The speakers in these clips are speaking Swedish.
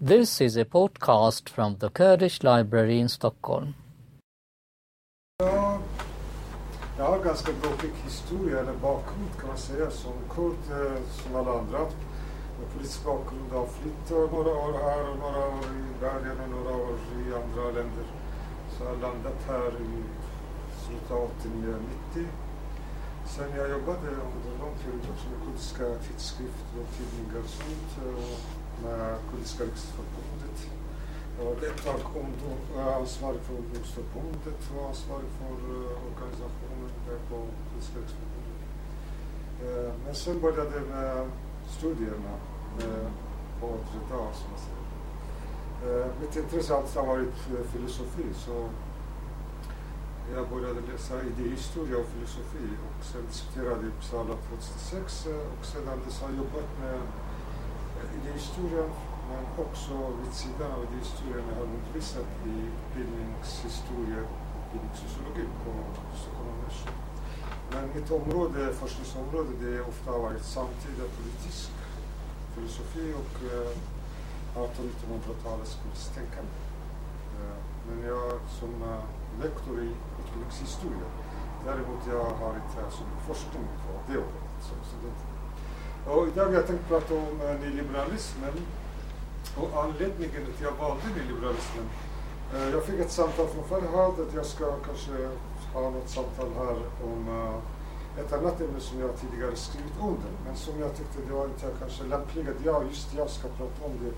This is a podcast from the Kurdish Library in Stockholm. Ja, jag har ganska bråkig historia, eller bakgrund kan man säga, som kurd eh, som alla andra. Med politisk bakgrund har flytt några år här och några år i världen och några år i andra länder. Så jag har landat här i slutet av 89-90. Sen jag jobbade under lång period också med kurdiska tidskrifter och tidningar och sånt. Eh, och med Kurdiska riksförbundet. Jag var ett eh, ansvarig för ungdomsförbundet och ansvarig för eh, organisationen där på Kurdiska riksförbundet. Eh, men sen började jag med studierna på äldre som man säger. Mitt intresse har alltid varit filosofi, så jag började läsa idéhistoria och filosofi och sen disputerade i Uppsala 2006 och sedan dess har jag jobbat med idéhistorien men också vid sidan av idéhistorien har jag undervisat i bildningshistoria och bildningssociologi på Stockholm universitet. Men mitt område, forskningsområde, det har ofta varit samtida politisk filosofi och eh, 1800-1900-talets politiskt tänkande. Eh, men jag som eh, lektor i utbildningshistoria, däremot jag har inte så mycket forskning på det området som student. Och idag har jag tänkt prata om uh, nyliberalismen och anledningen till att jag valde nyliberalismen. Uh, jag fick ett samtal från Farhad att jag ska kanske ha något samtal här om uh, ett annat ämne som jag tidigare skrivit under men som jag tyckte det var inte kanske lämpligt att jag, just jag ska prata om det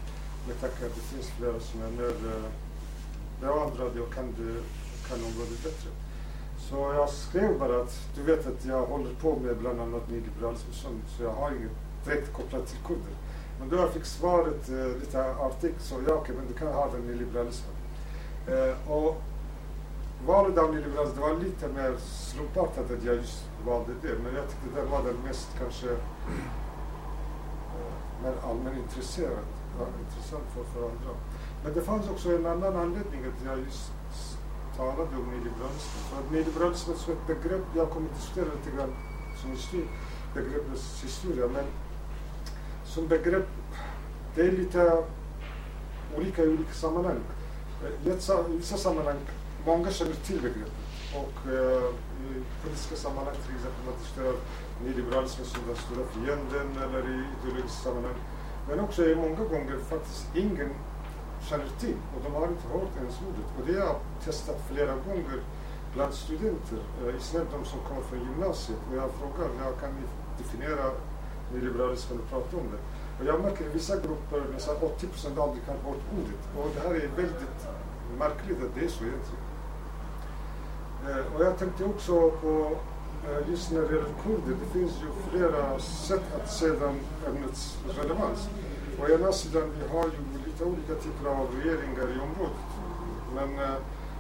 med tanke på att det finns flera som är mer bevandrade och kan, kan området bättre. Så jag skrev bara att du vet att jag håller på med bland annat nyliberalism så jag har inget direkt kopplat till kurder. Men då jag fick svaret eh, lite artigt så ja okej, men du kan ha den nyliberalismen. Eh, och valet av nyliberalism, det var lite mer slumpartat att jag just valde det. Men jag tyckte det var den mest kanske eh, mer allmänintresserad, eh, ja, intressant för, för andra. Men det fanns också en annan anledning att jag just talade om nyliberalismen. För att nyliberalismen som ett begrepp, jag kommer att diskutera lite grann som historia, begreppets historia, men som begrepp, det är lite olika i olika sammanhang. Eh, I vissa sammanhang, många känner till begreppet. Och eh, i politiska sammanhang till exempel, man diskuterar nyliberalismen som den stora fienden eller i ideologiska sammanhang. Men också i många gånger faktiskt ingen känner till och de har inte hört ens ordet. Och det har jag testat flera gånger bland studenter, eh, i synnerhet de som kommer från gymnasiet. Och jag frågar, jag kan ni definiera nyliberalismen och prata om det? Och jag märker i vissa grupper nästan 80 procent aldrig kan hört ordet. Och det här är väldigt märkligt att det är så egentligen. Eh, och jag tänkte också på eh, just när det gäller kurder, det finns ju flera sätt att se den ämnets relevans. Å ena sidan, vi har ju lite olika typer av regeringar i området. Men eh,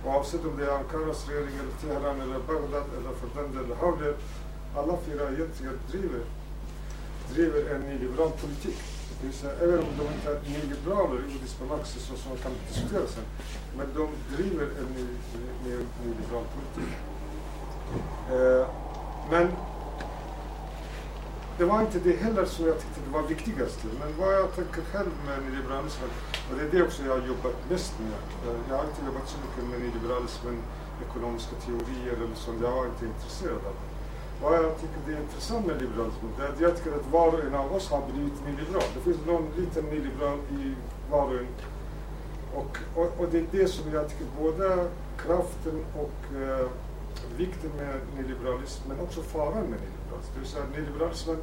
oavsett om det är Ankaras regering eller Teheran eller Bagdad eller för den delen Hawler, alla fyra egentligen driver, driver en nyliberal politik. Det vill säga, även om de inte är nyliberaler i ordets bemärkelse så som kan diskutera sen, men de driver en ny, ny, nyliberal politik. Eh, men det var inte det heller som jag tyckte det var viktigast. Men vad jag tänker själv med nyliberalismen, och det är det också jag har jobbat mest med. Eh, jag har inte jobbat så mycket med nyliberalismen, ekonomiska teorier eller sånt. Jag var inte intresserad av det. Vad jag tycker det är intressant med liberalismen, det är att jag tycker att var och en av oss har blivit nyliberal. Det finns någon liten nyliberal i var och en. Och, och, och det är det som jag tycker både kraften och eh, vikten med nyliberalism, men också faran med nyliberalism. Det vill säga nyliberalismen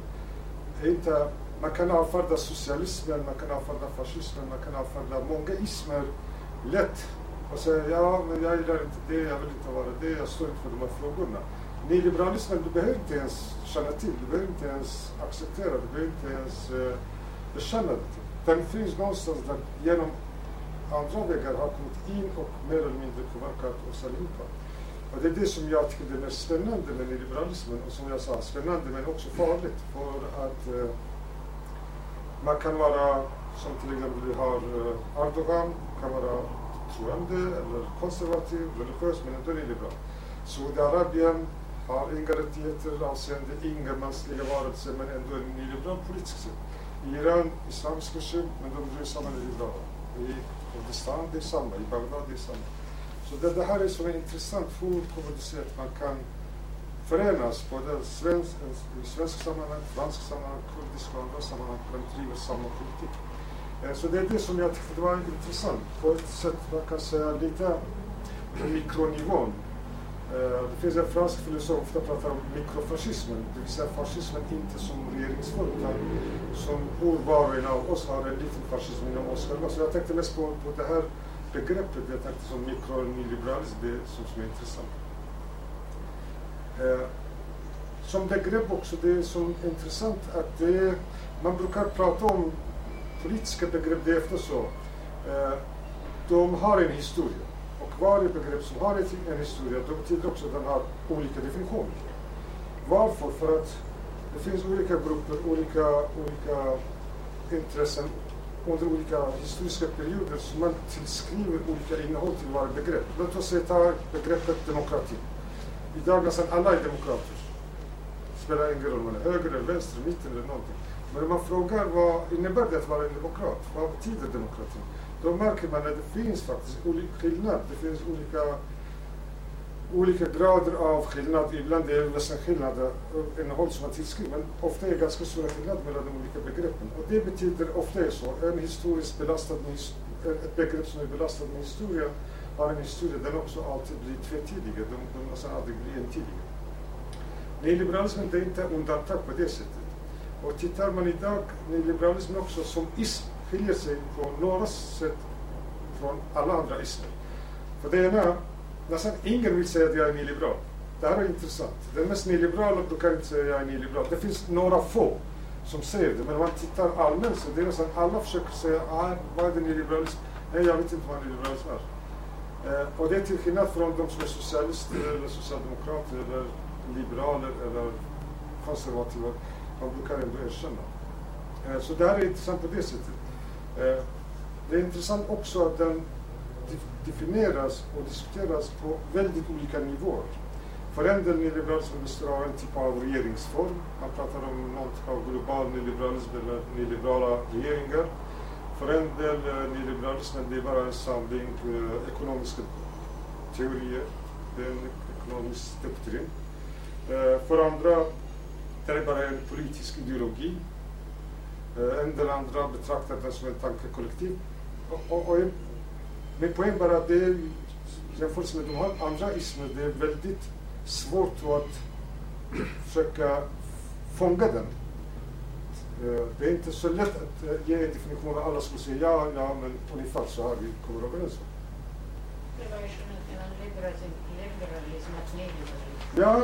är inte, man kan avfärda socialismen, man kan avfärda fascismen, man kan avfärda många ismer lätt och säga ja, men jag gillar inte det, jag vill inte vara det, jag står inte för de här frågorna. Nyliberalismen, du behöver inte ens känna till, du behöver inte ens acceptera, du behöver inte ens eh, bekänna det till. Den finns någonstans där genom andra vägar har kommit in och mer eller mindre påverkat oss allihopa. Och det är det som jag tycker är mest spännande med nyliberalismen och som jag sa, spännande men också farligt för att eh, man kan vara, som till exempel vi har eh, Erdogan, kan vara troende eller konservativ, religiös men ändå liberal. Saudiarabien har inga rättigheter avseende inga mänskliga varelser men ändå en nyliberal politisk syn. Iran, islamisk regim, men de bryr sig om. I Kurdistan det är samma, i Bagdad det är samma. Så det, det här är så intressant hur kommer det sätt man kan förenas på det svensk, i svensk sammanhang, fransk sammanhang, kurdisk och andra sammanhang för driver samma politik. Eh, så det är det som jag tyckte var intressant. På ett sätt man kan säga lite på mikronivån. Eh, det finns en fransk filosof som ofta pratar om mikrofascismen, det vill säga fascismen inte som regeringsform utan som hur var och en av oss har en liten fascism inom oss själva. Så jag tänkte mest på, på det här begreppet, jag tänkte som mikronyliberalism, det är som, som är intressant. Eh, som begrepp också, det är så intressant att det, man brukar prata om politiska begrepp, det är efter så. Eh, de har en historia. Och varje begrepp som har en historia, då betyder också att den har olika definitioner. Varför? För att det finns olika grupper, olika, olika intressen under olika historiska perioder som man tillskriver olika innehåll till varje begrepp. Låt oss ta begreppet demokrati. Idag nästan alla är demokrater. Det spelar ingen roll om man är höger eller vänster, mitten eller någonting. Men om man frågar vad innebär det att vara en demokrat? Vad betyder demokrati? Då märker man att det finns faktiskt olika skillnad. Det finns olika, olika grader av skillnad. Ibland är det nästan skillnader innehåll som man tillskriver. Men ofta är det ganska stora skillnader mellan de olika begreppen. Och det betyder, ofta är så, en historiskt belastad, ett begrepp som är belastat med historia har en historia, den också alltid blir tvetydig. De, de nästan aldrig blir entydiga. Nyliberalismen är inte undantag på det sättet. Och tittar man idag, nyliberalismen också som ism skiljer sig på några sätt från alla andra ismer. För det ena, nästan ingen vill säga att jag är nyliberal. Det här är intressant. Den mest nyliberala brukar inte säga att jag är nyliberal. Det finns några få som säger det, men om man tittar allmänt så det är nästan alla försöker säga, ah, vad är det nyliberalism? Nej, jag vet inte vad nyliberalism är. Eh, och det är till skillnad från de som är socialister eller socialdemokrater eller liberaler eller konservativa. Man brukar ändå erkänna. Eh, så det här är intressant på det sättet. Eh, det är intressant också att den definieras och diskuteras på väldigt olika nivåer. För en del nyliberalismen består av en typ av regeringsform. Man pratar om någon typ av global nyliberalism eller nyliberala regeringar. För en del eh, nyliberalismen det är bara en samling eh, ekonomiska teorier. Det är en ekonomisk doktrin. Eh, för andra det är bara en politisk ideologi. En del andra betraktar den som ett tankekollektiv. Och, och, och min poäng bara att det är jämfört med de här andra ismerna, det är väldigt svårt att försöka fånga den. Eh, det är inte så lätt att eh, ge en definition och alla skulle säga ja, ja, men ungefär så har vi kommit överens. Ja,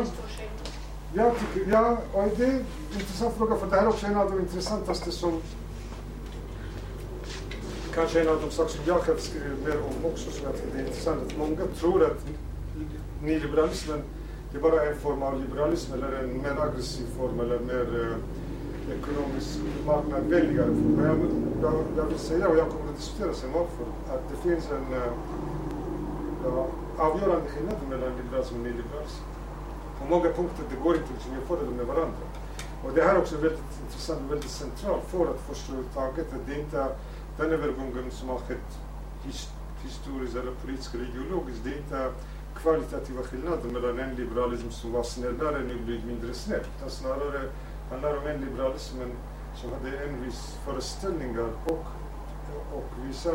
jag tycker, ja, och det är en intressant fråga för det här är också en av de intressantaste som kanske en av de saker som jag själv skriver mer om också som jag tycker är intressant. Att många tror att nyliberalismen det är bara en form av liberalism eller en mer aggressiv form eller mer eh, ekonomisk marknadvänligare form. Men jag, jag, jag, vill säga, och jag kommer att diskutera sen varför, att det finns en eh, ja, avgörande skillnad mellan liberalism och nyliberalism. På många punkter det går inte att jämföra dem med varandra. Och det här är också väldigt intressant och väldigt centralt för att förstå överhuvudtaget att det inte är den övergången som har skett historiskt eller politiskt eller ideologiskt. Det är inte kvalitativa skillnader mellan en liberalism som var snällare nu blir mindre snäll. Utan snarare handlar om en liberalism som hade en viss föreställningar och, och vissa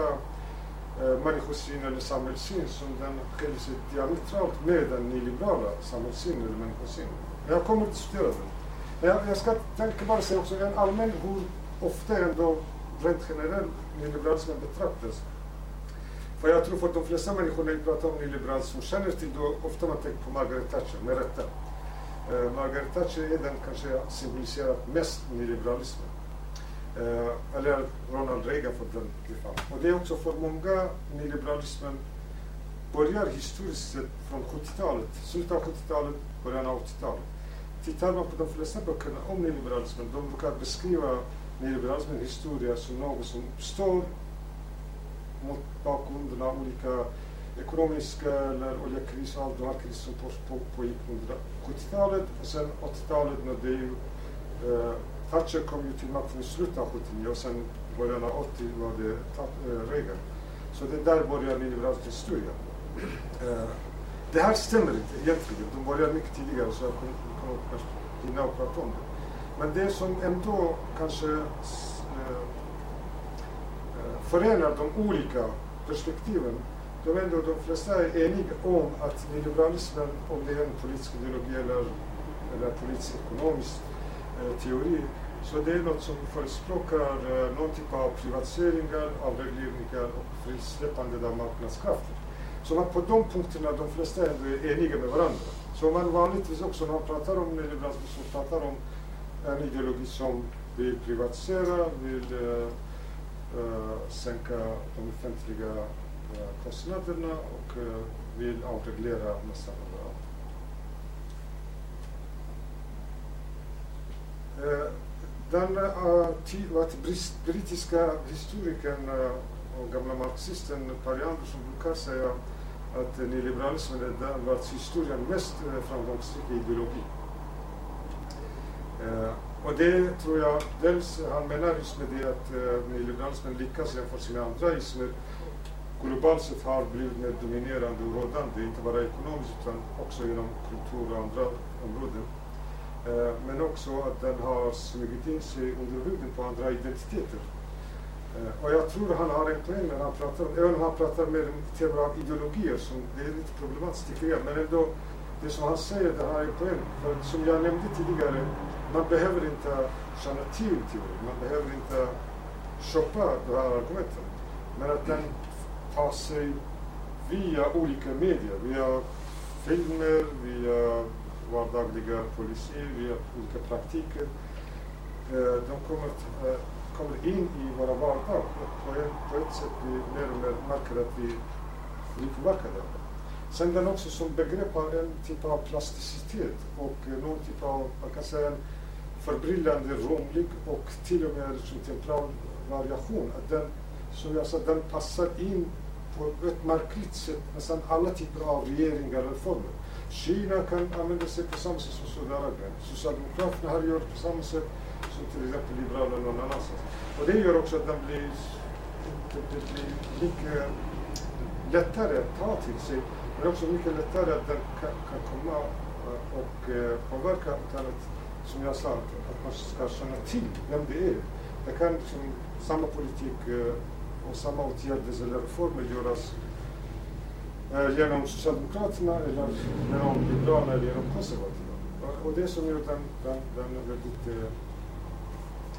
eh, människosyn eller samhällssyn som den skiljer sig diametralt med den nyliberala samhällssynen eller människosynen. Jag kommer att diskutera den. Jag, jag ska tänka bara säga också en allmän hur ofta ändå rent generellt nyliberalismen betraktas. För jag tror för de flesta människor när vi pratar om nyliberalism som känner till då ofta man tänker på Margaret Thatcher, med rätta. Eh, Margaret Thatcher är den kanske symboliserar mest nyliberalismen. Eh, eller Ronald Reagan för den delen. Och det är också för många nyliberalismen börjar historiskt sett från 70-talet, slutet av 70-talet, början av 80-talet. Tittar man på de flesta böckerna om nyliberalismen, de brukar beskriva nyliberalismens historia som något som uppstår mot bakgrunden av olika ekonomiska eller oljekriser, och allt de här kriser som pågick under 70-talet och sen 80-talet när det ju, eh, Thatcher kom ju till makten i slutet av 79 och sen början av 80 var det eh, Reagan. Så det där börjar nyliberalism historia. Eh, det här stämmer inte egentligen. De började mycket tidigare så jag kommer kanske hinna och prata om det. Men det som ändå kanske eh, eh, förenar de olika perspektiven de, ändå, de flesta är eniga om att neoliberalismen, om det är en politisk ideologi eller, eller politisk ekonomisk eh, teori, så det är något som förespråkar eh, någon typ av privatiseringar, avregleringar och frisläppande av marknadskrafter. Så man på de punkterna, de flesta ändå är eniga med varandra. Så man vanligtvis också när man pratar om neoliberalism så pratar om en ideologi som vill privatisera, vill eh, eh, sänka de offentliga kostnaderna och eh, vill avreglera nästan överallt. Eh, den uh, brittiska historikern och gamla marxisten Perry Andersson brukar säga att nyliberalismen är den världshistoriens mest framgångsrika ideologi. Uh, och det tror jag, dels han menar just med det att uh, nyliberalismen lyckas jämfört med andra ismer globalt sett har blivit mer dominerande och rådande, inte bara ekonomiskt utan också inom kultur och andra områden. Eh, men också att den har smugit in sig under huden på andra identiteter. Eh, och jag tror han har en poäng när han pratar om, även om han pratar mer i termer av ideologier, som det är lite problematiskt tycker jag, men ändå det som han säger, det har en poäng. För som jag nämnde tidigare, man behöver inte känna till teorin, man behöver inte köpa de här argumenten. Men att den ta sig via olika medier, via filmer, via vardagliga policy, via olika praktiker. Eh, de kommer, eh, kommer in i våra vardag och på ett, på ett sätt vi mer och mer märker att vi blir påverkade. Sen den också som begrepp har en typ av plasticitet och eh, någon typ av, man kan säga en förbryllande romlig och till och med som temporal variation. Att den, som jag sa, den passar in på ett märkligt sätt nästan alla typer av regeringar och reformer. Kina kan använda sig på samma sätt som Saudiarabien. Socialdemokraterna har gjort på samma sätt som till exempel Liberalerna någon annanstans. Och det gör också att den blir, det, det blir mycket lättare att ta till sig. Men också mycket lättare att den kan, kan komma och eh, påverka utan att som jag sa, att man ska känna till vem det är. Det kan liksom, samma politik eh, och samma åtgärder eller reformer göras genom Socialdemokraterna eller genom Liberalerna eller genom konservativa. Och det som gör den, den, den väldigt eh,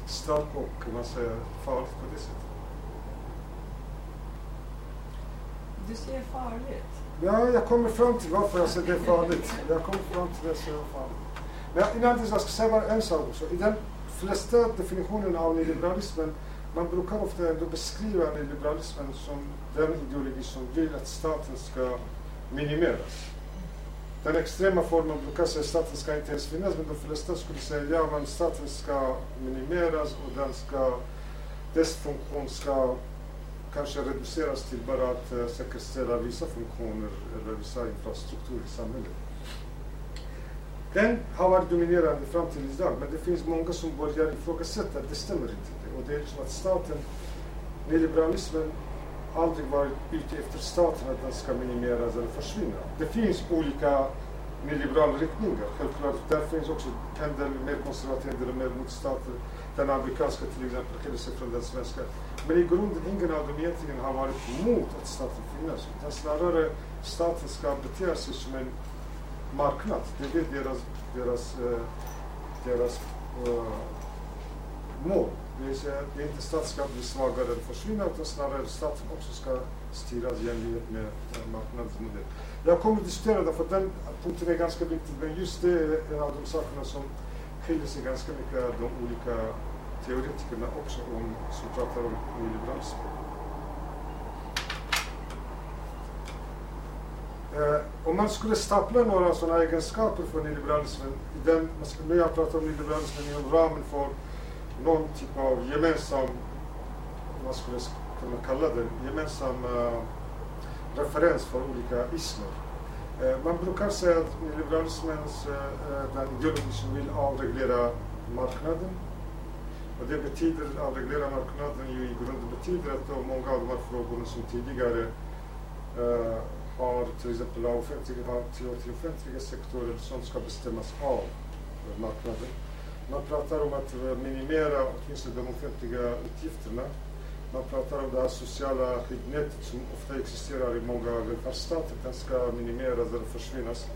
stark och man säger, farlig på det sättet. Du säger farligt? Ja, jag kommer fram till varför jag säger det är farligt. Jag kommer fram till det som är farligt. Men innan dess, jag ska säga en sak också. I den flesta definitionen av nyliberalismen, man brukar ofta ändå beskriva liberalismen som den ideologi som vill att staten ska minimeras. Den extrema formen brukar säga att staten ska inte ens finnas, men de flesta skulle säga ja, men staten ska minimeras och den ska, dess funktion ska kanske reduceras till bara att uh, säkerställa vissa funktioner eller vissa infrastrukturer i samhället. Den har varit dominerande fram till idag, men det finns många som börjar ifrågasätta att det stämmer inte. Och det är liksom att staten, nyliberalismen, liksom, aldrig varit ute efter staten att den ska minimeras eller försvinna. Det finns olika nyliberala riktningar, självklart. Där finns också en del mer konservativa, en del mer mot staten. Den amerikanska till exempel skiljer sig från den svenska. Men i grunden, ingen av dem egentligen har varit emot att staten finns. Utan snarare staten ska bete sig som en marknad. Det är deras, deras, eh, deras uh, mål. Det vill säga, det är inte staten ska bli svagare eller försvinna utan snarare staten också ska styras i enlighet med marknadens modell. Jag kommer att diskutera det för den punkten är ganska viktig men just det är en av de sakerna som skiljer sig ganska mycket av de olika teoretikerna också om, som pratar om nyliberalism. Eh, om man skulle stapla några sådana egenskaper för nyliberalismen, den, man skulle, nu jag pratar om nyliberalismen inom ramen för någon typ av gemensam, vad skulle jag kunna kalla det, gemensam uh, referens för olika ismer. Uh, man brukar säga att nyliberalismens eh, eh, den ideologi som vill avreglera marknaden. Och det betyder, avreglera marknaden ju i grunden betyder att många av de här frågorna som tidigare har till exempel offentliga, har till, till offentliga sektorer som ska bestämmas av marknaden. Man pratar om att eh, minimera åtminstone de offentliga utgifterna. Man pratar om det här sociala skyddsnätet som ofta existerar i många välfärdsstater. Den ska minimeras eller försvinnas.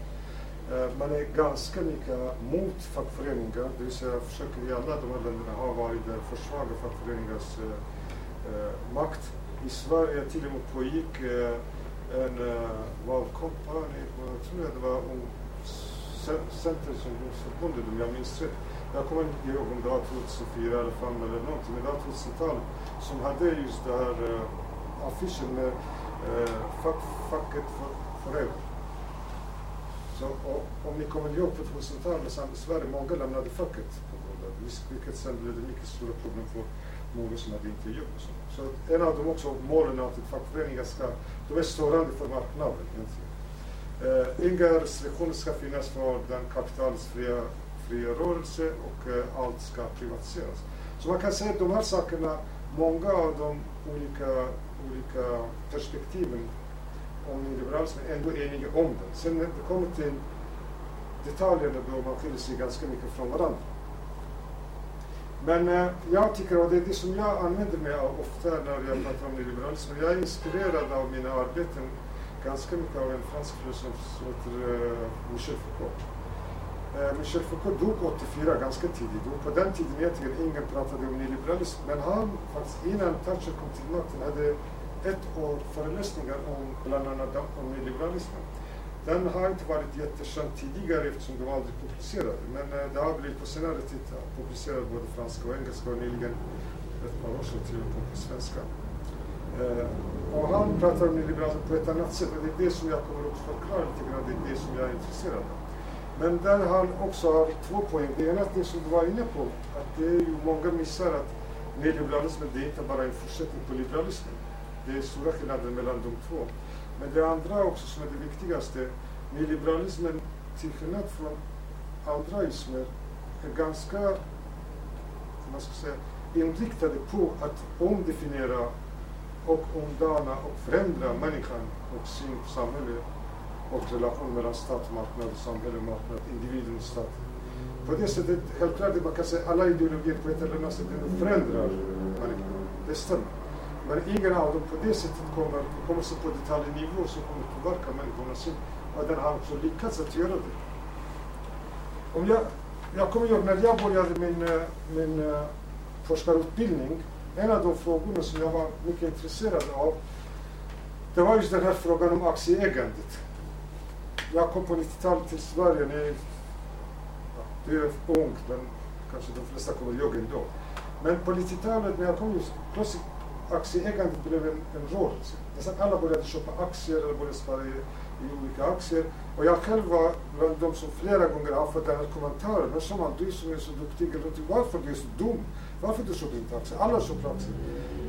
Eh, man är ganska mycket mot fackföreningar, det vill säga försöker i alla de här länderna ha varit eh, försvaga fackföreningars eh, makt. I Sverige till och med pågick eh, en eh, valkampanj, jag tror det var om Centerns ungdomsförbund, om jag minns rätt. Jag kommer inte ihåg om det var 2004 eller 2005 eller någonting, men det var 2000-talet som hade just det här eh, affischen med eh, fuck, facket for, forever. Så, och, om ni kommer ihåg på 2000-talet så i Sverige många lämnade facket på grund av det, vilket sen blev det mycket stora problem för många som hade inte jobb. Så. så en av de också målen är att fackföreningar ska, de är störande för marknaden egentligen. Eh, inga restriktioner ska finnas för den kapitalsfria fria rörelse och eh, allt ska privatiseras. Så man kan säga att de här sakerna, många av de olika, olika perspektiven om nyliberalismen är ändå eniga om den. Sen när det kommer till detaljerna då man skiljer sig ganska mycket från varandra. Men eh, jag tycker, och det är det som jag använder mig av ofta när jag pratar om nyliberalismen, jag är inspirerad av mina arbeten ganska mycket av en fransk filosof som heter eh, Michel Foucault. Eh, Michel Foucault dog 84, ganska tidigt. Och på den tiden egentligen ingen pratade om nyliberalism. Men han, faktiskt innan Thatcher kom till makten, hade ett år föreläsningar om bland annat om nyliberalismen. Den har inte varit jättekänd tidigare eftersom den aldrig publicerad. Men eh, det har blivit på senare tid publicerat både franska och engelska och nyligen ett par år sedan till och med på svenska. Eh, och han pratar om nyliberalism på ett annat sätt och det är det som jag kommer att förklara lite grann, det är det som jag är intresserad av. Men där han också har två poäng. Det ena är det som du var inne på, att det är ju många missar att nyliberalismen det är inte bara en fortsättning på liberalismen. Det är stora skillnader mellan de två. Men det andra också som är det viktigaste, nyliberalismen till skillnad från andra ismer är ganska, man ska säga, inriktade på att omdefiniera och omdana och förändra människan och sin samhälle och relation mellan stat och marknad, samhälle och marknad, individen och stat. På det sättet, helt klart, man kan säga alla ideologier på ett eller annat sätt förändrar marknaden. Det stämmer. Men ingen av dem på det sättet kommer, kommer så på detaljnivå som kommer påverka människorna sin. Och den har också lyckats att göra det. Om jag, jag kommer ihåg när jag började min, eh, min eh, forskarutbildning, en av de frågorna som jag var mycket intresserad av, det var just den här frågan om aktieägandet jag kom på 90-talet till Sverige. Ni, ja, du är ung, men kanske de flesta kommer ihåg ändå. Men på 90-talet när jag kom just, plötsligt aktieägandet blev en, en rörelse. Nästan alla började köpa aktier eller började spara i, i olika aktier. Och jag själv var bland de som flera gånger har fått den här kommentaren. Men som man, du som är så duktig, varför du är så dum? Varför du köper inte aktier? Alla köper aktier.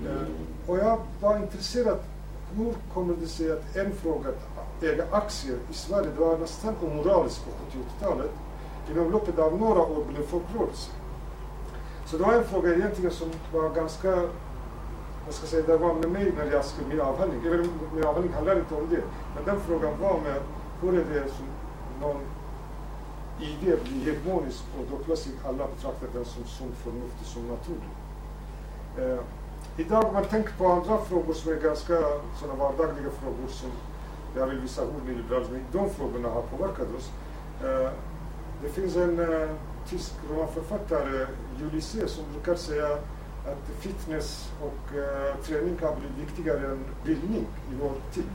Eh, och jag var intresserad, hur kommer det sig att en fråga att äga aktier i Sverige, det var nästan omoraliskt på 70-talet. Inom loppet av några år blev folkrörelse. Så det var en fråga egentligen som var ganska, vad ska jag säga, det var med mig när jag skrev min avhandling. Eller min avhandling handlar inte om det. Men den frågan var med, hur är det som någon idé blir hegemonisk och då plötsligt alla betraktar den som sunt förnuft och som naturlig. Eh, idag om man tänker på andra frågor som är ganska sådana vardagliga frågor som jag vill visa hur nyliberalismen i de frågorna har påverkat oss. Uh, det finns en uh, tysk romanförfattare, Ulysses, som brukar säga att fitness och uh, träning har blivit viktigare än bildning i vår tid.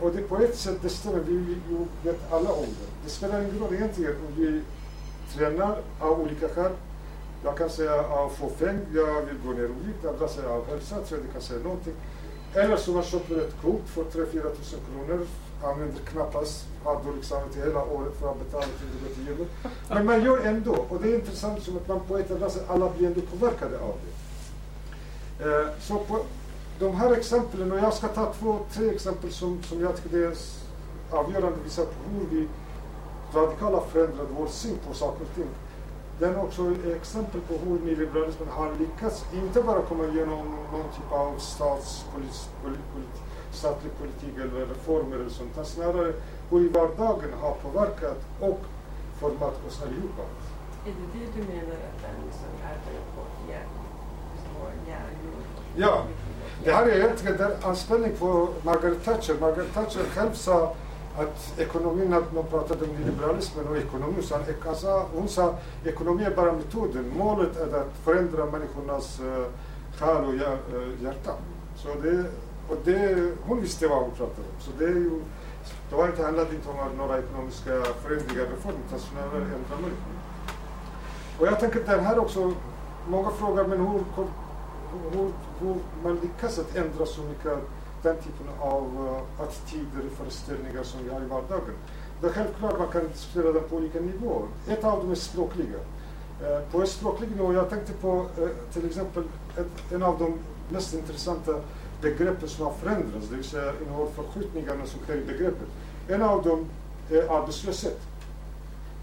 och det på ett sätt, det stämmer, vi, vi vet alla om det. Det spelar ingen roll egentligen om vi tränar av olika skäl. Jag kan säga av fåfäng, jag vill gå ner och vikt, andra säger av hälsa, tredje kan säga någonting. Eller så man köper ett kort för 3-4 tusen kronor, använder knappast, har dålig samvete hela året för att betala till det går till. Men man gör ändå, och det är intressant som att man på ett eller annat sätt, alla blir ändå påverkade av det. Eh, så på de här exemplen, och jag ska ta två, tre exempel som, som jag tycker är avgörande visar på hur vi radikalt förändrat vår syn på saker och ting den är också exempel på hur nyliberalismen har lyckats, inte bara komma igenom någon typ av polit, statlig politik eller reformer eller sånt, utan snarare hur i vardagen har påverkat och format oss allihopa. Är det det du menar att den liksom är på järn? Ja, det här är egentligen en anspelning på Margaret Thatcher. Margaret Thatcher själv sa att ekonomin, när man pratade om liberalismen och ekonomin. så alltså, hon sa ekonomi är bara metoden. Målet är att förändra människornas uh, själ och eh, hjärta. Så det, och det, hon visste vad hon pratade om. Så det, är ju, det var inte, handlade inte om några ekonomiska förändringar, reformer, utan snarare ändra människor. Och jag tänker den här också, många frågar men hur, hur, hur man lyckas att ändra så mycket den typen av uh, attityder och föreställningar som vi har i vardagen. Det är självklart man kan diskutera det på olika nivåer. Ett av dem är språkliga. Uh, på en språklig nivå, jag tänkte på uh, till exempel ett, en av de mest intressanta begreppen som har förändrats, det vill säga innehållsförskjutningarna som sker i begreppet. En av dem är arbetslöshet.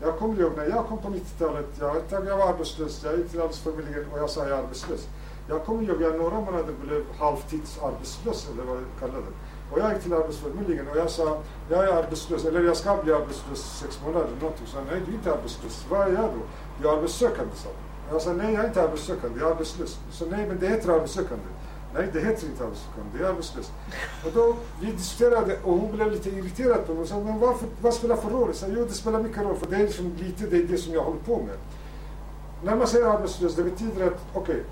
Jag kommer ihåg när jag kom på 90-talet, jag, jag var arbetslös, jag gick till Arbetsförmedlingen och jag sa jag är arbetslös. Jag kommer ihåg, jag några månader blev halvtidsarbetslös eller vad jag kallade det. Och jag gick till Arbetsförmedlingen och jag sa, jag är arbetslös, eller jag ska bli arbetslös sex månader eller någonting. Så nej, du är inte arbetslös. Vad är jag då? Jag är arbetssökande, sa Jag sa, nej jag är inte arbetssökande, jag är arbetslös. Så nej, men det heter arbetssökande. Nej, det heter inte arbetssökande, det är arbetslös. Och då, vi diskuterade och hon blev lite irriterad på mig och sa, men varför, vad spelar för roll? Jag sa, jo det spelar mycket roll för det är liksom lite det, är det som jag håller på med. När man säger arbetslös, det betyder att, okej, okay,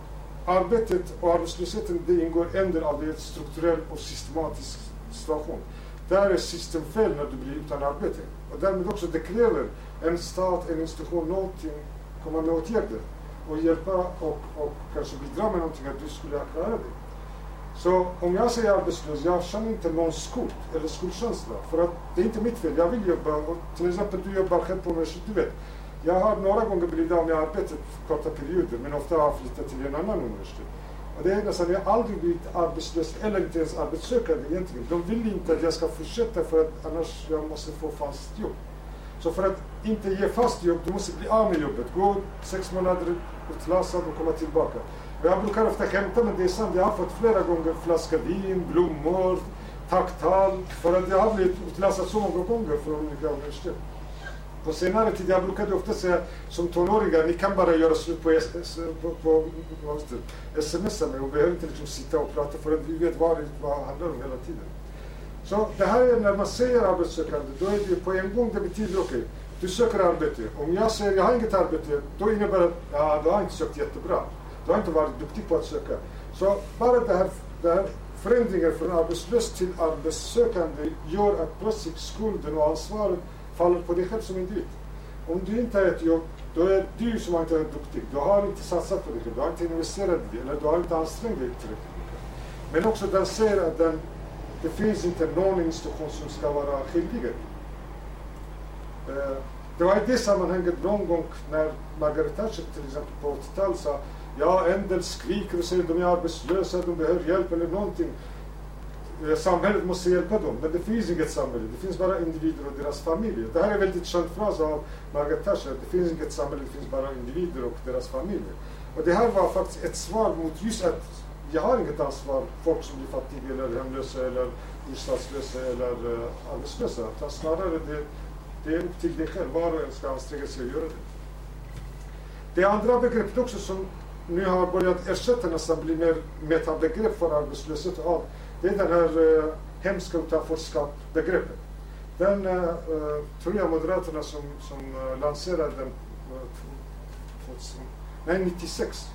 arbetet och arbetslösheten det ingår en del av det strukturell och systematisk situation. Där är systemfel när du blir utan arbete. Och därmed också det kräver en stat, en institution, någonting, komma med åtgärder och hjälpa och, och kanske bidra med någonting att du skulle klara det. Så om jag säger arbetslös, jag känner inte någon skuld eller skuldkänsla. För att det är inte mitt fel, jag vill jobba. Och till exempel du jobbar själv på universitetet, du vet. Jag har några gånger blivit av med arbetet korta perioder men ofta har jag flyttat till en annan universitet. Och det är nästan, jag har aldrig blivit arbetslös eller inte ens arbetssökande egentligen. De vill inte att jag ska fortsätta för att annars jag måste få fast jobb. Så för att inte ge fast jobb, du måste bli av med jobbet. Gå sex månader utlasad och komma tillbaka. Och jag brukar ofta skämta men det är sant. Jag har fått flera gånger flaska vin, blommor, tacktal. För att jag har blivit utlasad så många gånger från olika universitet. På senare tid, jag brukade ofta säga som tonåringar, ni kan bara göra slut på, på, på, på sms med och behöver inte liksom sitta och prata för vi vet vad det handlar om hela tiden. Så det här är när man säger arbetssökande, då är det på en gång det betyder okej, okay, du söker arbete. Om jag säger jag har inget arbete, då innebär det ja, du har inte sökt jättebra. Du har inte varit duktig på att söka. Så bara det här, det här förändringen från arbetslös till arbetssökande gör att plötsligt skulden och ansvaret faller på dig själv som individ. Om du inte har ett jobb, då är du som inte är duktig. Du har inte satsat på dig själv, du har inte investerat i det, eller du har inte ansträngt dig tillräckligt mycket. Men också den säger att den, det finns inte någon institution som ska vara skyldig. Eh, det var i det sammanhanget någon gång när Margaret Thatcher till exempel på 80-talet sa ja, en del skriker och säger att de är arbetslösa, de behöver hjälp eller någonting. Eh, samhället måste hjälpa dem, men det finns inget samhälle. Det finns bara individer och deras familjer. Det här är en väldigt känd fras av Margaret Thatcher. Det finns inget samhälle, det finns bara individer och deras familjer. Och det här var faktiskt ett svar mot just att jag har inget ansvar, folk som blir fattiga eller hemlösa eller bostadslösa eller uh, arbetslösa. Utan snarare det, det är upp till dig själv, var och en ska anstränga sig och göra det. Det andra begreppet också som nu har börjat ersätta nästan bli mer metabegrepp för arbetslöshet och allt det är det här eh, hemska utanförskap-begreppet. Den eh, eh, tror jag Moderaterna som, som eh, lanserade den eh, 2000, nej, 96.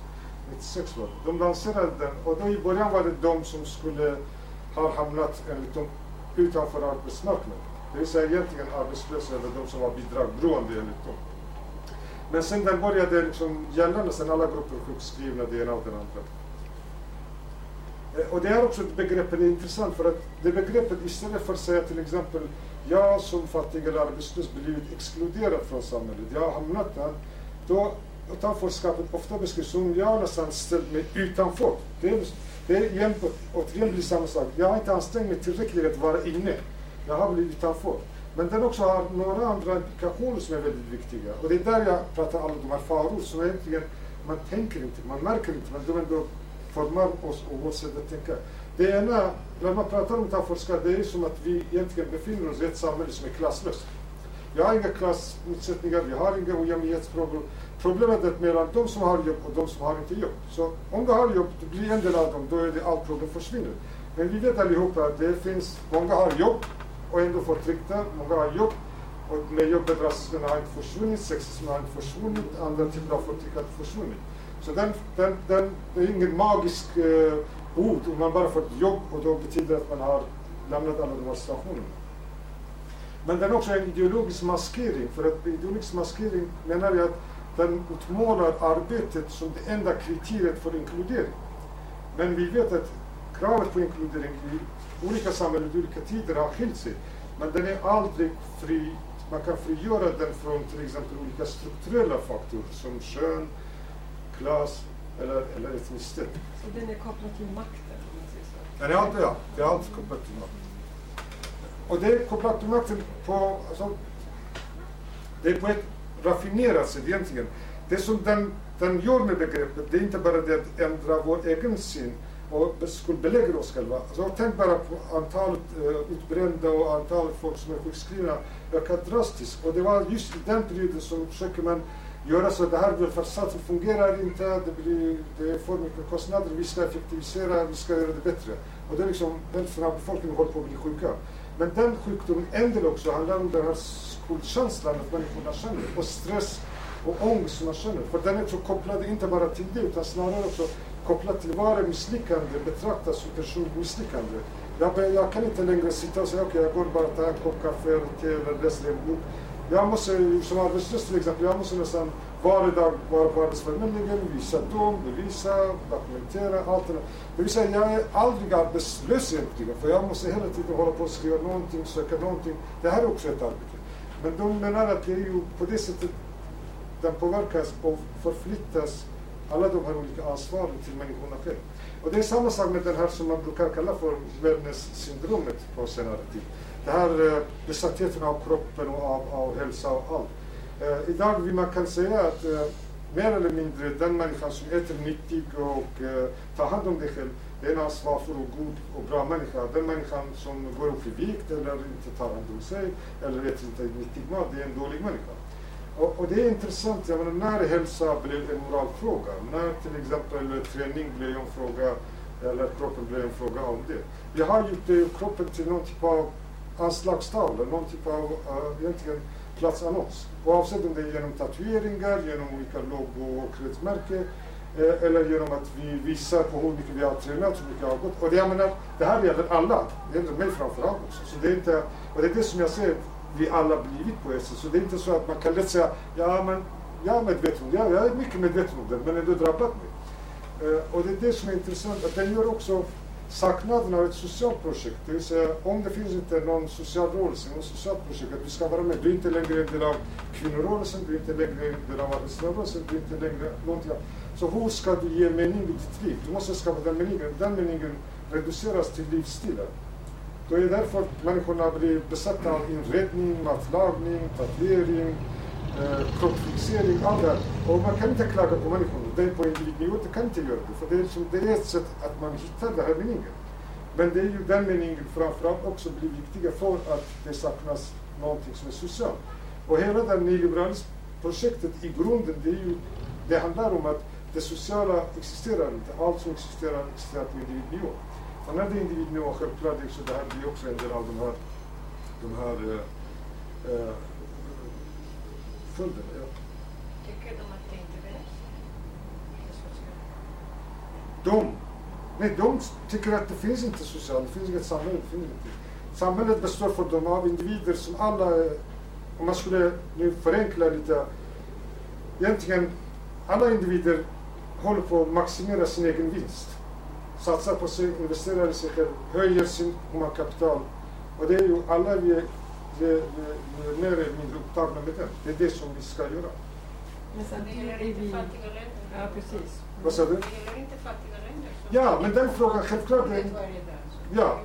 96 var det. De lanserade den och då i början var det de som skulle ha hamnat eh, enligt dem utanför arbetsmarknaden. Det vill säga egentligen arbetslösa eller de som var bidragberoende enligt dem. Men sen den började liksom gälla nästan alla grupper sjukskrivna, det ena och det andra. Eh, och det är också ett begrepp, det är intressant för att det begreppet istället för att säga till exempel jag som fattig eller arbetslös blivit exkluderad från samhället, jag har hamnat där. Då utanförskapet ofta beskrivs som jag nästan ställt mig utanför. Det är, det är igen, återigen blir samma sak. Jag har inte ansträngt mig tillräckligt att vara inne. Jag har blivit utanför. Men den också har några andra implikationer som är väldigt viktiga. Och det är där jag pratar om alla de här faror som egentligen man tänker inte, man märker inte, men de ändå formar oss och vårt sätt att tänka. Det ena, när man pratar om metaforskare, det är som att vi egentligen befinner oss i ett samhälle som är klasslöst. Jag har inga klassmotsättningar, jag har inga ojämlikhetsproblem. Problemet är mellan de som har jobb och de som har inte jobb. Så om du har jobb, du blir en del av dem, då är det allt problem försvinner. Men vi vet allihopa att det finns, många har jobb och ändå förtryckta, många har jobb och med jobbet rasismen har inte försvunnit, sexismen har inte försvunnit, andra typer av förtryck har inte försvunnit. Så den, den, den, det är ingen magisk eh, ord om man bara får ett jobb och då betyder det att man har lämnat alla de här situationerna. Men den är också en ideologisk maskering, för att ideologisk maskering menar jag att den utmålar arbetet som det enda kriteriet för inkludering. Men vi vet att kravet på inkludering i olika samhällen i olika tider har skilt sig. Men den är aldrig fri, man kan frigöra den från till exempel olika strukturella faktorer som kön, klass eller, eller etnicitet. Så den är kopplad till makten? så. Den är alltid, ja, det är alltid kopplat till makten. Och det är kopplat till makten på, alltså, det är på ett raffinerat sätt egentligen. Det som den, den gör med begreppet, det är inte bara det att ändra vår egen syn och skuldbelägger oss själva. Alltså, tänk bara på antalet uh, utbrända och antalet folk som är sjukskrivna ökar drastiskt. Och det var just i den perioden som försöker man göra så att det här välfärdsstaten fungerar inte, det, blir, det får för mycket kostnader, vi ska effektivisera, vi ska göra det bättre. Och det är liksom, hälften av befolkningen håller på att bli sjuka. Men den sjukdomen, en del också, handlar om den här skuldkänslan att människorna känner och stress och ångest som man känner. För den är också kopplad inte bara till det utan snarare också kopplad till varje misslyckande betraktas som personligt misslyckande. Jag, jag kan inte längre sitta och säga okej, okay, jag går bara och tar en kopp kaffe eller te eller läser en bok. Jag måste, som arbetslös till exempel, jag måste nästan varje dag vara på Arbetsförmedlingen, visa dem, bevisa, dokumentera, allt det där. Det vill säga, jag är aldrig arbetslös egentligen, för jag måste hela tiden hålla på och skriva någonting, söka någonting. Det här är också ett arbete. Men de menar att det är ju på det sättet den påverkas och förflyttas alla de här olika ansvaren till människorna själva. Och det är samma sak med den här som man brukar kalla för wellness-syndromet på senare tid. Det här eh, besattheten av kroppen och av, av hälsa och allt. Eh, idag vill man kan säga att eh, mer eller mindre den människan som äter nyttigt och eh, tar hand om sig själv, det är en ansvarsfull och god och bra människa. Den människan som går upp i vikt eller inte tar hand om sig eller äter inte nyttig mat, det är en dålig människa. Och, och, det är intressant, jag menar, när hälsa blev en moralfråga, när till exempel träning blev en fråga, eller kroppen blev en fråga om det. Vi har gjort eh, kroppen till någon typ av anslagstavla, någon typ av uh, egentligen platsannons. Oavsett om det är genom tatueringar, genom olika logo och kretsmärke eh, eller genom att vi visar på hur mycket vi har tränat, hur mycket vi har gått. Och det, jag menar, det här gäller alla, det gäller mig framförallt också. Så det är inte, och det är det som jag säger, vi alla blivit på SS. Så det är inte så att man kan lätt säga, ja men jag är medveten om det, jag är mycket medveten om det, men ändå drabbat mig. Eh, och det är det som är intressant, att den gör också saknaden av ett socialt projekt. Det vill säga om det finns inte någon social rörelse, något socialt projekt, att du ska vara med. Du är inte längre en del av kvinnorörelsen, du är inte längre en del av arbetsrörelsen, du är inte längre någonting annat. Så hur ska du ge mening i ditt liv? Du måste skapa den meningen. Den meningen reduceras till livsstilen. Då är det därför människorna blir besatta av inredning, matlagning, tatuering, Eh, kroppsfixering, allt det här. Och man kan inte klaga på människorna. Det är på individnivå, det kan inte göra det. För det är, liksom, det är ett sätt att man hittar den här meningen. Men det är ju den meningen framförallt också blir viktiga för att det saknas någonting som är socialt. Och hela det nyliberalismprojektet i grunden, det, är ju, det handlar om att det sociala existerar inte. Allt som existerar existerar på individnivå. Och när det är individnivå, självklart, så det här blir också en del av de här, de här eh, eh, följderna. Ja. Tycker de att det inte behövs? De, nej, de tycker att det finns inte socialt, det finns inget samhälle. Det finns inget. Samhället består för dem av individer som alla, om man skulle nu förenkla lite, egentligen alla individer håller på att maximera sin egen vinst. Satsar på sig, investerar i sig själv, höjer sin humankapital. Och det är ju alla vi vi, vi, vi är mer eller mindre upptagna med det. Det är det som vi ska göra. Men sen Det är gäller inte fattiga länder. Ja, precis. Vad sa du? Det gäller inte fattiga länder. Ja, men den frågan, självklart, den, är Ja.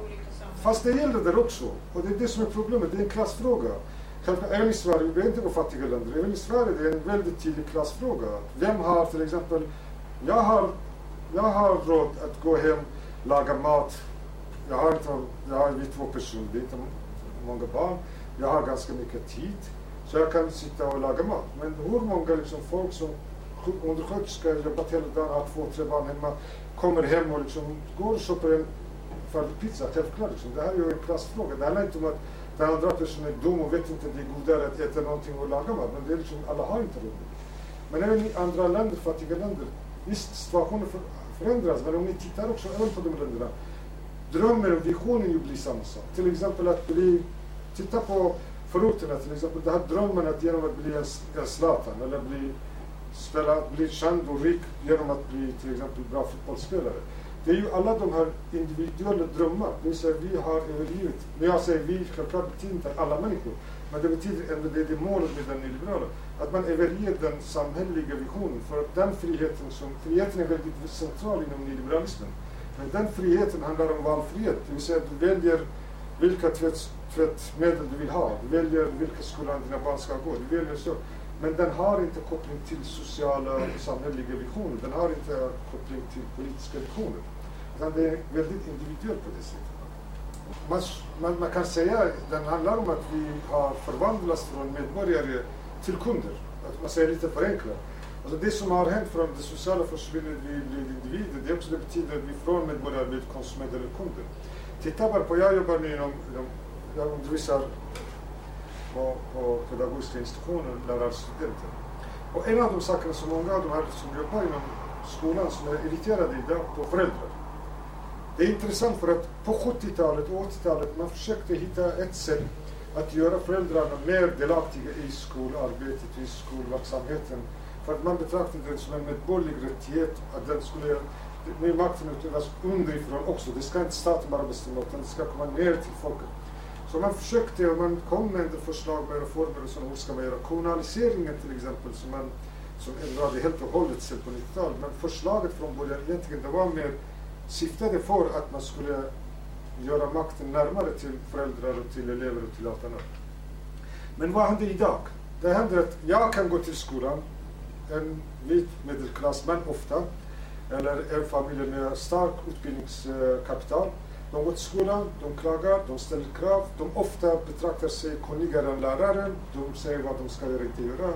Fast det gäller där också. Och det är det som är problemet. Det är en klassfråga. Även i Sverige, vi behöver inte gå fattiga länder, även i Sverige det är en väldigt tydlig klassfråga. Vem har till exempel, jag har, jag har råd att gå hem, laga mat. Jag har, inte, jag har vi två personer, det är inte många barn. Jag har ganska mycket tid. Så jag kan sitta och laga mat. Men hur många liksom, folk som undersköterska jobbat hela dagen, har två, tre barn hemma, kommer hem och liksom går och köper en färdig pizza, självklart. Liksom. Det här är ju en klassfråga. Det handlar inte om att den andra personen är dum och vet inte att det är godare att äta någonting och laga mat. Men det är liksom, alla har inte råd. Men även i andra länder, fattiga länder, visst situationen förändras, men om ni tittar också även på de länderna, drömmen och visionen blir samma sak. Till exempel att bli, titta på förorterna till exempel, Den här drömmen att genom att bli en, Zlatan eller bli, spela, bli känd och rik genom att bli till exempel bra fotbollsspelare. Det är ju alla de här individuella drömmar, det vill säga vi har övergivit, när jag säger vi, självklart betyder inte alla människor, men det betyder ändå det, det målet med den nyliberala, att man överger den samhälleliga visionen, för att den friheten som, friheten är väldigt central inom nyliberalismen, men den friheten handlar om valfrihet, det vill säga att du väljer vilka tvätts tvättmedel du vill ha, du väljer vilka skolan dina barn ska gå, du väljer så. Men den har inte koppling till sociala och samhälleliga visioner. Den har inte koppling till politiska visioner. Utan det är väldigt individuellt på det sättet. Man, man, man kan säga att den handlar om att vi har förvandlats från medborgare till kunder. Att man säger lite förenklat. Alltså det som har hänt från det sociala försvinner vi blir individer. Det, också det betyder att vi från medborgare blir konsumenter eller kunder. Titta bara på, jag jobbar nu inom, inom jag undervisar på, på pedagogiska institutioner, lärarstudenter. Och en av de sakerna som många av de här som jobbar inom skolan som är irriterade idag på föräldrar. Det är intressant för att på 70-talet och 80-talet man försökte hitta ett sätt att göra föräldrarna mer delaktiga i skolarbetet, i skolverksamheten. För att man betraktade det som en medborgerlig rättighet att den skulle med makten utövas underifrån också. Det ska inte staten bara bestämma utan det ska komma ner till folket. Så man försökte och man kom med förslag med reformer och så, hur ska man göra? Kommunaliseringen till exempel som man som ändrade helt och hållet sig på 90-talet. Men förslaget från början egentligen det var mer syftade för att man skulle göra makten närmare till föräldrar och till elever och till allt annat. Men vad händer idag? Det händer att jag kan gå till skolan, en vit medelklassman ofta, eller en familj med stark utbildningskapital de går till skolan, de klagar, de ställer krav. De ofta betraktar sig kunnigare än läraren. De säger vad de ska göra och inte göra.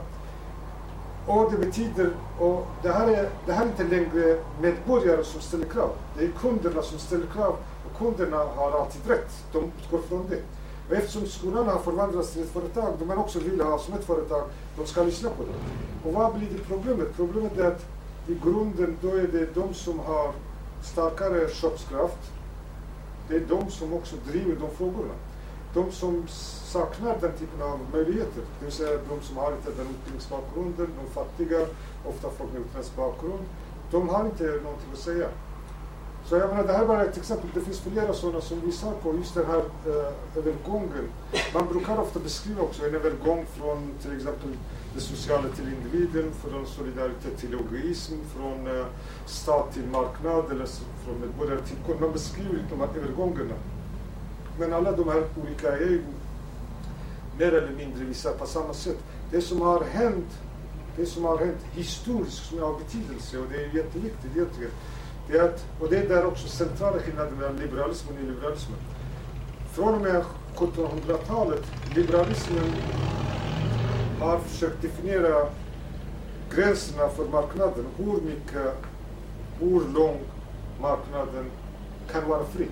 Och det betyder, och det här, är, det här är inte längre medborgare som ställer krav. Det är kunderna som ställer krav. Och kunderna har alltid rätt. De utgår från det. Och eftersom skolan har förvandlats till ett företag, de man också vill ha som ett företag, de ska lyssna på det. Och vad blir det problemet? Problemet är att i grunden då är det de som har starkare köpskraft det är de som också driver de frågorna. De som saknar den typen av möjligheter, det vill säga de som har inte den utbildningsbakgrunden, de fattiga, ofta folk med utländsk bakgrund, de har inte någonting att säga. Så jag menar, det här är bara ett exempel. Det finns flera sådana som visar på just den här eh, övergången. Man brukar ofta beskriva också en övergång från till exempel det sociala till individen, från solidaritet till egoism, från eh, stat till marknad eller från medborgare till kund. Man beskriver de här övergångarna. Men alla de här olika är ju mer eller mindre vissa på samma sätt. Det som har hänt, det som har hänt historiskt som har betydelse och det är jätteviktigt egentligen. Det är att, och det är där också centrala skillnaden mellan liberalismen och nyliberalismen. Från och med 1700-talet, liberalismen har försökt definiera gränserna för marknaden. Hur mycket, hur lång marknaden kan vara fri.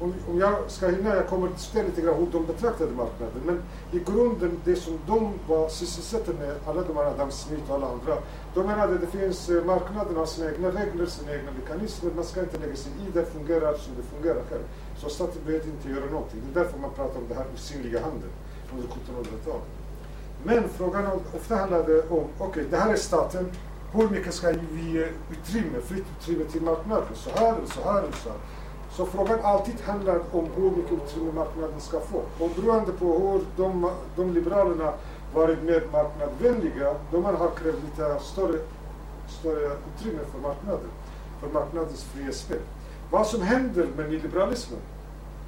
Om, om jag ska hinna, jag kommer att diskutera lite grann hur de betraktade marknaden. Men i grunden, det som de var sysselsatta med, alla de här Adam Smith och alla andra, de menade att det finns, eh, marknaden har sina egna regler, sina egna mekanismer, man ska inte lägga sig i det, fungerar som det fungerar själv. Så staten behöver inte göra någonting. Det är därför man pratar om det här osynliga handeln under 1700-talet. Men frågan ofta handlade om, okej, okay, det här är staten, hur mycket ska vi ge utrymme, fritt utrymme till marknaden? Så här eller så här eller så här. Så frågan alltid handlar om hur mycket utrymme marknaden ska få. Och beroende på hur de, de liberalerna varit mer marknadsvänliga, de har krävt lite större, större utrymme för marknaden, för marknadens fria spel. vad som händer med nyliberalismen.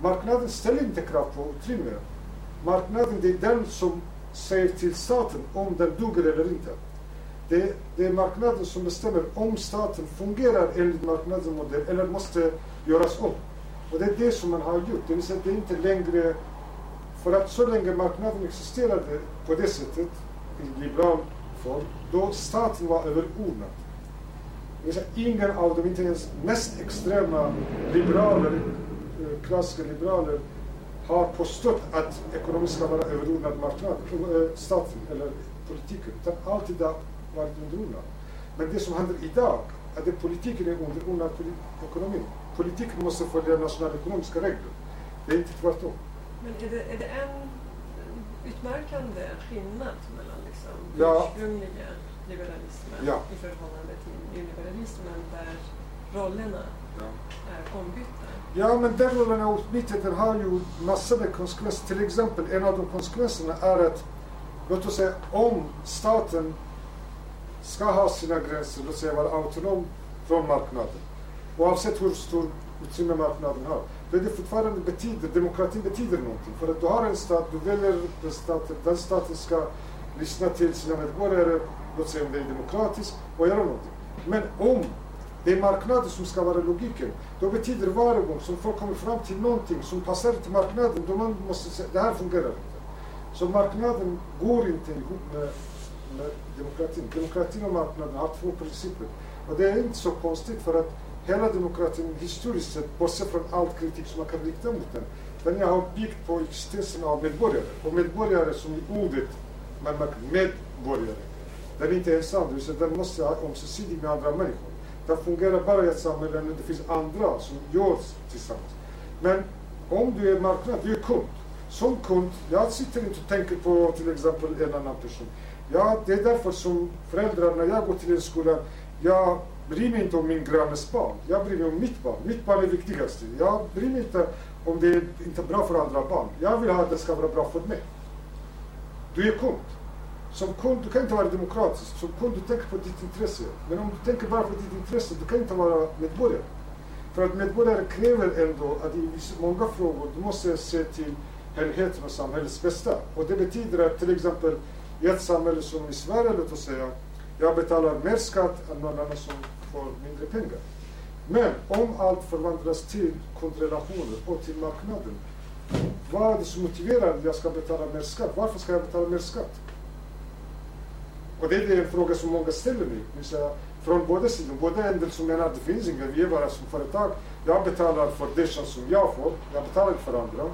Marknaden ställer inte krav på utrymme. Marknaden det är den som säger till staten om den duger eller inte. Det, det är marknaden som bestämmer om staten fungerar enligt marknadens modell eller måste göras om. Och det är det som man har gjort. Det vill säga det är inte längre... För att så länge marknaden existerade på det sättet, i liberal form, då staten var överordnad. Det vill säga ingen av de, inte ens mest extrema liberaler, eh, klassiska liberaler, har påstått att ekonomin ska vara överordnad marknaden, äh, staten eller politiken. Utan alltid har varit underordnad. Men det som händer idag, är att politiken är underordnad ekonomin. Politiken måste följa nationalekonomiska regler. Det är inte tvärtom. Men är det, är det en utmärkande skillnad mellan liksom Ja. ursprungliga liberalismen Ja. i förhållande till nyliberalismen där rollerna är ombytta? Ja, men den rollen av utbytet den har ju massor med konsekvenser. Till exempel, en av de konsekvenserna är att, låt oss säga, om staten ska ha sina gränser, låt säga vara autonom från marknaden, oavsett hur stor utrymme marknaden har, då är det fortfarande betyder, demokratin betyder någonting. För att du har en stat, du väljer den staten, den staten ska lyssna till sina medborgare, låt säga om det är demokratiskt, och göra någonting. Men om det är marknaden som ska vara logiken. Då betyder varje gång som folk kommer fram till någonting som passar till marknaden, då man måste säga det här fungerar inte. Så marknaden går inte ihop med, med demokratin. Demokratin och marknaden har två principer. Och det är inte så konstigt för att hela demokratin historiskt sett, bortsett från all kritik som man kan rikta mot den, den har byggt på existensen av medborgare. Och medborgare som i ordet, man märker medborgare. Den är inte ensam, det vill säga den måste ha ömsesidig med andra människor. Det fungerar bara i ett samhälle när det finns andra som gör tillsammans. Men om du är marknad, du är kund. Som kund, jag sitter inte och tänker på till exempel en annan person. Ja, det är därför som föräldrar, när jag går till en skola, jag bryr mig inte om min grannes barn. Jag bryr mig om mitt barn. Mitt barn är viktigast. Jag bryr mig inte om det är inte är bra för andra barn. Jag vill att det ska vara bra för mig. Du är kund. Som kund, du kan inte vara demokratisk. Som kund, du tänker på ditt intresse. Men om du tänker bara på ditt intresse, du kan inte vara medborgare. För att medborgare kräver ändå att i många frågor, du måste se till helheten och samhällets bästa. Och det betyder att till exempel i ett samhälle som i Sverige, låt oss säga, jag betalar mer skatt än någon annan som får mindre pengar. Men om allt förvandlas till kundrelationer och till marknaden, vad är det som motiverar att jag ska betala mer skatt? Varför ska jag betala mer skatt? Och det är en fråga som många ställer nu. Säga, från båda sidor. Både en del som menar att det finns inga, vi är bara som företag. Jag betalar för det som jag får, jag betalar inte för andra.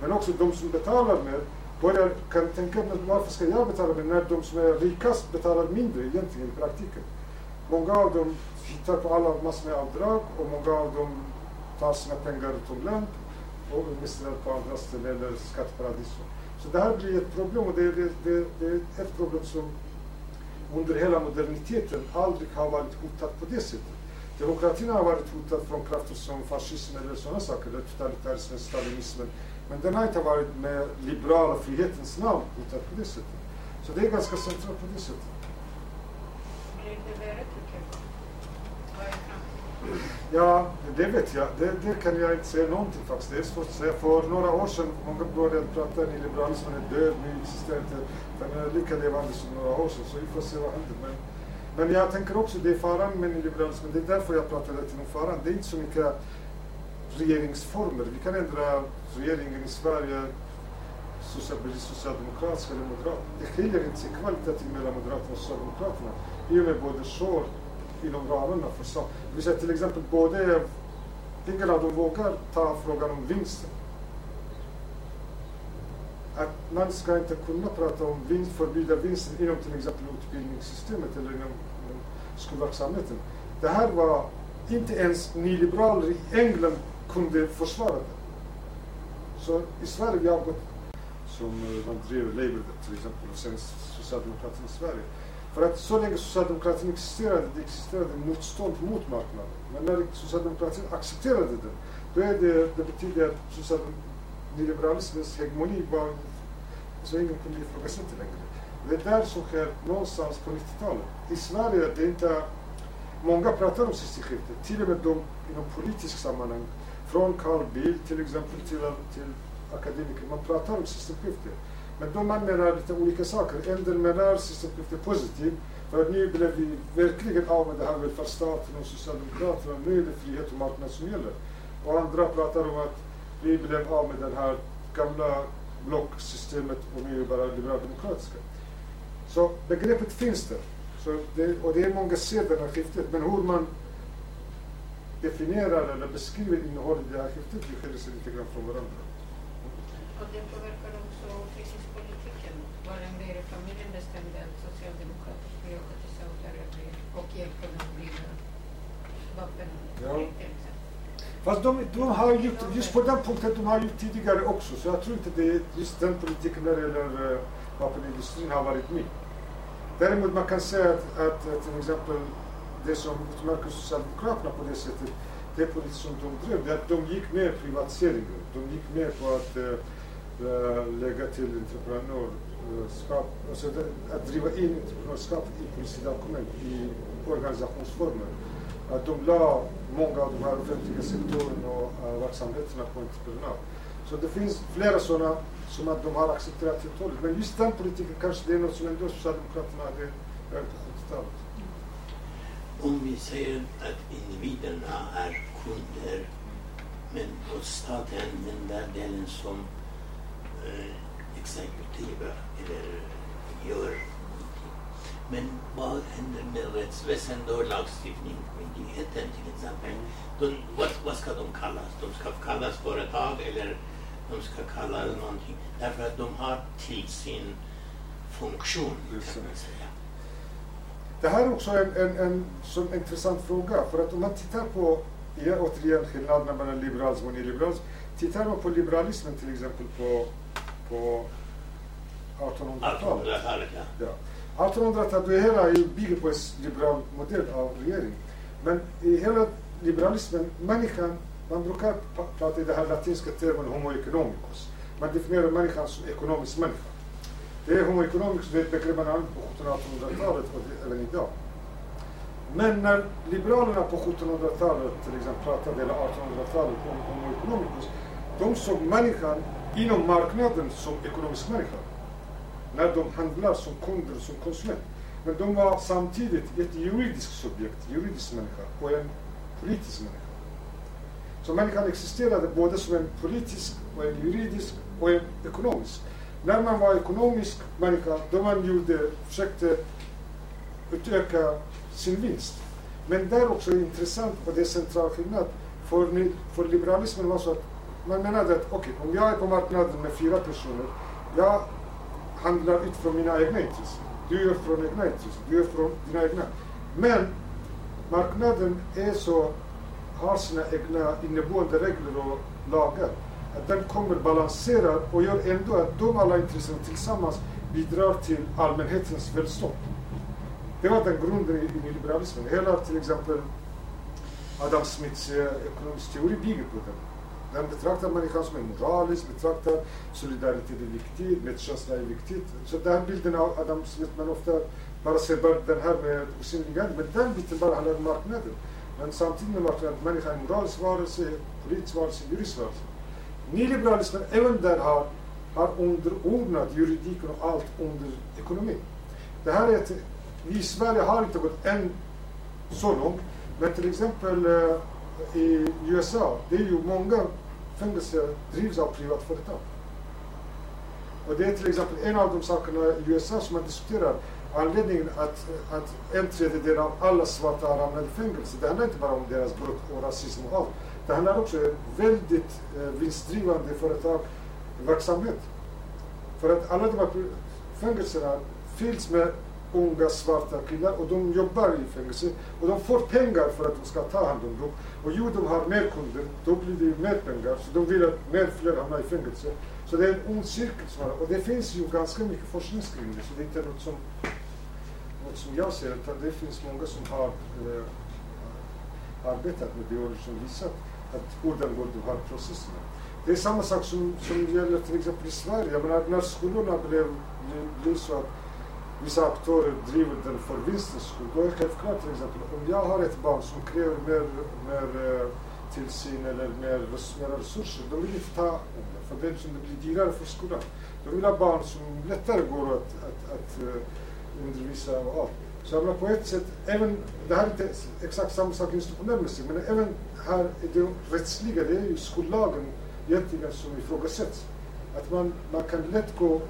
Men också de som betalar mer börjar, kan tänka, men varför ska jag betala mer när de som är rikast betalar mindre egentligen i praktiken? Många av dem hittar på alla massor med avdrag och många av dem tar sina pengar utomlands och investerar på andra ställen eller skatteparadis. Så det här blir ett problem och det, det, det, det är ett problem som under hela moderniteten aldrig har varit hotad på det sättet. Demokratin har varit hotad från krafter som fascism eller sådana saker, eller totalitarismen, stalinismen. Men den har inte varit med liberala frihetens namn hotad på det sättet. Så det är ganska centralt på det sättet. Ja, det vet jag. Det, det kan jag inte säga någonting faktiskt. Det är svårt att säga. För några år sedan, många började prata om liberalismen är död, nu existerar inte. Den är lika levande som några år sedan, så vi får se vad händer. Men, men jag tänker också, det är faran med liberalismen. Det är därför jag pratar lite om faran. Det är inte så mycket regeringsformer. Vi kan ändra regeringen i Sverige social, socialdemokratisk eller moderat. Det skiljer inte sig kvalitativt mellan Moderaterna och Socialdemokraterna. I och med både Short inom ramarna för sak. Det vill säga till exempel både, ingen av dem vågar ta frågan om vinsten. Att man ska inte kunna prata om vinst, förbjuda vinsten inom till exempel utbildningssystemet eller inom, inom skolverksamheten. Det här var inte ens nyliberaler i England kunde försvara det. Så i Sverige, vi har gått som eh, man driver Labour till exempel och sen Socialdemokraterna i Sverige. För att så länge socialdemokratin existerade, det existerade motstånd mot marknaden. Men när socialdemokratin accepterade den, då är det, det betyder att nyliberalismens hegemoni var så ingen kunde ifrågasätta längre. Det är där som sker någonstans på 90-talet. I Sverige, det är inte... Många pratar om systemskiftet. Till och med de inom politisk sammanhang. Från Carl Bildt till exempel till, till akademiker. Man pratar om systemskifte. Men då man menar lite olika saker. En del menar systemskifte positivt. För nu blev vi verkligen av med det här välfärdsstaten och Socialdemokraterna. Nu är det frihet och marknad som gäller. Och andra pratar om att vi blev av med det här gamla blocksystemet och nu är det bara liberaldemokratiska. Så begreppet finns där. Så det, och det är många ser det här skiftet. Men hur man definierar eller beskriver innehållet i det här skiftet det skiljer sig lite grann från varandra. Och det påverkar också. Var en del familjen bestämde att socialdemokrater skulle åka till Saudiarabien och hjälpa dem att bygga vapen Ja. Fast de, de har gjort, just på den punkten, de har gjort tidigare också. Så jag tror inte det är just den politiken när det gäller eh, vapenindustrin har varit med. Däremot man kan säga att, att, att till exempel det som utmärker Socialdemokraterna på det sättet, det politik som de drev, det är att de gick med privatiseringen. De gick med på att äh, lägga till entreprenörskap, alltså det, att driva in entreprenörskap i politiska dokument, i organisationsformer. Att de la många av de här offentliga sektorerna och uh, verksamheterna på entreprenad. Så det finns flera sådana som att de har accepterat helt och hållet. Men just den politiken kanske det är något som ändå Socialdemokraterna hade redan på 70-talet. Om vi säger att individerna är kunder men på staten den där delen som eh, exekutiva eller gör någonting. Men vad händer med rättsväsende och lagstiftningsmyndigheten till exempel? De, vad, vad ska de kallas? De ska kallas företag eller de ska kallas någonting därför att de har till sin funktion kan man säga. Det här är också en, en, en sån intressant fråga. För att om man tittar på, igen, återigen skillnaderna mellan liberalism och nyliberalism. Tittar man på liberalismen till exempel på, på 1800-talet. 1800-talet ja. Ja. 1800-talet, det hela är ju bygger på en liberal modell av regering. Men i hela liberalismen, människan, man brukar prata i det här latinska termen homo economicus. Man definierar människan som ekonomisk människa. Det är homo economicus, det är ett begrepp man använde på 1700-1800-talet och även idag. Men när liberalerna på 1700-talet till exempel pratade, eller 1800-talet om homo economicus, de såg människan inom marknaden som ekonomisk människa. När de handlar som kunder, som konsument. Men de var samtidigt ett juridiskt subjekt, juridisk människa och en politisk människa. Så människan existerade både som en politisk och en juridisk och en ekonomisk. När man var ekonomisk människa, då man gjorde, försökte utöka sin vinst. Men där också är intressant och det är central skillnad. För, ni- för liberalismen var så att man menade att okej, om jag är på marknaden med fyra personer, jag handlar utifrån mina egna intressen. Du gör från egna intressen, du gör från dina egna. Men marknaden är så, har sina egna inneboende regler och lagar. Att den kommer balanserad och gör ändå att de alla intressen tillsammans bidrar till allmänhetens välstånd. Det var den grunden i, i liberalismen. Hela till exempel Adam Smiths eh, ekonomisk teori bygger på den. Den betraktar människan som en moralisk, betraktar solidaritet är viktigt, medkänsla är viktigt. Så den bilden av Adam Smith, man ofta bara ser bara den här med osynliga, men den biten bara handlar om marknaden. Men samtidigt med marknaden, människan är en moralisk varelse, politisk varelse, juridisk varelse. Nyliberalismen även där har, har underordnat juridiken och allt under ekonomin. Det här är ett, vi i Sverige har inte gått än så långt, men till exempel eh, i USA, det är ju många fängelser drivs av privatföretag. Och det är till exempel en av de sakerna i USA som man diskuterar. Anledningen att, att en tredjedel av alla svarta har hamnat i fängelse. Det handlar inte bara om deras brott och rasism och allt. Det handlar också om väldigt eh, vinstdrivande företagverksamhet. För att alla de här fängelserna fylls med unga svarta killar och de jobbar i fängelse och de får pengar för att de ska ta hand om dem. Och ju de har mer kunder, då blir det ju mer pengar. Så de vill att mer fler hamnar i fängelse. Så det är en ond cirkel och det finns ju ganska mycket forskning kring det. Så det är inte något som, något som jag ser, utan det finns många som har eh, arbetat med det och som visat att hur går, de här processerna. Det är samma sak som, som gäller till exempel i Sverige. Jag menar, när skolorna blev, blev, blev så att vissa aktörer driver den för vinstens skull, då är det självklart till exempel om jag har ett barn som kräver mer, mer eh, tillsyn eller mer, mer resurser. De vill inte ta om det, för det, det blir dyrare för skolan. De vill ha barn som lättare går att, att, att eh, undervisa och allt. Så jag menar på ett sätt, även, det här är inte exakt samma sak institutionellt men även här i det rättsliga, det är ju skollagen egentligen som ifrågasätts. Att man, man kan lätt gå,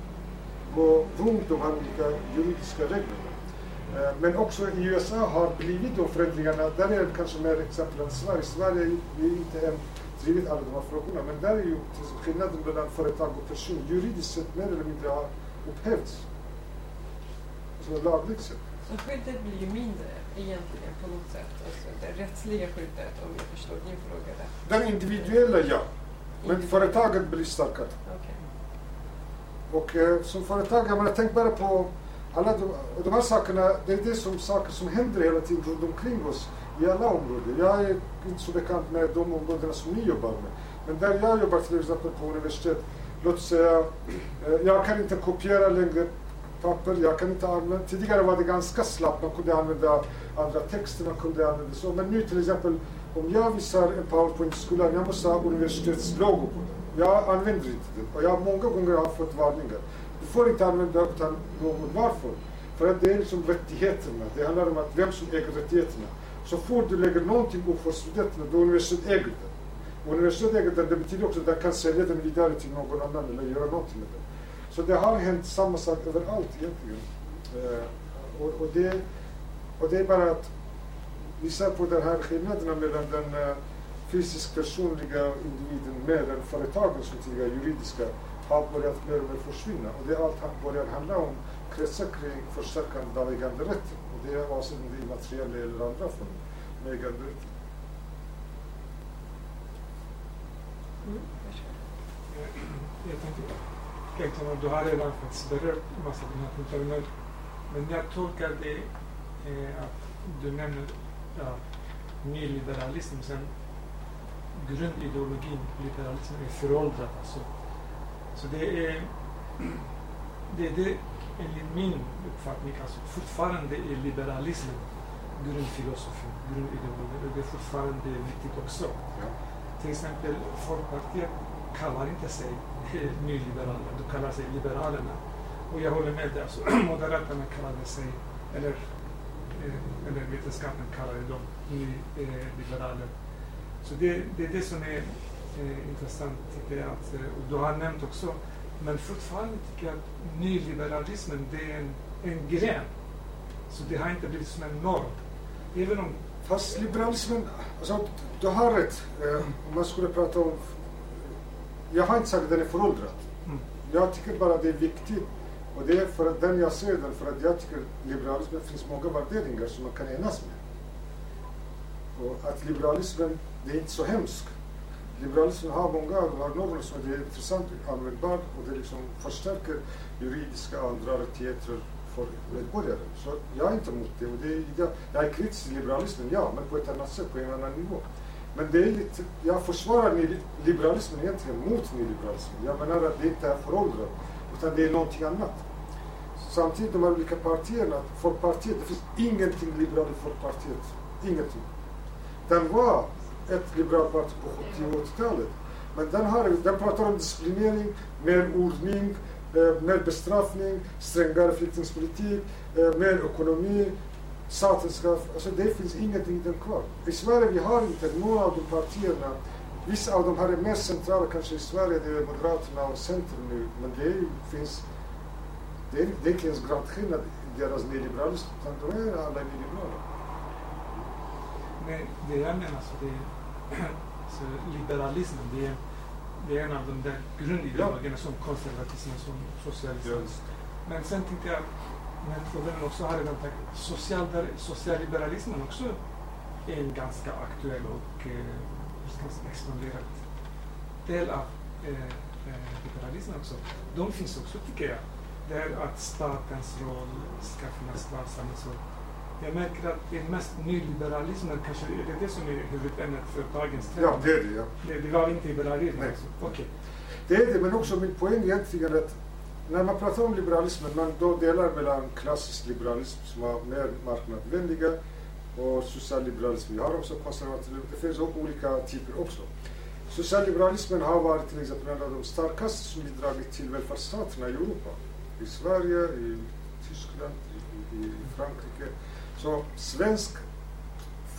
gå runt de här olika juridiska reglerna. Eh, Men också i USA har blivit de förändringarna, där är det kanske mer exempel än Sverige. Sverige är inte än drivit alla de här frågorna, men där är ju skillnaden mellan företag och person juridiskt sett mer eller mindre har upphävts. Alltså lagligt sett. Så skyddet blir ju mindre egentligen på något sätt. Alltså det rättsliga skyddet om jag förstår din fråga rätt. Den individuella ja, men företaget blir starkare. Okej. Och eh, som företag, jag menar, tänk bara på alla de, och de här sakerna, det är det som saker som händer hela tiden runt omkring oss i alla områden. Jag är inte så bekant med de områdena som ni jobbar med. Men där jag jobbar till exempel på universitet, låt säga, eh, jag kan inte kopiera längre papper, jag kan inte använda, tidigare var det ganska slappt, man kunde använda andra texter, man kunde använda så. Men nu till exempel, om jag visar en powerpoint i skolan, jag måste ha universitetslogo på den. Jag använder inte det. Och jag många gånger har fått varningar. Du får inte använda utan någon. Varför? För att det är liksom rättigheterna. Det handlar om att vem som äger rättigheterna. Så fort du lägger någonting på studenterna, då universitetet äger det. Universitetet äger det. det betyder också att den kan sälja den vidare till någon annan eller göra någonting med den. Så det har hänt samma sak överallt egentligen. Eh, och, och, det, och det är bara att vi ser på den här skillnaderna mellan den eh, fysiskt personliga individen med den företagen som tidigare juridiska har börjat mer och mer försvinna. Och det allt börjar handla om kretsar kring förstärkande av äganderätten. Och det är om det är materiella eller andra former med äganderätten. Mm, varsågod. Jag tänkte, egentligen, du har redan faktiskt berört massa av de här punkterna, men jag tolkar det eh, att du nämner ja, nyliberalism, sen grundideologin, liberalism, är föråldrad. Alltså. Så det är, det är det, enligt min uppfattning, alltså fortfarande är liberalismen grundfilosofin, grundideologin, och det är fortfarande viktigt också. Ja. Till exempel Folkpartiet kallar inte sig eh, nyliberaler, de kallar sig Liberalerna. Och jag håller med dig, alltså, Moderaterna kallade sig, eller, eh, eller vetenskapen kallade dem nyliberaler. Så det, det är det som är eh, intressant, tycker jag. Att, eh, och du har nämnt också, men fortfarande tycker jag att nyliberalismen, det är en, en gren. Så det har inte blivit som en norm. Även om Fast liberalismen, alltså, du har rätt. Eh, om man skulle prata om... Jag har inte sagt att den är föråldrad. Mm. Jag tycker bara det är viktigt. Och det är för att den jag ser den, för att jag tycker liberalismen finns många värderingar som man kan enas med. Och att liberalismen, det är inte så hemskt. Liberalismen har många av som är intressant och användbar och det liksom förstärker juridiska och andra rättigheter för medborgare. Så jag är inte emot det. Och det är, jag, jag är kritisk till liberalismen, ja, men på ett annat sätt, på en annan nivå. Men det är lite, jag försvarar liberalismen egentligen mot nyliberalismen. Jag menar att det inte är föråldrat, utan det är någonting annat. Samtidigt de här olika partierna, Folkpartiet, det finns ingenting liberalt i Folkpartiet. Ingenting. Den var ett liberalt parti på 70 och 80-talet. Men den, har, den pratar om disciplinering, mer ordning, eh, mer bestraffning, strängare flyktingpolitik, eh, mer ekonomi. Staten ska, alltså det finns ingenting i den kvar. I Sverige vi har inte några av de partierna. Vissa av de här är mest centrala kanske i Sverige, det är Moderaterna och Centern nu. Men det är, finns, det är, det är inte ens gradskillnad i deras nyliberalism, utan de är alla nyliberala. Nej, det jag menar så det är så liberalismen, det är, det är en av de där grundideologierna som konservatismen, som socialismen. Men sen tänkte jag, men problemen också har redan sagt, social, socialliberalismen också är en ganska aktuell och eh, ganska expanderad del av eh, eh, liberalismen också. De finns också tycker jag. Det är att statens roll ska finnas kvar, samhällets roll. Jag märker att det är mest nyliberalismen, kanske är det det som är huvudämnet för dagens tema. Ja, det är det. Ja. Det, det var inte liberalismen. Nej. Alltså. Okej. Det är det, men också min poäng egentligen att när man pratar om liberalismen, man då delar mellan klassisk liberalism som har mer marknadsvänliga och socialliberalism. Vi har också konservativ, det finns olika typer också. Socialliberalismen har varit till exempel en av de starkaste som bidragit till välfärdsstaterna i Europa. I Sverige, i Tyskland, i, i Frankrike. Så svensk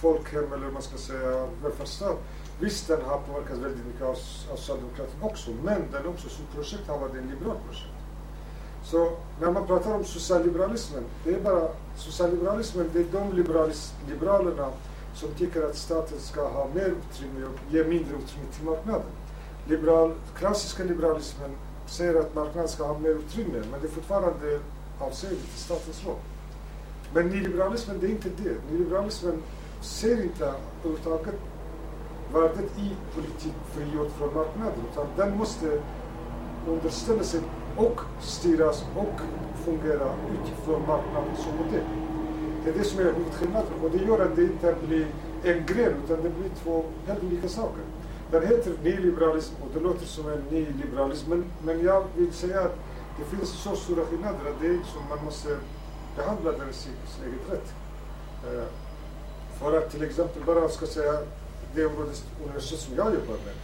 folkhem, eller man ska säga välfärdsstat, visst den har påverkats väldigt mycket av, av socialdemokratin också, men den också som projekt har varit en liberal projekt. Så när man pratar om socialliberalismen, det är bara socialliberalismen, det är de liberalis, liberalerna som tycker att staten ska ha mer utrymme och ge mindre utrymme till marknaden. Liberal, klassiska liberalismen säger att marknaden ska ha mer utrymme, men det är fortfarande avseende till statens roll. Men nyliberalismen, det är inte det. Nyliberalismen ser inte överhuvudtaget värdet i politik frigjord från marknaden, utan den måste underställa sig och styras och fungera utifrån marknaden som modell. Det är det som är huvudskillnaden och det gör att det inte blir en gren utan det blir två helt olika saker. Den heter nyliberalism och det låter som en nyliberalism men, men jag vill säga att det finns så stora skillnader att det är som man måste behandla den i sin egen rätt. Eh, för att till exempel bara ska säga det området universitet som jag jobbar med.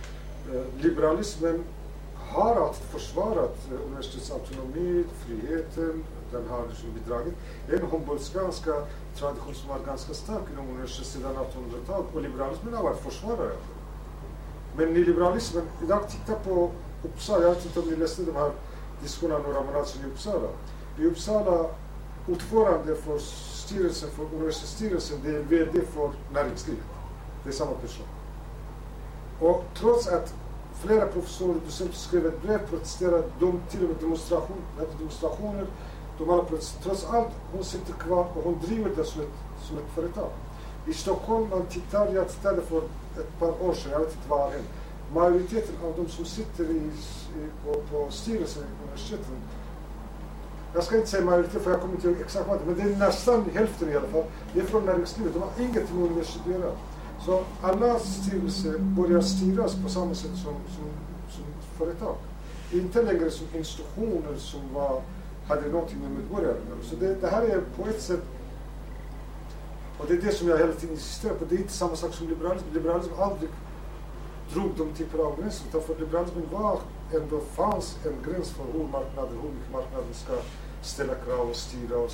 Eh, liberalismen har alltid försvarat eh, uh, universitetets autonomi, friheten, den har liksom bidragit. Det är en Humboldtska tradition som var ganska stark inom universitetet sedan 1800-talet och liberalismen har varit försvarare av. Men nyliberalismen, idag titta på Uppsala, jag vet inte om ni läste de här diskussionerna några månader sedan i Uppsala. I Uppsala, ordförande för styrelsen, för universitetsstyrelsen, det är VD för näringslivet. Det är samma person. Och trots att flera professorer och docenter skrev ett brev protesterade de till och med demonstration, demonstrationer de har trots allt, hon sitter kvar och hon driver det som ett, som ett företag. I Stockholm, man tittar, jag tittade för ett par år sedan, jag vet inte vad har hänt. Majoriteten av de som sitter i, i, på, på styrelsen i universiteten, jag ska inte säga majoritet för jag kommer inte ihåg exakt vad men det är nästan hälften i alla fall. Det är från näringslivet, de har ingenting med att göra. Så alla styrelser börjar styras på samma sätt som, som, som företag. Inte längre som institutioner som var hade någonting med medborgare att göra. Så det, det, här är på ett sätt, och det är det som jag hela tiden insisterar på, det är inte samma sak som liberalism. Liberalism aldrig drog de typer av gränser, utan för liberalismen var ändå fanns en gräns för hur marknaden, hur mycket marknaden ska ställa krav och styra och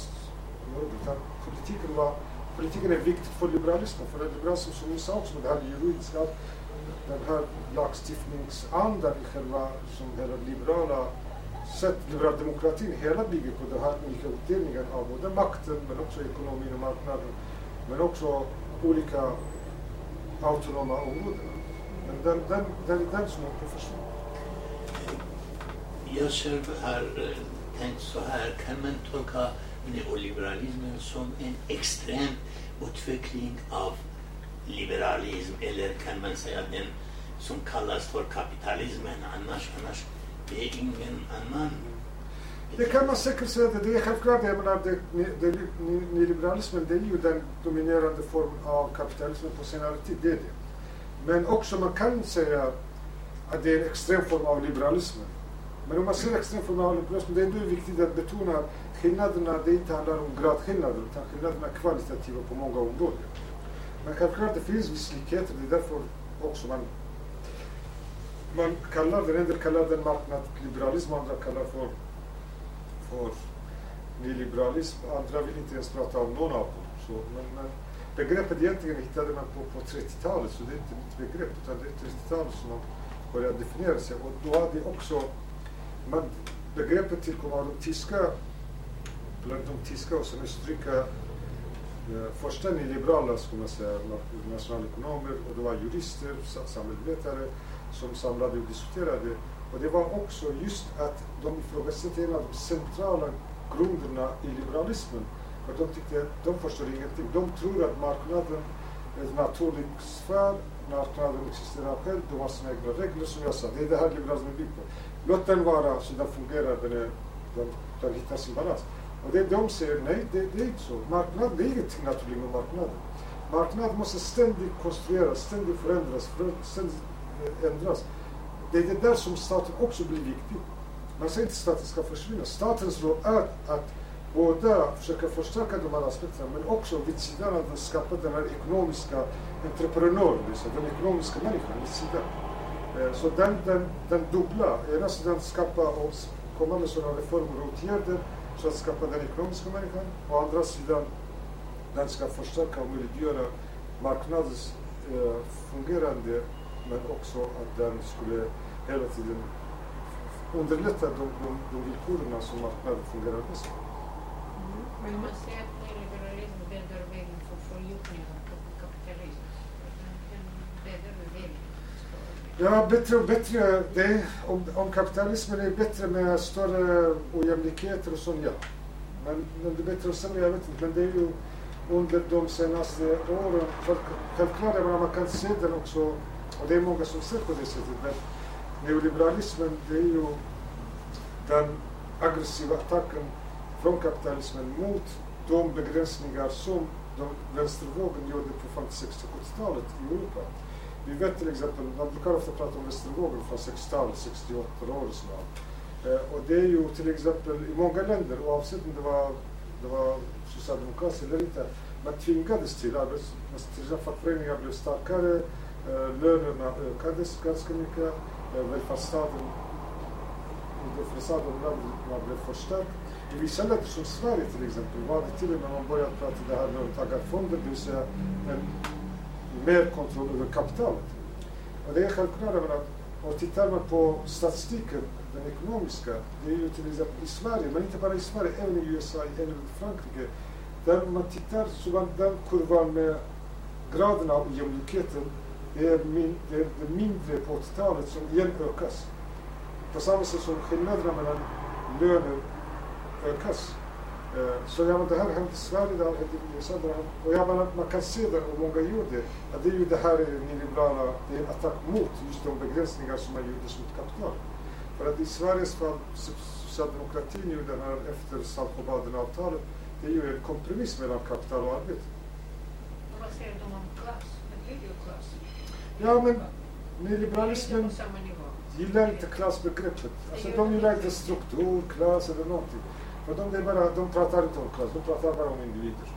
utan politiken var politiken är viktig för liberalismen, för liberalismen som ni sa också, det här juridiska, den här lagstiftningsandan i själva, som hela liberala sätt liberaldemokratin hela bygger på den här olika uppdelningen av både makten men också ekonomin och marknaden. Men också olika autonoma områden. Men den, den, den är den som är på försvar. Jag själv har eh, tänkt så här, kan man tolka neoliberalismen som en extrem utveckling av liberalism eller kan man säga den som kallas för kapitalismen annars, annars det är ingen annan. Det kan man säkert säga. Det är självklart. Jag menar, det, det, nyliberalismen det är ju den dominerande formen av kapitalismen på senare tid. Det är det. Men också man kan säga att det är en extrem form av liberalismen. Men om man ser extrem form det är ändå viktigt att betona att skillnaderna, det inte handlar om gradskillnader, utan skillnaderna är kvalitativa på många områden. Men självklart, det finns viss likheter. Det är därför också man man kallar den, en del kallar den marknadsliberalism, andra kallar för, för nyliberalism, andra vill inte ens prata om någon av dem. Så, men, men begreppet egentligen hittade man på, på 30-talet, så det är inte mitt begrepp, utan det är 30-talet som man började definiera sig. Och då hade också, men begreppet tillkom av de tyska, bland de tyska och som österrika eh, första nyliberala, skulle man säga, nationalekonomer, och det var jurister, samhällsvetare, som samlade och diskuterade. Och det var också just att de ifrågasatte en av de centrala grunderna i liberalismen. För de tyckte att de förstår ingenting. De tror att marknaden eh, är en naturlig sfär, marknaden existerar själv, de har sina egna regler som jag sa. Det är det här liberalismen bygger på. Låt den vara så den fungerar, den, är, den, den hittar sin balans. Och det de säger, nej det, det är inte så. Marknad, det är ingenting naturligt med marknaden. Marknaden måste ständigt konstrueras, ständigt förändras, ständigt ändras. Det är det där som staten också blir viktig. Man säger inte att staten ska försvinna. Statens roll är att både försöka förstärka de här aspekterna men också vid sidan av att skapa den här ekonomiska entreprenören, liksom, den ekonomiska människan vid sidan. Eh, så den, den, den dubbla, ena sidan skapa och komma med sådana reformer och åtgärder så att skapa den ekonomiska människan. Å andra sidan, den ska förstärka och möjliggöra marknadens eh, fungerande men också att den skulle hela tiden underlätta de, de, de villkoren som marknaden fungerar bäst. Mm. Men man att nyliberalism bäddar vägen för fördjupning av kapitalism. Ja, bättre och bättre. Det, om, om kapitalismen är bättre med större ojämlikheter och sånt, ja. Men, men det är bättre och sämre, jag vet inte. Men det är ju under de senaste åren, självklart, man kan se den också, och det är många som ser på det sättet, men neoliberalismen det är ju den aggressiva attacken från kapitalismen mot de begränsningar som de vänstervågen gjorde på 60 70-talet i Europa. Vi vet till exempel, man brukar ofta prata om vänstervågen från 60-talet, 68 år och sådär. Eh, och det är ju till exempel i många länder, oavsett om det var, det var socialdemokratiskt eller inte, man tvingades till, arbets, till exempel fackföreningar blev starkare, eh, lönerna ökades ganska mycket, eh, välfärdsstaten under fasaden man blev förstärkt. I vissa länder som Sverige till exempel var det till och med man började prata det här med löntagarfonder, det vill säga en mer kontroll över kapitalet. Och det är självklart, menar, och tittar man på statistiken, den ekonomiska, det är ju till exempel i Sverige, men inte bara i Sverige, även i USA, även i Frankrike, där man tittar så man den kurvan med graden av ojämlikheten, det är, min, det är mindre på 80-talet som igen ökas. På samma sätt som skillnaderna mellan löner ökas. Eh, så ja, men det här hände i Sverige, det här hände i USA. Och ja, man, man kan se det, och många gjorde att det är ju det här nyliberala, det är en attack mot just de begränsningar som man gjorde mot kapital. För att i Sveriges fall, socialdemokratin gjorde den här efter Saltsjöbaden-avtalet, det är ju en kompromiss mellan kapital och arbete. Och vad säger de om klass? Det blir ju klass. Ja, men nyliberalismen gillar inte klassbegreppet. Alltså, de gillar inte struktur, klass eller någonting. För de, det bara, de pratar inte om klass, de pratar bara om individer.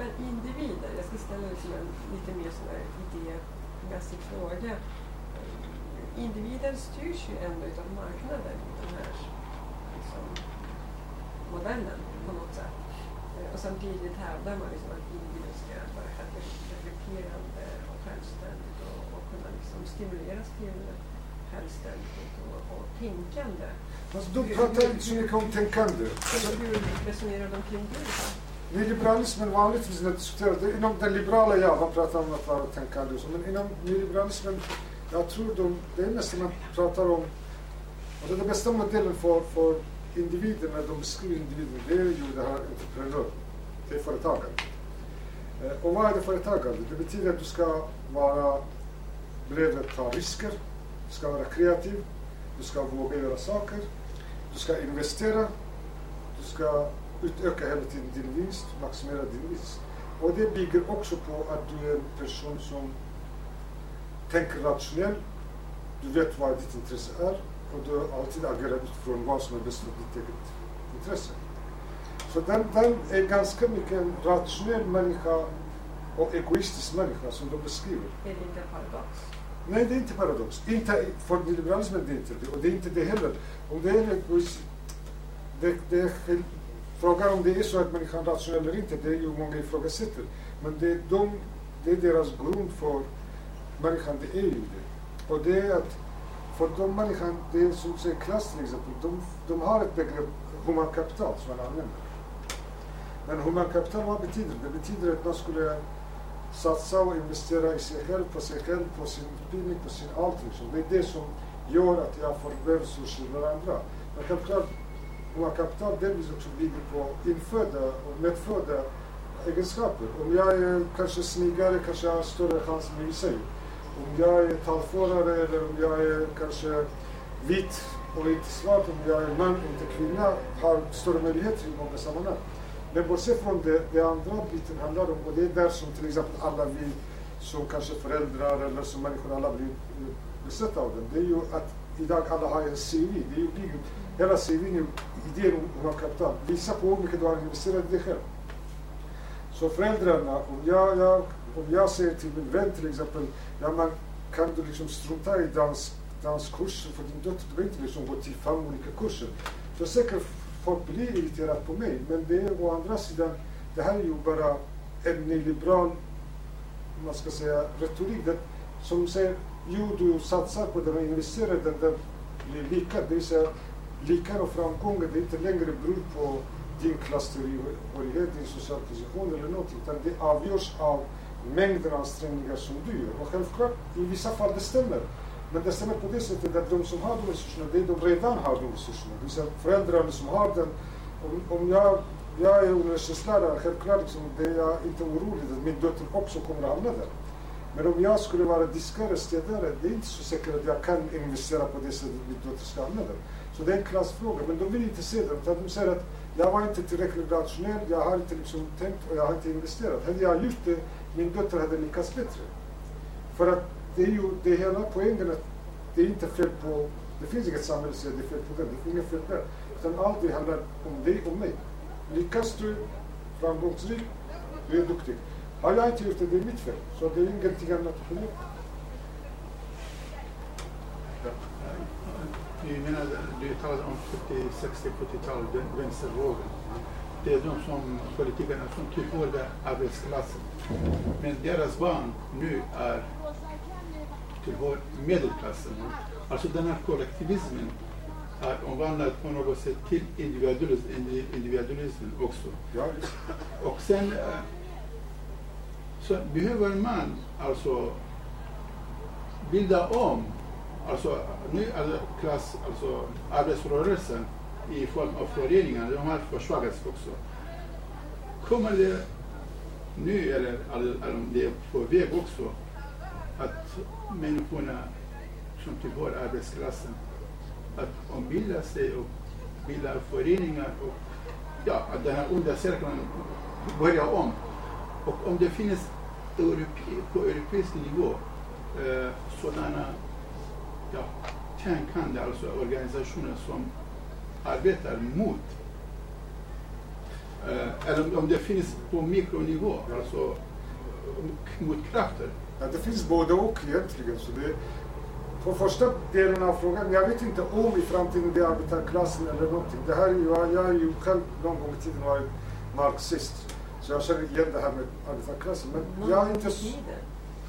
Men individer, jag ska ställa liksom en lite mer sådär idémässig fråga. Individen styrs ju ändå utav marknaden den här liksom, modellen på något sätt. Och samtidigt hävdar man liksom att individen ska vara reflekterande och självständigt och, och kunna liksom stimuleras till självständighet och, och tänkande. Alltså, de pratar inte så mycket om tänkande. Alltså, hur resonerar de kring det? Nyliberalismen vanligtvis när diskuterar, inom den liberala, ja, man pratar om att vara tänkande och så, men inom nyliberalismen, jag tror de, det är mest man pratar om, och det är den bästa modellen för, för individen när de beskriver individen, det är ju det här entreprenör, det är företagande. Eh, och vad är det företagande? Det betyder att du ska vara beredd att ta risker, du ska vara kreativ, du ska våga göra saker, du ska investera, du ska utöka hela tiden din vinst, maximera din vinst. Och det bygger också på att du är en person som tänker rationellt, du vet vad ditt intresse är och du alltid agerar utifrån vad som är bäst för ditt eget intresse. Så den, den är ganska mycket en rationell människa och egoistisk människa som de beskriver. Är det inte paradox? Nej, det är inte paradox. Inte, för liberalismen det är inte det. Och det är inte det heller. Om det är en det, det är Frågan om det är så att människan är rationell eller inte, det är ju många ifrågasätter. Men det, de, det är deras grund för människan, det är ju det. Och det är att för de människan, det är som säger klass till exempel, de, de har ett begrepp humankapital som man använder. Men humankapital, vad betyder det? Det betyder att man skulle satsa och investera i sig själv, på sig själv, på sin utbildning, på sin allt liksom. det är det som gör att jag får mer resurser än andra. Men självklart, kapital delvis också bygger på infödda och medfödda egenskaper. Om jag är kanske snyggare kanske jag har större chans med sig. Om jag är talförare eller om jag är kanske vit och inte svart, om jag är man och inte kvinna, har större möjligheter i många sammanhang. Men bortsett från det, det andra biten handlar om, och det är där som till exempel alla vi som kanske föräldrar eller som människor alla blir eh, besatta av den, det är ju att idag alla har en CV. Det är ju, det är ju, hela CVn är idén om att ha kapital. Visa på hur mycket du har investerat i dig själv. Så föräldrarna, om jag, jag, om jag säger till min vän till exempel, ja man kan du liksom strunta i dans, danskurser för din dotter, du behöver inte liksom gå till fem olika kurser. Så säkert folk blir irriterade på mig, men det är å andra sidan, det här är ju bara en nyliberal, man ska säga, retorik det, som säger, jo du satsar på det men investerar den, det blir lika, det vill säga lyckan och framgången, det är inte längre beror på din klasstillhörighet, din social position eller någonting, utan det avgörs av mängden ansträngningar som du gör. Och självklart, i vissa fall det stämmer. Men det stämmer på det sättet att de som har de resurserna, det är de redan har de resurserna. Det vill säga föräldrarna som har den. Om, om jag, jag är universitetslärare, självklart liksom, det är jag inte orolig att min dotter också kommer att hamna där. Men om jag skulle vara diskare, städare, det är inte så säkert att jag kan investera på det sättet att min dotter ska hamna där. Så det är en klassfråga. Men de vill inte se det, utan de säger att jag var inte tillräckligt rationell, jag har inte liksom tänkt och jag har inte investerat. Hade jag gjort det, min dotter hade lyckats bättre. För att det är ju det är hela poängen att det är inte fel på, det finns inget samhälle som säger det är fel på den, det är inget fel där. Utan allt det handlar om dig och mig. Lyckas du framgångsrik, du är duktig. Har jag inte gjort det, det är mitt fel. Så det är ingenting annat att skylla på. Du menar, du talade om 40, 60, 70-tal, vänstervågen. Det är de som politikerna som typ tillhörde arbetsklassen. Men deras barn nu är tillhör medelklassen. Alltså den här kollektivismen är omvandlad på något sätt till individualism, individualism också. Och sen eh, så behöver man alltså bilda om alltså, nu är klass, alltså arbetsrörelsen i form av föreningar, de har försvagats också. Kommer det nu, eller, eller om det är på väg också, att människorna som tillhör arbetsklassen att ombilda sig och bilda föreningar och ja, att den här onda cirkeln börjar om. Och om det finns europe, på europeisk nivå eh, sådana ja, tänkande, alltså organisationer som arbetar mot eh, eller om det finns på mikronivå, alltså mot krafter. Ja, det finns både och egentligen. Så det, på första delen av frågan, jag vet inte om i framtiden det är arbetarklassen eller någonting. Det här är ju, jag är ju själv någon gång i tiden varit marxist. Så jag känner igen det här med arbetarklassen. Men jag är inte...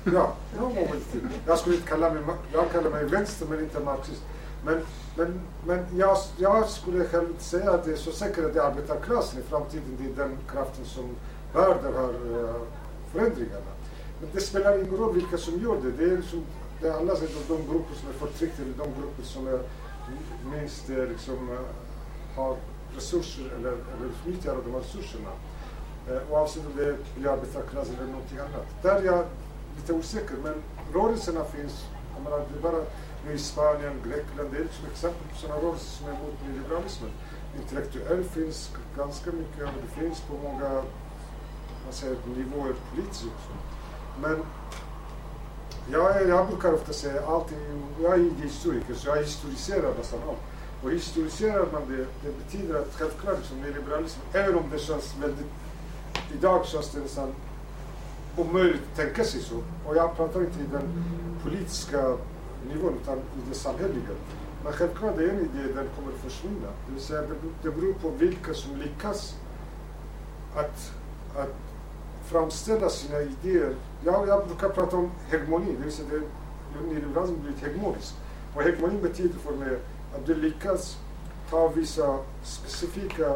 Ja, någon gång i tiden. Jag skulle inte kalla mig, jag kallar mig vänster men inte marxist. Men, men, men jag, jag skulle själv inte säga att det är så säkert att det är arbetarklassen i framtiden. Det är den kraften som bär de här eh, förändringarna. Men det spelar ingen roll vilka som gör det. Det är, liksom, det är alla sätt de grupper som är förtryckta eller de grupper som är minst eh, liksom, eh, har resurser eller, eller utnyttjar de här resurserna. Eh, oavsett om det är arbetarklass eller någonting annat. Där är jag lite osäker, men rörelserna finns. Jag menar, det är bara nu i Spanien, Grekland, det är liksom exempel på sådana rörelser som är emot nyliberalismen. Intellektuell finns ganska mycket och det finns på många man säger, nivåer politiskt också. Men jag, är, jag brukar ofta säga allting, jag är historiker så jag historiserar nästan allt. Och historiserar man det, det betyder att självklart liksom liberalism, även om det känns väldigt, idag känns det nästan omöjligt att tänka sig så. Och jag pratar inte i den politiska nivån utan i det samhälleliga. Men självklart det är en idé, den kommer att försvinna. Det vill säga det, det beror på vilka som lyckas att, att framställa sina idéer. Jag, jag brukar prata om hegemoni, det vill säga det, nyliberalismen blivit hegemonisk. Och hegemoni betyder för mig att du lyckas ta vissa specifika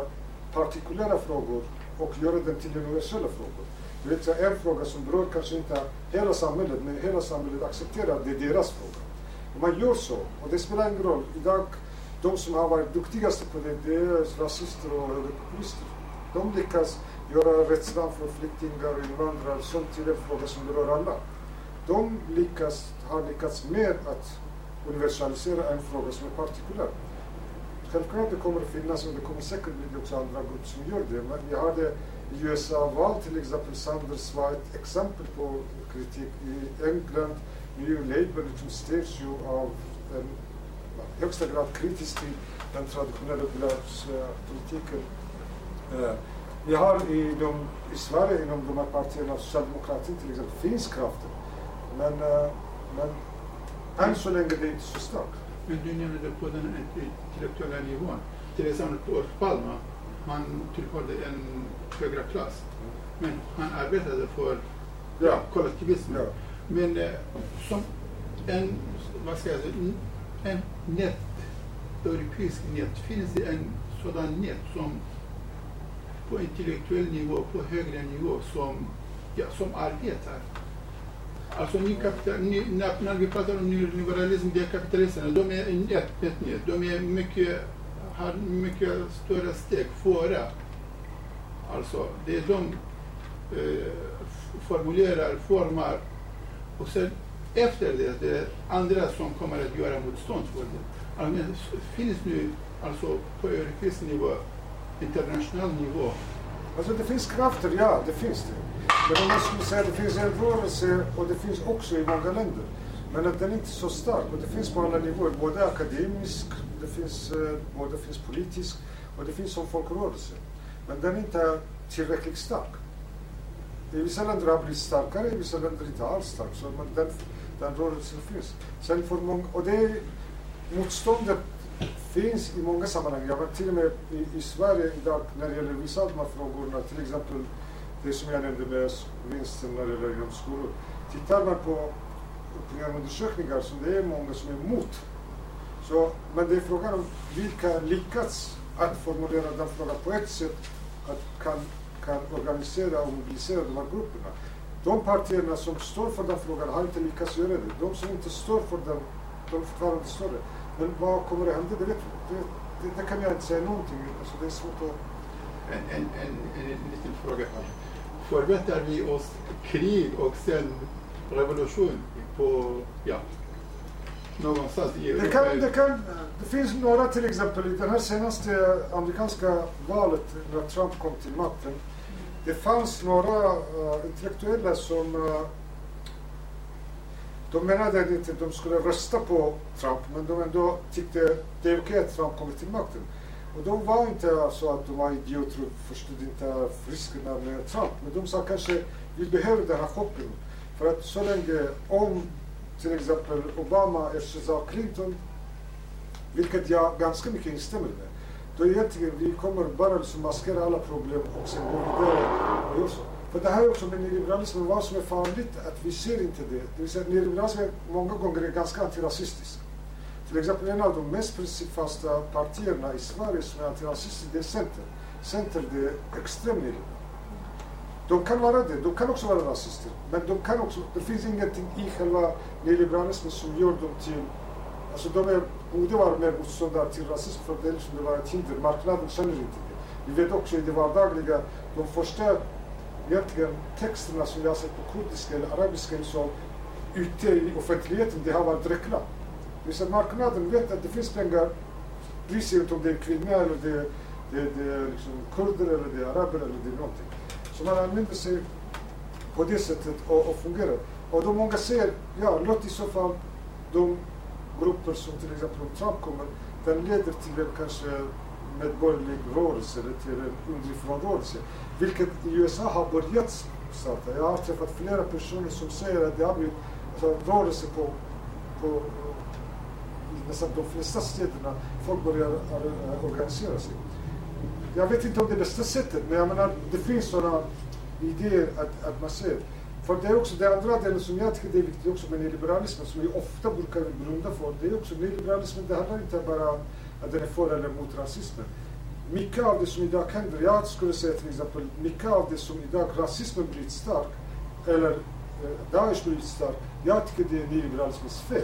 partikulära frågor och göra dem till universella frågor. Du vet, en fråga som berör kanske inte hela samhället, men hela samhället accepterar att det är deras fråga. Om man gör så, och det spelar ingen roll, idag de som har varit duktigaste på det, det är rasister och högerpopulister. De lyckas göra rädslan för flyktingar och invandrare som till en fråga som berör alla. De lyckas, har lyckats med att universalisera en fråga som är partikulär. Självklart det kommer att finnas och det kommer säkert bli också andra grupper som gör det. Men vi hade i USA-val till exempel, Sanders var ett exempel på kritik. I England, New Labour liksom styrs ju av en i högsta grad kritisk till den traditionella bidragspolitiken. Eh, vi har i, de, i Sverige inom de här partierna, socialdemokratin till exempel, finns krafter. Men, eh, men än så länge det är inte så starkt. Men du nämnde på den intellektuella nivån. Till exempel på Palme, han tillhörde en högre klass. Men han arbetade för Ja. kollektivismen. Ja. Men eh, som en, vad ska jag säga, en nät, europeisk nät, finns det en sådan nät som på intellektuell nivå, på högre nivå, som, ja, som arbetar. Alltså ny kapital, ny, när, när vi pratar om nyliberalism, det är kapitalisterna, de är en ett, ett nytt. De är mycket, har mycket större steg före. Alltså, det är de eh, formulerar, formar och sen efter det, det är andra som kommer att göra motstånd för det. Alltså, finns nu alltså på europeisk nivå, internationell nivå, Alltså det finns krafter, ja det finns det. Men om man skulle säga att det finns en rörelse och det finns också i många länder. Men att den är inte så stark och det finns på alla nivåer, både akademisk, det finns, eh, både det finns politisk och det finns som folkrörelse. Men den är inte tillräckligt stark. I vissa länder har blivit starkare, i vissa länder inte alls stark. Så men den, den rörelsen finns. Sen för många, och det är, motståndet finns i många sammanhang. Jag var till och med i, i Sverige idag när det gäller vissa av de här frågorna, till exempel det som jag nämnde med vinsten när det gäller inom. Tittar man på programundersökningar så det är många som är emot. Så, men det är frågan om vilka lyckats att formulera den frågan på ett sätt att kan, kan organisera och mobilisera de här grupperna. De partierna som står för den frågan har inte lyckats göra det. De som inte står för den, de är fortfarande större. Men vad kommer att hända? Det, vet, det, det, det kan jag inte säga någonting. Alltså det är svårt att... en, en, en, en liten fråga här. Förväntar vi oss krig och sen revolution på, ja, någonstans i Det, kan, det, kan, det finns några till exempel i det här senaste amerikanska valet när Trump kom till makten. Det fanns några uh, intellektuella som uh, de menade att inte de skulle rösta på Trump men de ändå tyckte det är okej att Trump kommer till makten. Och de var inte så att de var idioter och förstod inte riskerna med Trump. Men de sa kanske vi behöver den här chocken. För att så länge om till exempel Obama ersätter Clinton, vilket jag ganska mycket instämmer med, då egentligen vi kommer bara liksom maskera alla problem och sen gå vidare och göra så. Och det här är också med nyliberalismen, vad som är farligt, att vi ser inte det. Det vill säga att nyliberalismen många gånger är ganska antirasistisk. Till exempel en av de mest principfasta partierna i Sverige som är antirasistisk, det är Center. Center, det är extremt nyliberalt. De kan vara det, de kan också vara rasister. Men de kan också, det finns ingenting i själva nyliberalismen som gör dem till... Alltså de är, borde vara mer motståndare till rasism för det är liksom det var ett hinder. Marknaden känner inte det. Vi vet också i det vardagliga, de första egentligen texterna som jag har sett på kurdiska eller arabiska så ute i offentligheten, det har varit reklam. Det vill säga marknaden vet att det finns pengar, bryr sig inte om det är kvinnor eller det, det, det är liksom kurder eller det är araber eller det är någonting. Så man använder sig på det sättet och, och fungerar. Och då många säger, ja låt i så fall de grupper som till exempel om Trump kommer, den leder till en kanske medborgerlig rörelse eller till en underifrånrörelse. Vilket i USA har börjat starta. Jag har träffat flera personer som säger att det har blivit alltså, rörelse på, på i nästan de flesta städerna. Folk börjar eh, organisera sig. Jag vet inte om det är bästa sättet, men jag menar, det finns sådana idéer att, att man ser. För det är också det andra delen som jag tycker det är viktigt också med nyliberalismen, som vi ofta brukar blunda för. Det är också nyliberalismen, det handlar inte bara om att den är för eller mot rasismen. Mycket av det som idag händer, jag skulle säga till exempel, mycket av det som idag rasismen blivit stark, eller eh, Daesh blivit stark, jag tycker det är nyliberalismens fel.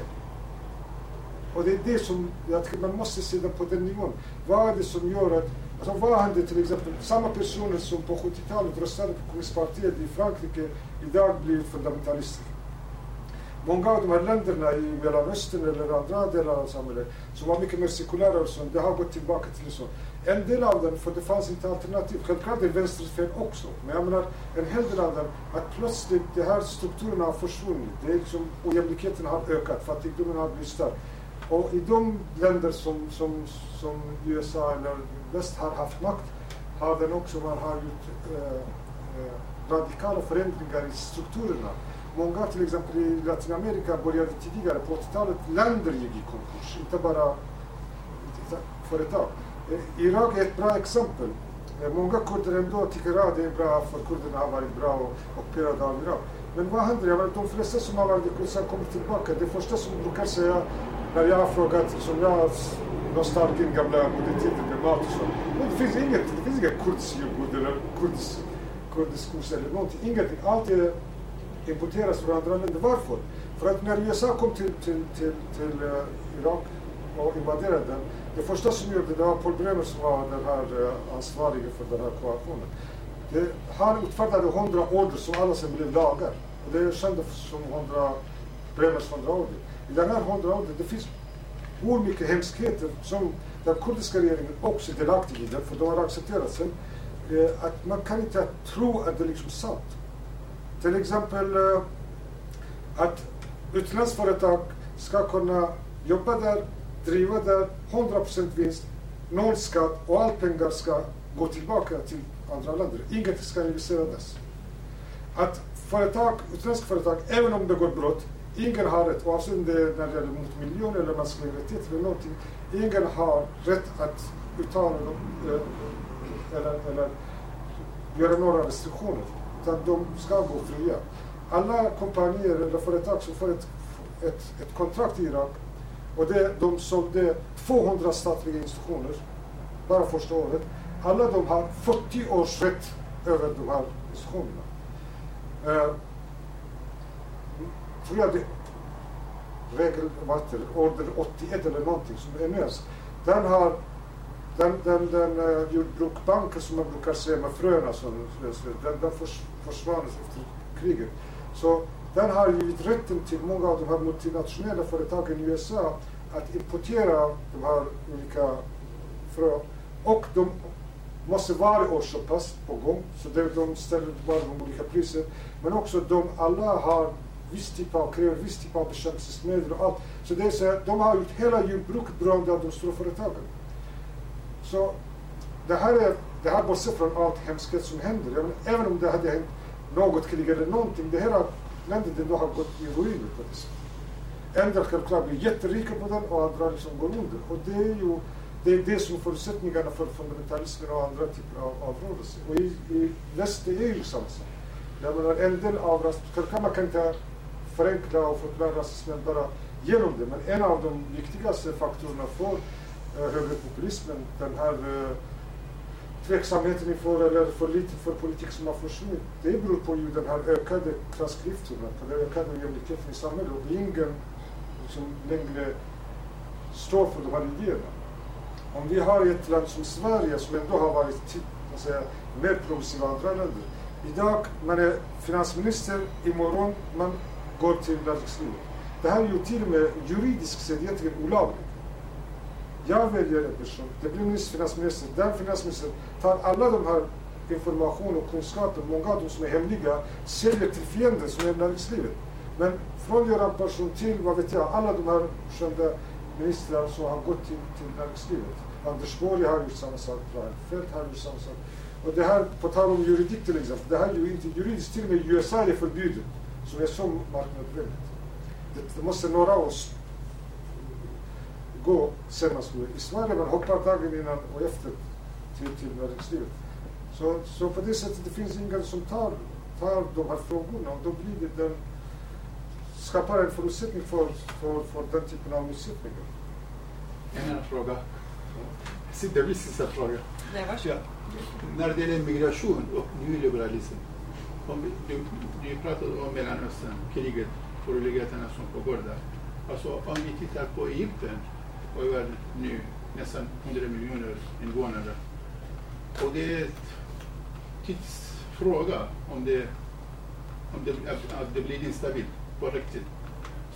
Och det är det som jag tycker man måste se det på den nivån. Vad är det som gör att, alltså vad händer till exempel, samma personer som på 70-talet röstade på kommunistpartiet i Frankrike idag blir fundamentalister. Många av de här länderna i Mellanöstern eller andra delar av samhället som var mycket mer sekulära och sånt, det har gått tillbaka till så. En del av dem, för det fanns inte alternativ. Självklart är vänsterns fel också. Men jag menar, en hel del av dem, att plötsligt de här strukturerna har försvunnit. Det är liksom, ojämlikheten har ökat, fattigdomen har blivit större. Och i de länder som, som, som USA eller väst har haft makt har den också, man har gjort eh, eh, radikala förändringar i strukturerna. Många till exempel i Latinamerika började tidigare på 80-talet, länder gick i konkurs, inte bara företag. Eh, Irak är ett bra exempel. Eh, många kurder ändå tycker att ah, det är bra för kurderna har varit bra och ockuperade av Irak. Men vad händer? Jag de flesta som har varit i Kurdistan kommer tillbaka. Det första som brukar säga när jag har frågat, som jag nostalgin gamla modetiden med mat och så. Men det finns inget, det finns inget kurdisk yoghurt eller kurdisk, kurdisk kurs eller någonting. Ingenting. Allt är importeras från andra länder. Varför? För att när USA kom till, till, till, till uh, Irak och invaderade den, det första som gjorde det var Paul Bremer som var den här uh, för den här koalitionen. Det, han utfärdade hundra order som alla sen blev lagar. Och det är kända som 100, Bremers hundra order. I den här hundra order, det finns hur mycket hemskheter som den kurdiska regeringen också är delaktig i det, för de har accepterat sen, eh, att man kan inte tro att det är liksom sant. Till exempel eh, att utländska företag ska kunna jobba där, driva där, 100% vinst, noll skatt och all pengar ska gå tillbaka till andra länder. Inget ska investeras. Att företag, utländska företag, även om det går brott, ingen har rätt, oavsett om det är när det gäller mot miljön eller mänskliga rättigheter eller någonting, ingen har rätt att uttala eh, eller, eller göra några restriktioner. Utan de ska gå fria. Alla kompanier eller företag som får ett, ett, ett kontrakt i Irak och det, de sålde 200 statliga institutioner bara första året. Alla de har 40 års rätt över de här institutionerna. Eh, tror jag det regel, vad heter order 81 eller någonting som är med. Den har den, den, den eh, uh, jordbruksbanken som man brukar säga med fröna som den, den förs, försvann efter kriget. Så den har givit rätten till många av de här multinationella företagen i USA att importera de här olika fröna. Och de måste varje år köpas på gång, så det, de ställer bara de olika priser. Men också de alla har viss typ av, kräver viss typ av bekämpningsmedel och allt. Så det är så de har gjort hela jordbruket beroende av de stora företagen. Så det här är, det här bortsett från allt hemskhet som händer. Jag även om det hade hänt något krig eller någonting, det här landet ändå har gått i ruiner på det sättet. En del självklart blir jätterika på den och andra liksom går under. Och det är ju det, är det som är förutsättningarna för fundamentalismen och andra typer av, av rörelser. Och i, i väst det är ju samma sak. Jag menar en del av rasismen, man kan inte förenkla och förklara rasismen bara genom det, men en av de viktigaste faktorerna för högerpopulismen, den här eh, tveksamheten inför, eller för lite för politik som har försvunnit, det beror på ju den här ökade klassklyftorna, på den ökade ojämlikheten i samhället. Och det är ingen som längre står för de här idéerna. Om vi har ett land som Sverige som ändå har varit säga, mer progressiva än andra länder. Idag man är finansminister, imorgon man går till näringslivet. Det här är ju till och med juridiskt sett egentligen olagligt. Jag väljer en person, det blir nyss finansminister, den finansministern tar alla de här information och kunskaper, många av dem som är hemliga, säljer till fienden som är näringslivet. Men från Göran Persson till, vad vet jag, alla de här kända ministrar som har gått till, till näringslivet. Anders Borg har gjort samma sak, Reinfeldt har gjort samma sak. Och det här, på tal om juridik till exempel, det här är ju inte juridiskt, till och med i USA är det förbjudet, som är så marknadsvänligt. Det, det måste några oss gå senast nu. I Sverige man hoppar dagen innan och efter till, till näringslivet. Så, så på det sättet det finns ingen som tar, tar de här frågorna och då blir det den skapar en förutsättning för, för, för den typen av motsättningar. En annan fråga. Det blir sista fråga. Nej, varsågod. Ja. När det gäller migration och nyliberalism. Om vi, du, du pratade om Mellanöstern, kriget, oroligheterna som pågår där. Alltså om vi tittar på Egypten, över nu nästan 100 miljoner invånare. Och det är en tidsfråga om det, om det, att det blir instabilt på riktigt.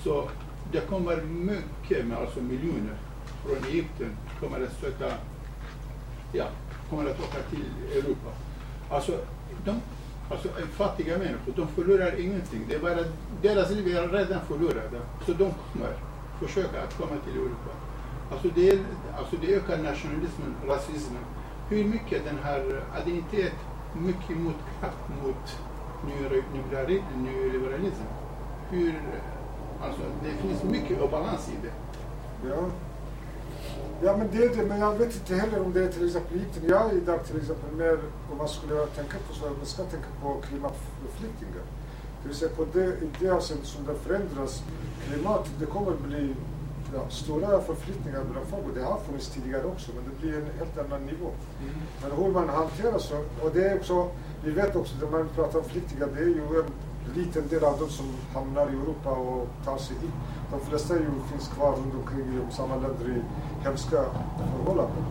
Så det kommer mycket, med alltså miljoner från Egypten kommer att söka, ja, kommer att åka till Europa. Alltså, de, alltså fattiga människor, de förlorar ingenting. Det är bara, deras liv är redan förlorade. Så de kommer. försöka att komma till Europa. Alltså det, alltså det ökar nationalismen, rasismen. Hur mycket den har identitet mycket motkraft mot nyliberalism. Hur, alltså det finns mycket obalans i det. Ja. Ja men det är det, men jag vet inte heller om det är till exempel Egypten. Jag är idag till exempel mer, om man skulle tänka på så, man ska tänka på klimatflyktingar. Det vill säga på det, i det avseendet som det förändras klimatet, det kommer bli ja, stora förflyttningar bland folk det har funnits tidigare också men det blir en helt annan nivå. Men hur man hanterar så, och det är också, vi vet också när man pratar om flyktingar, det är ju en liten del av dem som hamnar i Europa och tar sig hit. De flesta ju finns kvar runt omkring i samma länder i hemska förhållanden.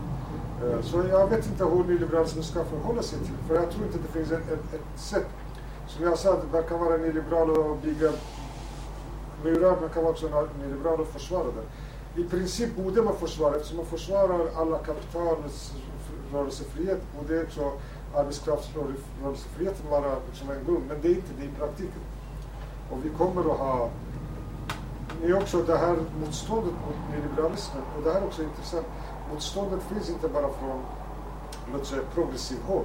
Eh, Så jag vet inte hur nyliberalismen ska förhålla sig till för jag tror inte det finns ett, ett, ett sätt. Som jag sa, man kan vara nyliberal och bygga murar, man kan vara också nyliberal och försvara det. I princip borde man försvara, eftersom man försvarar alla kapitalets rörelsefrihet, borde också arbetskraftsrörelsefriheten vara liksom en grund, men det är inte det i praktiken. Och vi kommer att ha det är också det här motståndet mot nyliberalismen, och det här är också intressant, motståndet finns inte bara från låt säga progressiv håll,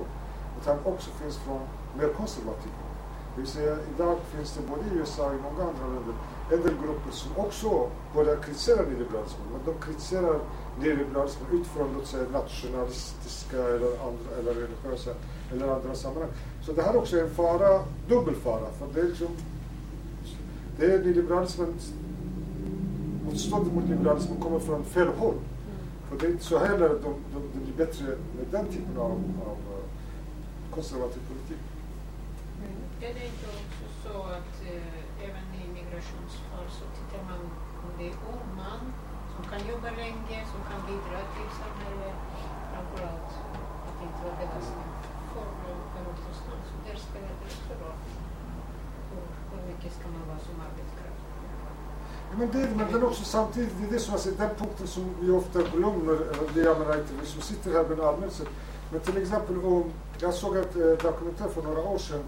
utan också finns från mer konservativ håll. Det vill säga, idag finns det både i USA och i många andra länder en del grupper som också börjar kritisera nyliberalismen, men de kritiserar nyliberalismen utifrån låt säga nationalistiska eller andra eller religiösa eller andra sammanhang. Så det här är också en fara, dubbel fara, för det är liksom det är nyliberalismen, motståndet mot liberalismen kommer från fel håll. För det är inte så heller de, de, det blir bättre med den typen av, av eh, konservativ politik. Är det inte också så att eh, även i migrationsfall så man om det är ung man som kan jobba länge, som kan bidra till samhället, framförallt att inte vara belastning för någonstans. Så där spelar det också roll. Hur, hur mycket ska man vara som arbetskraft? Ja, Men det, men den också samtidigt, det är det som jag säger, den punkten som vi ofta glömmer, det jag menar inte vi som sitter här men allmänt sett. Men till exempel om, jag såg ett eh, dokumentär för några år sedan,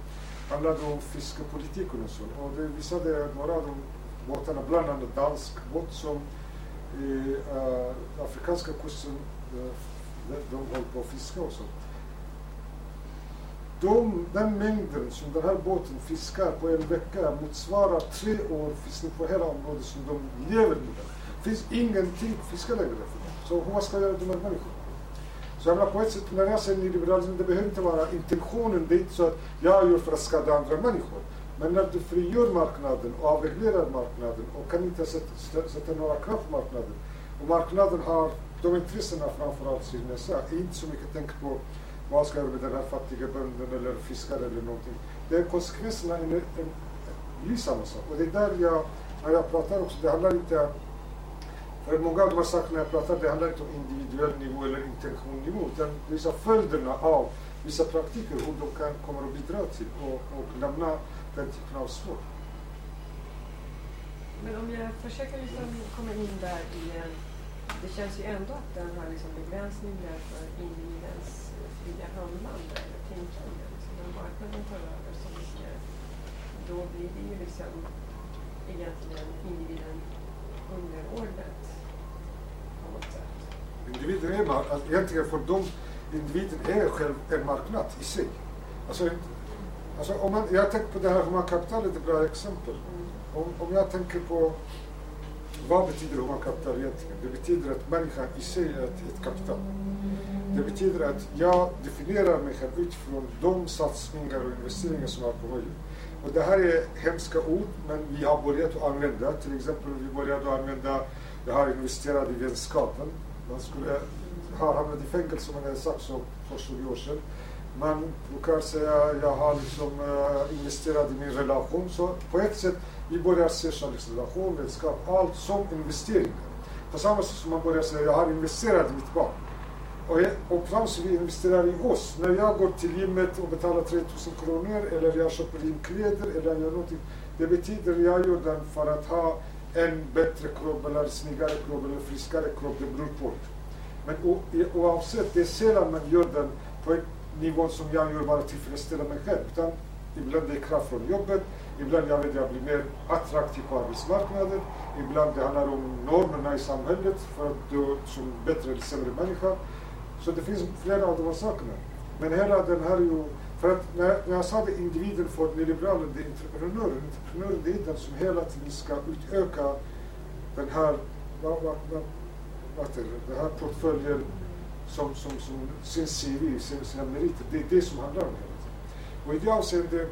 handlade om fiskepolitiken och så. Och det visade några av de båtarna, bland annat dansk båt som i eh, afrikanska kusten, eh, de, håller på att fiska och sånt. De, den mängden som den här båten fiskar på en vecka motsvarar tre år fiskning på hela området som de lever i. Det finns ingenting att fiska längre för dem. Så vad ska jag göra de här människorna? Så jag menar på ett sätt, när jag säger nyliberalism, det behöver inte vara intentionen, det är inte så att jag gör för att skada andra människor. Men när du frigör marknaden och avreglerar marknaden och kan inte sätta, sätta några krav på marknaden. Och marknaden har de intressena framförallt synes, är inte så mycket tänkt på vad ska jag göra med den här fattiga bönden eller fiskaren eller någonting. Det är konsekvenserna en, en, blir samma sak. Och det är där jag, när jag pratar också, det handlar inte för många av de här sakerna jag pratar det handlar inte om individuell nivå eller intentionnivå utan det är följderna av vissa praktiker, hur de kan komma att bidra till och, och lämna den typen av spår. Men om jag försöker liksom komma in där i en... Det känns ju ändå att den har liksom begränsningar för individens fria handlande eller tänkande. Liksom när marknaden tar över vi ser, då blir det ju liksom egentligen individen underordnat på något sätt. Individen är alltså, egentligen för dem, individen är själv en marknad i sig. Alltså, alltså om man, jag tänker på det här humankapitalet, ett bra exempel. Om, om jag tänker på vad betyder humankapital egentligen? Det betyder att människan i sig är ett, ett kapital. Det betyder att jag definierar mig själv utifrån de satsningar och investeringar som är på mig. Och det här är hemska ord, men vi har börjat att använda. Till exempel, vi började att använda, jag har investerat i vänskapen. Man skulle ha hamnat i fängelse om man hade sagt så för 20 år sedan. Man brukar säga jag har liksom äh, investerat i min relation. Så på ett sätt, vi börjar se kärleksrelation, liksom vänskap, allt som investeringar. På samma sätt som man börjar säga jag har investerat i mitt barn. Och, jag, och framför vi investerar i oss. När jag går till gymmet och betalar 3000 kronor eller jag köper in kläder eller jag gör någonting. Det betyder jag gör den för att ha en bättre kropp eller snyggare kropp eller friskare kropp. Det beror på. Men o, oavsett, det är sällan man gör den på ett nivån som jag gör bara tillfredsställa mig själv. Utan Ibland det är krav från jobbet, ibland jag vet jag blir mer attraktiv på arbetsmarknaden, ibland det handlar om normerna i samhället för att du som bättre eller sämre människa. Så det finns flera av de här sakerna. Men hela den här ju, för att när, när jag sa det, individen för nyliberalen, det är entreprenören. Entreprenören det är den som hela tiden ska utöka den här, vad, vad, vad, vad det, den här portföljen som, som, som sin CV, sina, sina meriter. Det är det som handlar om det. Och i det avseendet,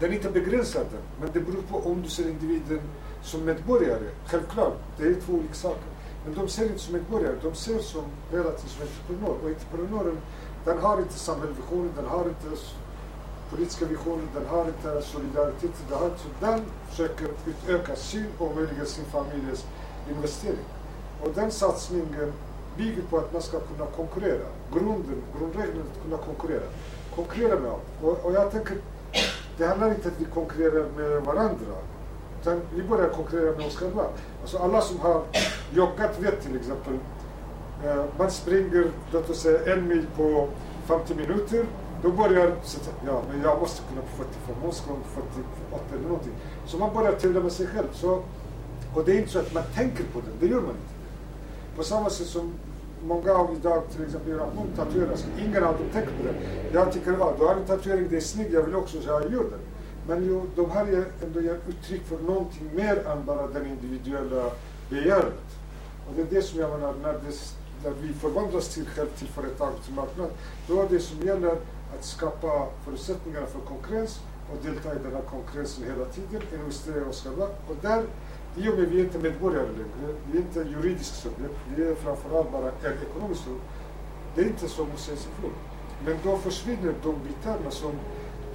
den är inte begränsad, men det beror på om du ser individen som medborgare. Självklart, det är två olika saker. Men de ser inte som medborgare, de ser som relativt som entreprenör. Och entreprenören, den har inte samhällsvisionen, den har inte politiska visioner, den har inte solidaritet. Den, har, så den försöker utöka sin och möjligen sin familjs investering. Och den satsningen bygger på att man ska kunna konkurrera. Grunden, grundregeln är att kunna konkurrera. Konkurrera med allt. Och, och jag tänker, det handlar inte om att vi konkurrerar med varandra. Utan vi börjar konkurrera med oss själva. Alltså alla som har joggat vet till exempel, eh, man springer låt oss säga en mil på 50 minuter. Då börjar ja men jag måste kunna på 45 Moskva, 48 eller någonting. Så man börjar tävla med sig själv. Så, och det är inte så att man tänker på det, det gör man inte. På samma sätt som många av idag till exempel gör att tatuerar sig. Ingen av dem tänker på det. Jag tycker, ja, du har en tatuering, det är snyggt, jag vill också säga jag gör den. Men jo, de här är ändå ger uttryck för någonting mer än bara den individuella begäret. Och det är det som jag menar, när, det, när vi förvandlas till själv till företag, till marknad, då är det som gäller att skapa förutsättningar för konkurrens och delta i den här konkurrensen hela tiden, investera i oss själva. Och där i och med vi är inte medborgare längre, vi är inte juridiskt subjekt, vi är framförallt bara en ekonomisk subjekt. Det är inte så motsägelsefullt. Men då försvinner de bitarna som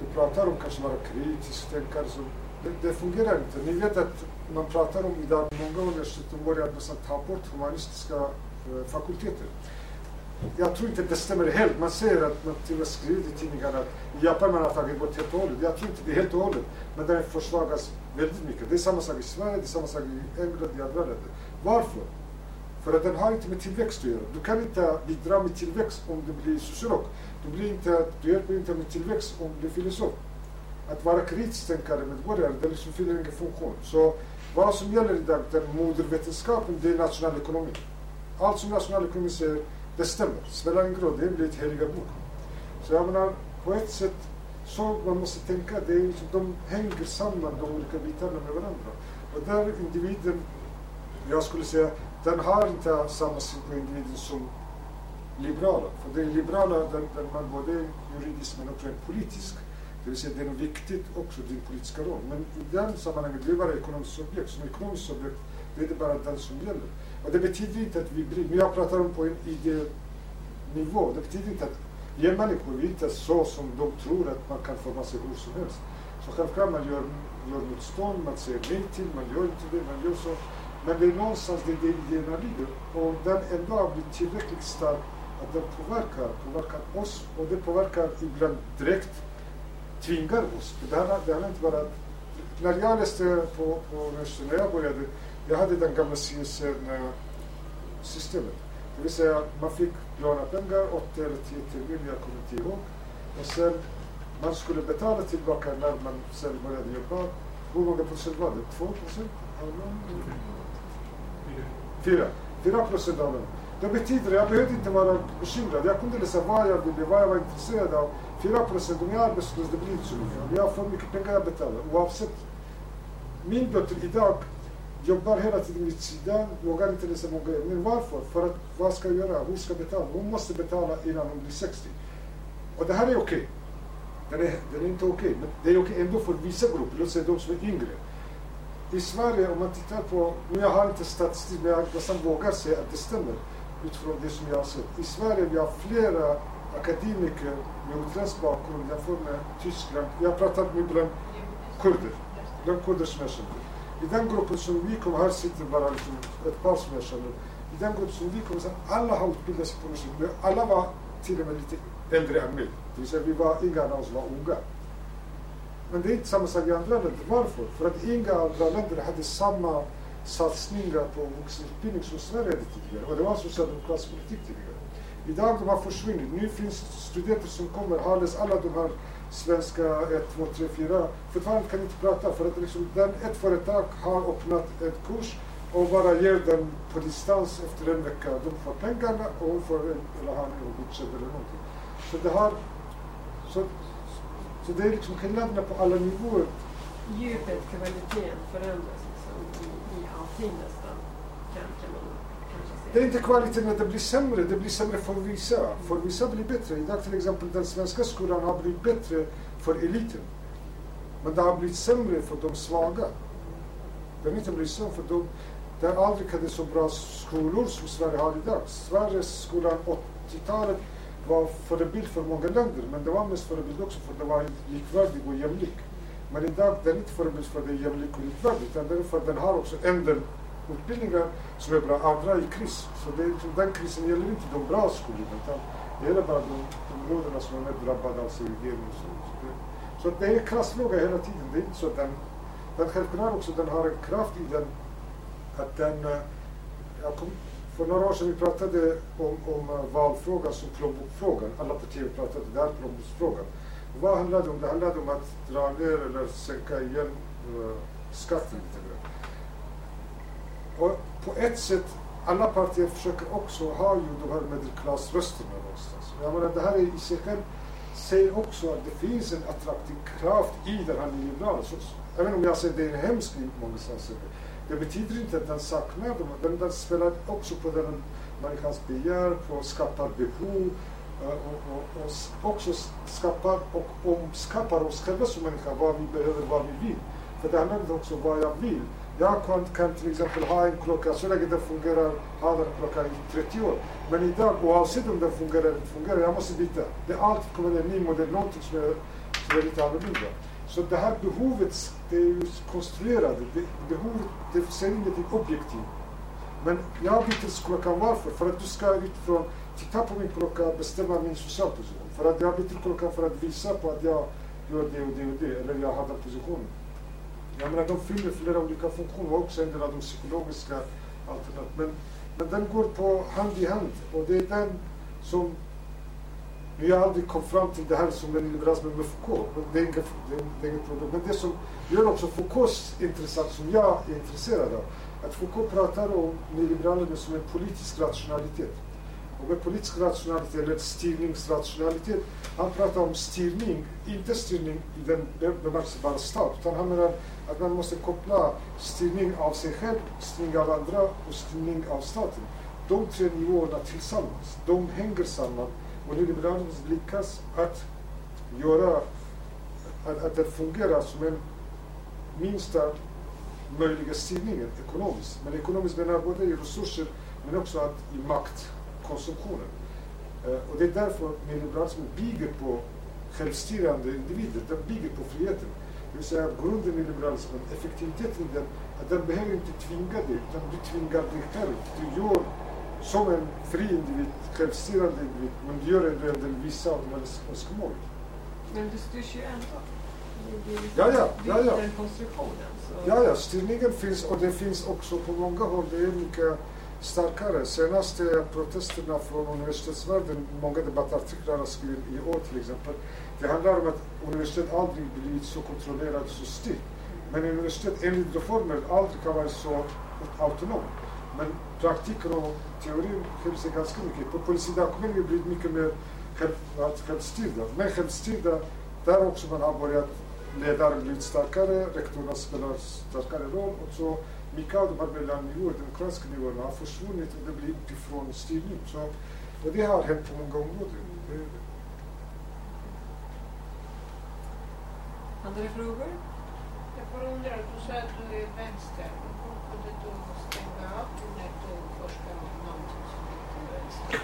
du pratar om, kanske vara kritisk tänkare. Det, det, fungerar inte. Ni vet att man pratar om idag, många universitet börjar nästan ta bort humanistiska eh, fakulteter. Jag tror inte det stämmer helt. Man säger att man till och med skriver i tidningarna att i Japan man har tagit bort helt och hållet. Jag tror inte det är helt och hållet. Men den försvagas väldigt mycket. Det är samma sak i Sverige, det är samma sak i England, i andra länder. Varför? För att den har inte med tillväxt att göra. Du kan inte bidra med tillväxt om du blir sociolog. Du, blir inte, du hjälper inte med tillväxt om du är filosof. Att vara kritiskt tänkare medborgare, det liksom fyller ingen funktion. Så vad som gäller idag, den modervetenskapen, det är nationalekonomi. Allt som nationalekonomi säger, det stämmer. Spelar ingen roll, det blir ett heliga bok. Så jag menar, på ett sätt så man måste tänka, det är liksom, de hänger samman de olika bitarna med varandra. Och där individen, jag skulle säga, den har inte samma syn på individen som liberala. För det är liberala där, där man både är juridisk men också är politisk. Det vill säga det är viktigt också, din politiska roll. Men i den sammanhanget, det är bara ekonomiskt objekt. Som ekonomiskt objekt, det är det bara den som gäller. Och det betyder inte att vi bryr men jag pratar om på en idénivå. Det betyder inte att ger är människor, inte så som de tror att man kan forma sig hur som helst. Så självklart man gör, gör motstånd, man säger nej till, man gör inte det, man gör så. Men det är någonstans där det idéerna ligger. Och den ändå har blivit tillräckligt stark att den påverkar, påverkar oss och det påverkar ibland direkt, tvingar oss. Det handlar, det handlar inte bara... När jag läste på, på universitetet, när jag började, jag hade den gamla CSN-systemet. Det vill säga man fick låna pengar, 8 eller 10 terminer, jag kommer inte ihåg. Och sen man skulle betala tillbaka när man sen började jobba. Hur många procent var det? 2 procent? Fyra. Fyra procent av lönen. Det betyder, jag behövde inte vara bekymrad. Jag kunde läsa vad jag ville, vad jag var intresserad av. Fyra procent, om jag är arbetslös, det blir inte så mycket. Om jag får mycket pengar jag betalar, oavsett. Min dotter idag jobbar hela tiden vid sidan, vågar inte läsa många Men varför? För att, vad ska jag göra? Hon ska betala. Hon måste betala innan hon blir 60. Och det här är okej. Okay. Det, är, är inte okej, okay, men det är okej okay ändå för vissa grupper, låt säga de som är yngre. I Sverige, om man tittar på, nu jag har inte statistik, men jag nästan vågar säga att det stämmer utifrån det som jag har sett. I Sverige vi har flera akademiker med utländsk bakgrund jämfört med Tyskland. Jag har pratat med bland kurder, de kurder som jag känner. I den gruppen som vi kom här sitter bara liksom ett par som jag känner. I den gruppen som vi kom, så alla har utbildat sig på universitet. Alla var till och med lite äldre än mig. Det vill säga vi var, inga av oss var unga. Men det är inte samma sak i andra länder. Varför? För att inga andra länder hade samma satsningar på vuxenutbildning som Sverige hade tidigare. Och det var socialdemokratisk politik tidigare. Idag de har försvunnit. Nu finns studenter som kommer, har läst alla de här svenska 1, 2, 3, 4 fortfarande kan inte prata för att liksom, den, ett företag har öppnat ett kurs och bara ger den på distans efter en vecka. De får pengarna och hon får en, eller han en godkänd eller någonting. Så det har så, så det är liksom skillnaderna på alla nivåer. Djupet, kvaliteten förändras liksom i, i allting alltså nästan. Kan, kan man kanske säga. Det är inte kvaliteten att det blir sämre, det blir sämre för vissa. För vissa blir bättre. Idag till exempel den svenska skolan har blivit bättre för eliten. Men det har blivit sämre för de svaga. Det har inte blivit sämre för de, det har aldrig hade så bra skolor som Sverige har idag. Sveriges skola 80-talet var förebild för många länder, men det var mest förebild också för det var likvärdig och jämlik. Men idag det är inte förebild för det är jämlik och likvärdig, utan det är för den har också en del utbildningar som är bra, andra i kris. Så det den krisen gäller inte de bra skolorna, utan det gäller bara de områdena som är mer drabbade av segregering. och Så, så, det, så det är en klassfråga hela tiden. Det är inte så att den, den självklart också, den har en kraft i den att den, eh, jag kom, för några år sedan vi pratade om, om eh, valfrågan som plånboksfrågan. Alla partier pratade, där plånboksfrågan. Vad handlade det om? Det handlade om att dra ner eller sänka igen uh, skatten lite grann. Och på ett sätt, alla partier försöker också ha ju de här medelklassrösterna någonstans. Jag menar, det här är i sig själv säger också att det finns en attraktiv kraft i den här nyliberala. Även om jag säger att det är hemskt i många sätt. Det betyder inte att den saknar dem. Den, den spelar också på den människans begär, på skapar behov eh, och, och, och också skapar och omskapar oss själva som människa, vad vi behöver, vad vi vill. För det handlar också om vad jag vill. Jag kan, kan till exempel ha en klocka, så länge den fungerar, ha den klockan i 30 år. Men idag, oavsett om den fungerar eller inte fungerar, jag måste byta. Det är alltid kommer en ny modell, någonting som är, som är lite annorlunda. Så det här behovet, det är ju konstruerat. Det, behovet, det säger ingenting objektivt. Men jag byter klockan varför? För att du ska utifrån titta på min klocka bestämma min sociala position. För att jag byter klockan för att visa på att jag gör det och det och det, eller jag har den positionen. Jag menar, de fyller flera olika funktioner och också en del av de psykologiska alternativen. Men, men den går på hand i hand och det är den som nu har jag aldrig kom fram till det här som en liberalism med Foucault, men det är, inget, det, är, det är inget problem. Men det som gör också Foucaults intressant, som jag är intresserad av, att Foucault pratar om nyliberalismen som en politisk rationalitet. Och med politisk rationalitet, eller styrningsrationalitet, han pratar om styrning, inte styrning i den bemärkelsen bara stat, utan han menar att man måste koppla styrning av sig själv, styrning av andra och styrning av staten. De tre nivåerna tillsammans, de hänger samman och nyliberalismen lyckas att göra att, att det fungerar som en minsta möjliga styrningen ekonomiskt. Men ekonomiskt menar jag både i resurser men också att i maktkonsumtionen. Eh, och det är därför nyliberalismen bygger på självstyrande individer, den bygger på friheten. Det vill säga grunden i liberalismen, effektiviteten i den, att den behöver inte tvinga dig, utan du tvingar dig själv. Du gör som en fri individ, självstyrande individ, men du gör ändå en vissa av önskemål. Men du styrs ju ändå. Ja, ja, ja, ja. konstruktionen. Så. Ja, ja, styrningen finns och det finns också på många håll, det är mycket starkare. Senaste protesterna från universitetsvärlden, många debattartiklar har skrivit i år till exempel, det handlar om att universitet aldrig blivit så kontrollerat, så styrt. Men universitet enligt reformen, aldrig kan vara så autonomt. Men praktiken och teorin skiljer sig ganska mycket. På polisidan kommer vi blivit mycket mer själv, självstyrda. Men självstyrda, där också man har börjat ledaren blivit starkare, rektorerna spelar starkare roll och så mycket av de här mellannivåerna, demokratiska nivåerna har försvunnit och det blir utifrån styrning. Så, och det har hänt på många områden. Andra frågor? Jag får undra, du sa att du är vänster. Hur kunde du stänga av när du forskar om någonting som inte är vänster?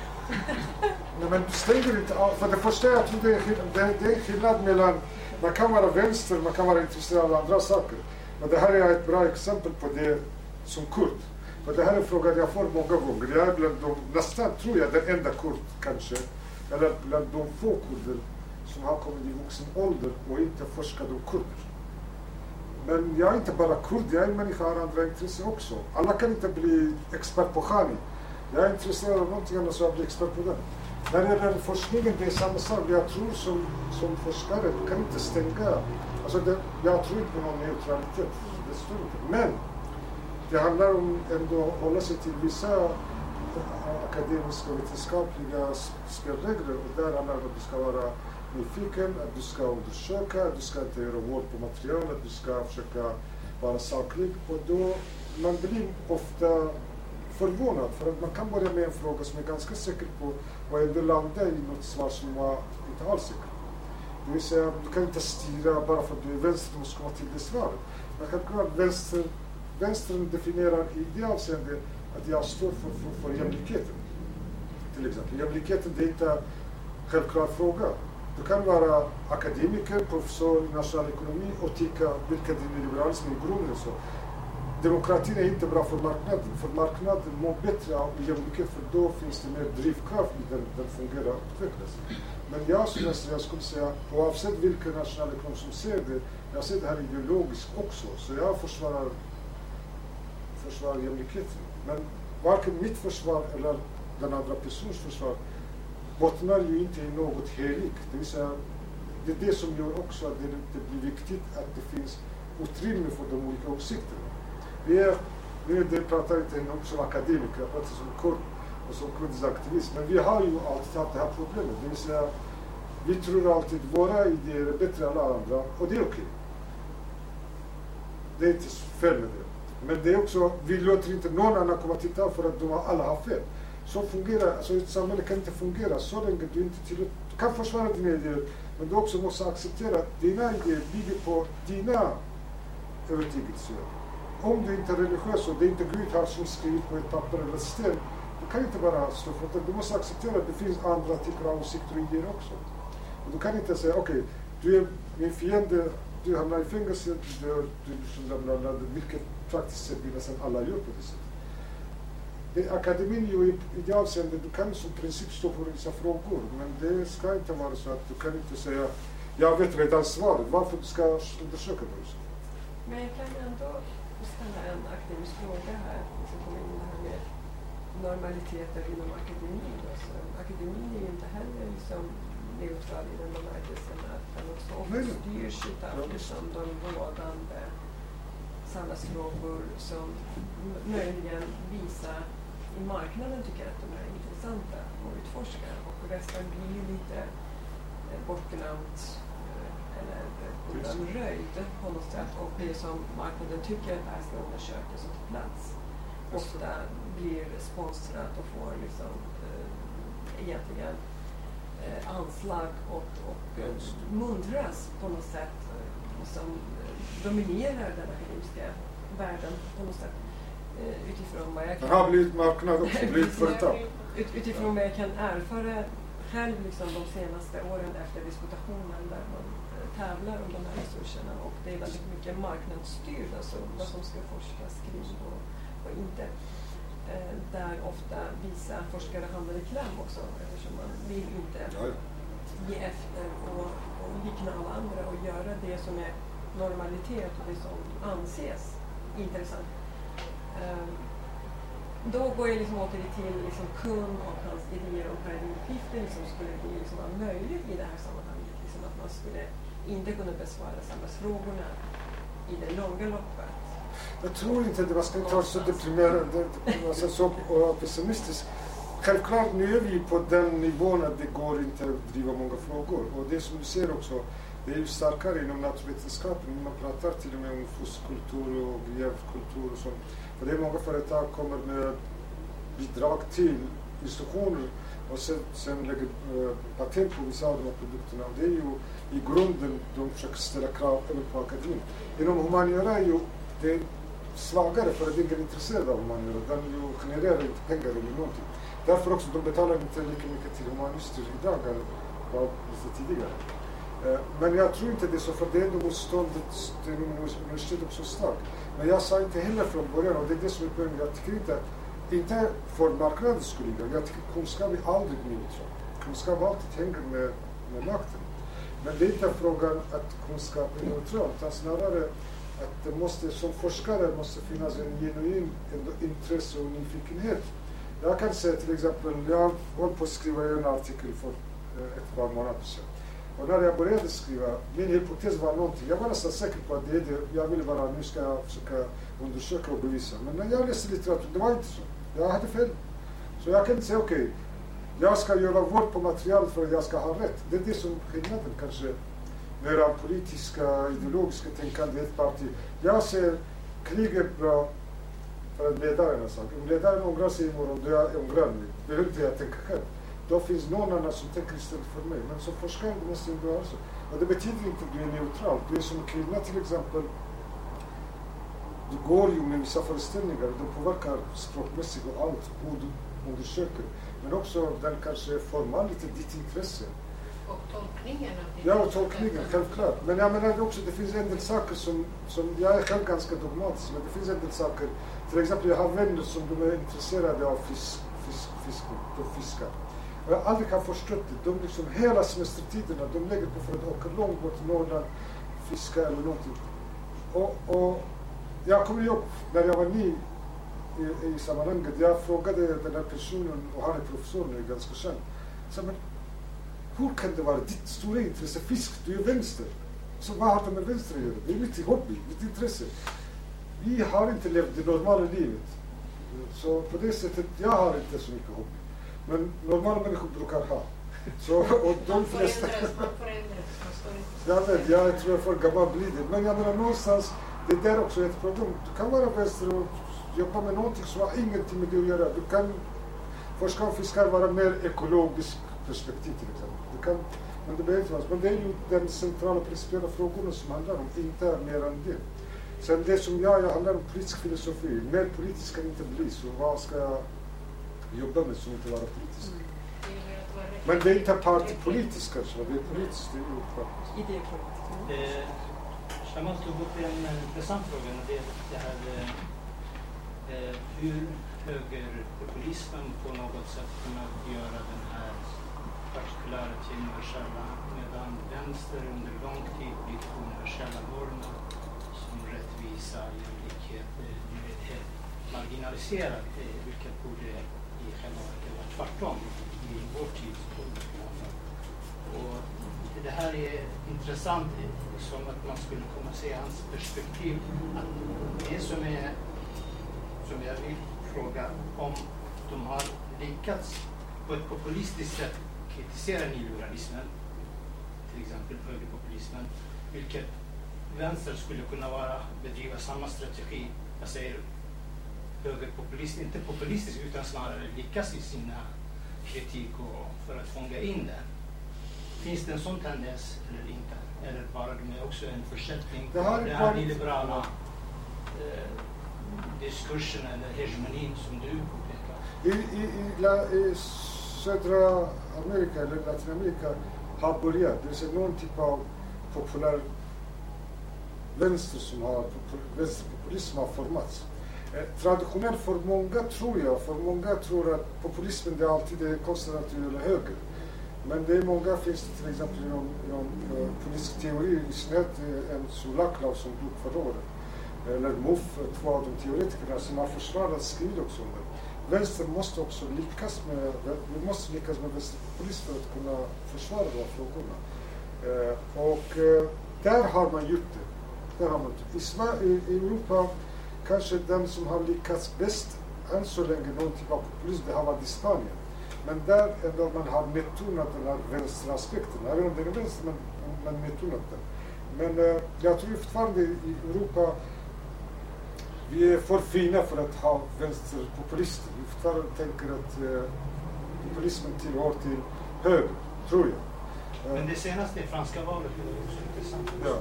Nej, men stänger inte av. För det första, jag tror det är, det, det är skillnad mellan, man kan vara vänster, man kan vara intresserad av andra saker. Men det här är ett bra exempel på det som kurd. För det här är en fråga jag får många gånger. Jag är bland de, nästan tror jag, den enda kurd kanske, eller bland de få kurder som har kommit i vuxen ålder och inte forskat om kurder. Men jag är inte bara kurd, jag är en människa har andra intressen också. Alla kan inte bli expert på Khani. Jag är intresserad av någonting annat så jag blir expert på det. när det gäller forskningen, det är samma sak. Jag tror som, som forskare, du kan inte stänga. Alltså det, jag tror inte på någon neutralitet. Det står inte. Men det handlar om ändå att hålla sig till vissa eh, akademiska och vetenskapliga spelregler. Och där handlar det om att det ska vara nyfiken, att du ska undersöka, du ska inte göra våld på materialet, du ska försöka vara saklig. Och då, man blir ofta förvånad för att man kan börja med en fråga som är ganska säker på och ändå landa i något svar som man inte alls säker. Det vill säga, du kan inte styra bara för att du är vänster, du måste komma till det svaret. Men självklart, vänster, vänstern definierar i det avseendet att jag står för, för, för jämlikheten. Till exempel. Jämlikheten det är inte en självklar fråga. Du kan vara akademiker, professor i nationalekonomi och tycka, vilket är liberalism i grunden så. Demokratin är inte bra för marknaden, för marknaden mår bättre av jämlikhet för då finns det mer drivkraft i den, den fungerar och utvecklas. Men jag som jag skulle säga, oavsett vilken nationalekonom som ser det, jag ser det här ideologiskt också, så jag försvarar, försvarar jämlikheten. Men varken mitt försvar eller den andra personens försvar bottnar ju inte i något heligt. Det vill säga, det är det som gör också att det, det blir viktigt att det finns utrymme för de olika åsikterna. Vi är, nu det pratar inte om som akademiker, jag pratar som kurd och som kurdisk aktivist, men vi har ju alltid haft det här problemet. Det vill säga, vi tror alltid våra idéer är bättre än alla andra och det är okej. Det är inte fel med det. Men det är också, vi låter inte någon annan komma och titta för att de alla har fel. Så fungerar, alltså ett samhälle kan inte fungera så länge du inte tillåter, du kan försvara dina idéer, men du också måste acceptera att dina idéer bygger på dina övertygelser. Om du inte är religiös och det är inte Gud här som skrivit på ett papper eller ett sten, du kan inte bara stå för det. Du måste acceptera att det finns andra typer av åsikter och idéer också. Och du kan inte säga, okej, du är min fiende, du hamnar i fängelse, du dör, du liksom lämnar du, vilket praktiskt sett nästan alla gör på det sättet. Det, akademin ju i, i det avseendet, du kan som princip stå för vissa frågor, men det ska inte vara så att du kan inte säga, jag vet redan svaret, varför du ska undersöka det? Men jag kan ändå ställa en akademisk fråga här, som kommer in det här med normaliteter inom akademin. Alltså, akademin är ju inte heller liksom neutral i den bemärkelsen att den också ofta styrs utav Ja, liksom de rådande samhällsfrågor som möjligen visar marknaden tycker att de är intressanta att utforska och resten blir ju lite eh, bortglömt eh, eller eh, undanröjd på något sätt. Och det som marknaden tycker att det här ska undersökas och ta plats ofta blir sponsrat och får liksom eh, egentligen eh, anslag och, och eh, muntras på något sätt som dominerar den akademiska världen på något sätt utifrån vad jag kan har blivit marknad också, blivit företag. ut, utifrån vad jag kan erfara själv liksom de senaste åren efter disputationen där man eh, tävlar om de här resurserna och det är väldigt mycket marknadsstyrt, alltså vad som ska forskas kring och, och inte. Eh, där ofta vissa forskare hamnar i kläm också eftersom man vill inte ge efter och, och likna alla andra och göra det som är normalitet och det som anses intressant. Ehm, då går jag liksom åter till liksom kund och hans idéer om paradigmskiften som liksom skulle bli liksom vara möjligt i det här sammanhanget. Liksom att man skulle inte kunna besvara samhällsfrågorna i det långa loppet. Jag tror inte det, man ska inte vara så deprimerad, alltså så och pessimistisk. Självklart, nu är vi på den nivån att det går inte att driva många frågor. Och det som du ser också, det är ju starkare inom naturvetenskapen. Man pratar till och med om fuskkultur och jävkultur och sånt. Och det är många företag kommer med bidrag till institutioner och sen, sen lägger eh, patent på vissa av de här produkterna. Och det är ju i grunden de försöker ställa krav även på akademin. Inom humaniora är ju det svagare för att ingen är intresserad av humaniora. Den ju genererar inte pengar eller någonting. Därför också, de betalar inte lika mycket till humanister idag än vad lite tidigare. Eh, Men jag tror inte det är så, för det är ändå motståndet till universitetet också starkt. Men jag sa inte heller från början, och det är det som är poängen, jag tycker inte att, inte för marknadens skull, jag tycker kunskap är aldrig neutral. Kunskap alltid hänger med, med makten. Men det är inte frågan att kunskap är neutral, utan snarare att det måste, som forskare måste finnas en genuin ändå intresse och nyfikenhet Jag kan säga till exempel, jag höll på att skriva en artikel för eh, ett par månader sedan. Och när jag började skriva, min hypotes var någonting, jag var nästan säker på att det är det jag ville bara, nu ska jag försöka undersöka och bevisa. Men när jag läste litteratur, det var inte så. Jag hade fel. Så jag kan inte säga, okej, jag ska göra vård på materialet för att jag ska ha rätt. Det är det som är skillnaden kanske. Mera politiska, ideologiska tänkande i ett parti. Jag ser krig är bra för att ledaren har sagt. Om ledaren ångrar sig imorgon, då jag ångrar mig. Behöver inte jag tänka själv. Då finns någon annan som tänker istället för mig. Men som forskare måste du göra så. Och det betyder inte att du är neutral. Du är som kvinna till exempel. Du går ju med vissa föreställningar. De påverkar språkmässigt och allt. Hur du undersöker. Men också den kanske formar lite ditt intresse. Och tolkningen av. Ja, och tolkningen, självklart. Men jag menar också, det finns en del saker som, som jag är själv ganska dogmatisk, men det finns en del saker. Till exempel, jag har vänner som de är intresserade av fisk, fisk, fisk, de fiskar. Och jag har aldrig kan förstått det. De liksom hela semestertiderna, de lägger på för att åka långt bort till Norrland, fiska eller någonting. Och, och jag kommer ihåg när jag var ny i, i sammanhanget, jag frågade den här personen, och han är professor nu, ganska känd. Så, men, hur kan det vara ditt stora intresse fisk? Du är vänster. Så vad har det med vänster att göra? Det är mitt hobby, mitt intresse. Vi har inte levt det normala livet. Så på det sättet, jag har inte så mycket hobby. Men normala människor brukar ha. Så, och de flesta... Jag vet, jag tror jag är för gammal blir det. Men jag menar någonstans, det där också är ett problem. Du kan vara vänster och jobba med någonting som har ingenting med det att göra. Du kan forska om fiskar vara mer ekologiskt perspektiv till exempel. Du kan, men det behöver inte vara. Men det är ju den centrala principiella frågorna som handlar om, inte mer än det. Sen det som jag, jag handlar om politisk filosofi. Mer politisk kan inte bli, så vad ska jag jobba med som inte vara politisk? Det gäller att vara rätt. Men det är inte partipolitiskt kanske, det är politiskt. Det är faktiskt. Idépolitiskt. Eh, Shaman tog upp en intressant fråga, och det är det här eh, eh, hur högerpopulismen på något sätt kunnat göra den här partikulära till universella medan vänster under lång tid byggt på universella normer som rättvisa, jämlikhet, eh, marginaliserat, eh, vilket borde i själva vara tvärtom i vår tid. Och det här är intressant som att man skulle kunna se hans perspektiv. Att det som är, som jag vill fråga, om de har lyckats på ett populistiskt sätt kritisera nyliberalismen, till exempel högerpopulismen, vilket vänster skulle kunna vara, bedriva samma strategi. Jag säger högerpopulist, inte populistisk utan snarare lyckas i sina kritik och för att fånga in den. Finns det en sån tendens eller inte? Eller bara de är också en försättning av den här nyliberala eh, diskursen eller hegemonin som du påpekar? I, i, i, la, I södra Amerika eller Latinamerika har börjat, det säga någon typ av populär vänster som har, popul- vänsterpopulism har formats. Eh, Traditionellt för många tror jag, för många tror att populismen det alltid är konservativ eller höger. Men det är många, finns det till exempel inom, inom eh, politisk teori, i synnerhet eh, en som som dog förra året, eller MUF, två av de teoretikerna som har försvarat skrivit också om det. Vänstern måste också lyckas med, vi måste lyckas med vänsterpopulism för att kunna försvara de här frågorna. Eh, och eh, där har man gjort det. Där har man gjort det. I, Sverige, I Europa kanske den som har lyckats bäst än så länge någon typ av populism, det har varit i Spanien. Men där ändå man har betonat den här vänsteraspekten. Även om den är vänster, men man betonat den. Men eh, jag tror fortfarande i Europa vi är för fina för att ha vänsterpopulister. Vi fortfarande tänker att eh, populismen tillhör till höger, tror jag. Eh, Men det senaste franska valet är också intressant. Ja.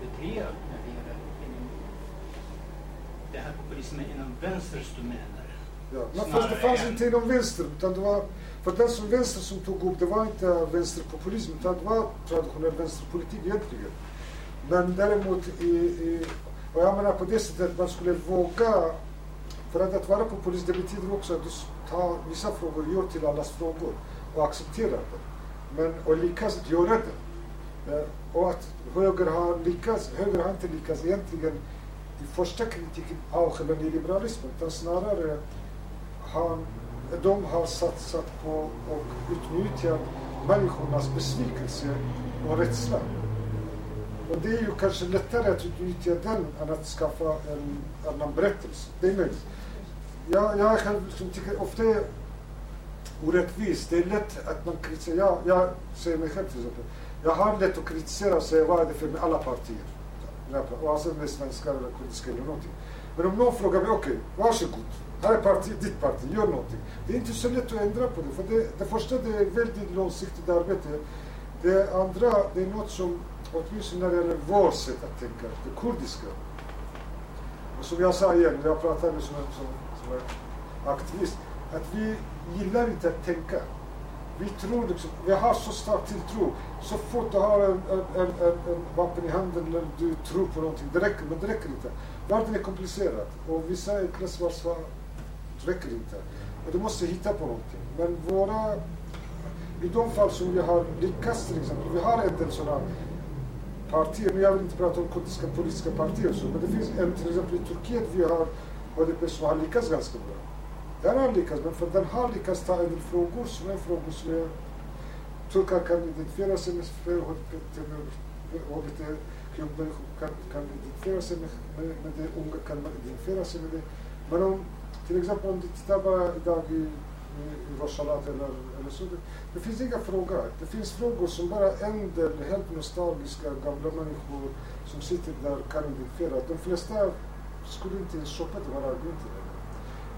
Betrier när det gäller inom det här populismen inom vänsters domäner. Ja. Men fast det fanns än- inte inom vänster, utan det var, för den som vänster som tog upp, det var inte vänsterpopulism, utan det var traditionell vänsterpolitik egentligen. Men däremot, i, i, och jag menar på det sättet att man skulle våga, för att, att vara populist det betyder också att du tar vissa frågor, gör till allas frågor och accepterar det. Men, och lyckas göra det. Eh, Och att höger har lyckats, höger har inte lyckats egentligen den första kritiken av själva nyliberalismen utan snarare har, de har satsat på och utnyttjat människornas besvikelse och rädsla. Och det är ju kanske lättare att utnyttja den än att skaffa en annan berättelse. Det är möjligt. Jag, jag själv liksom tycker ofta är orättvist. Det är lätt att man kritiserar. Jag, jag säger mig själv till exempel. Jag har lätt att kritisera och säga vad är det för med alla partier. Oavsett om alltså, det är svenskar eller kurdiska eller någonting. Men om någon frågar mig, okej, okay, varsågod. Här är parti, ditt parti, gör någonting. Det är inte så lätt att ändra på det. För det, det första det är väldigt långsiktigt arbete. Det andra, det är något som, åtminstone när det gäller vårt sätt att tänka, det kurdiska. Och som jag sa igen, jag pratar med som, som, som aktivist, att vi gillar inte att tänka. Vi tror liksom, vi har så stark tilltro. Så fort du har en, en, en, en, vapen i handen eller du tror på någonting, det räcker, men det räcker inte. Världen är komplicerad och vissa enkla det räcker inte. Och du måste hitta på någonting. Men våra, i de fall som vi har lyckats till exempel, vi har en del sådana partier, men jag vill inte prata om kurdiska politiska partier och så, men det finns en till exempel i Turkiet vi har HDP som har lyckats ganska bra. Den har lyckats, men för den har lyckats ta en del frågor som är frågor som är, turkar kan identifiera sig med, HBT-klubbmänniskor kan, kan identifiera sig med, med, med det, unga kan identifiera sig med det. Men om, till exempel om du tittar bara idag i, i, i Roshalat eller, eller så, det, det finns inga frågor. Det finns frågor som bara en del helt nostalgiska gamla människor som sitter där kan identifiera. De flesta skulle inte ens shoppa de här argument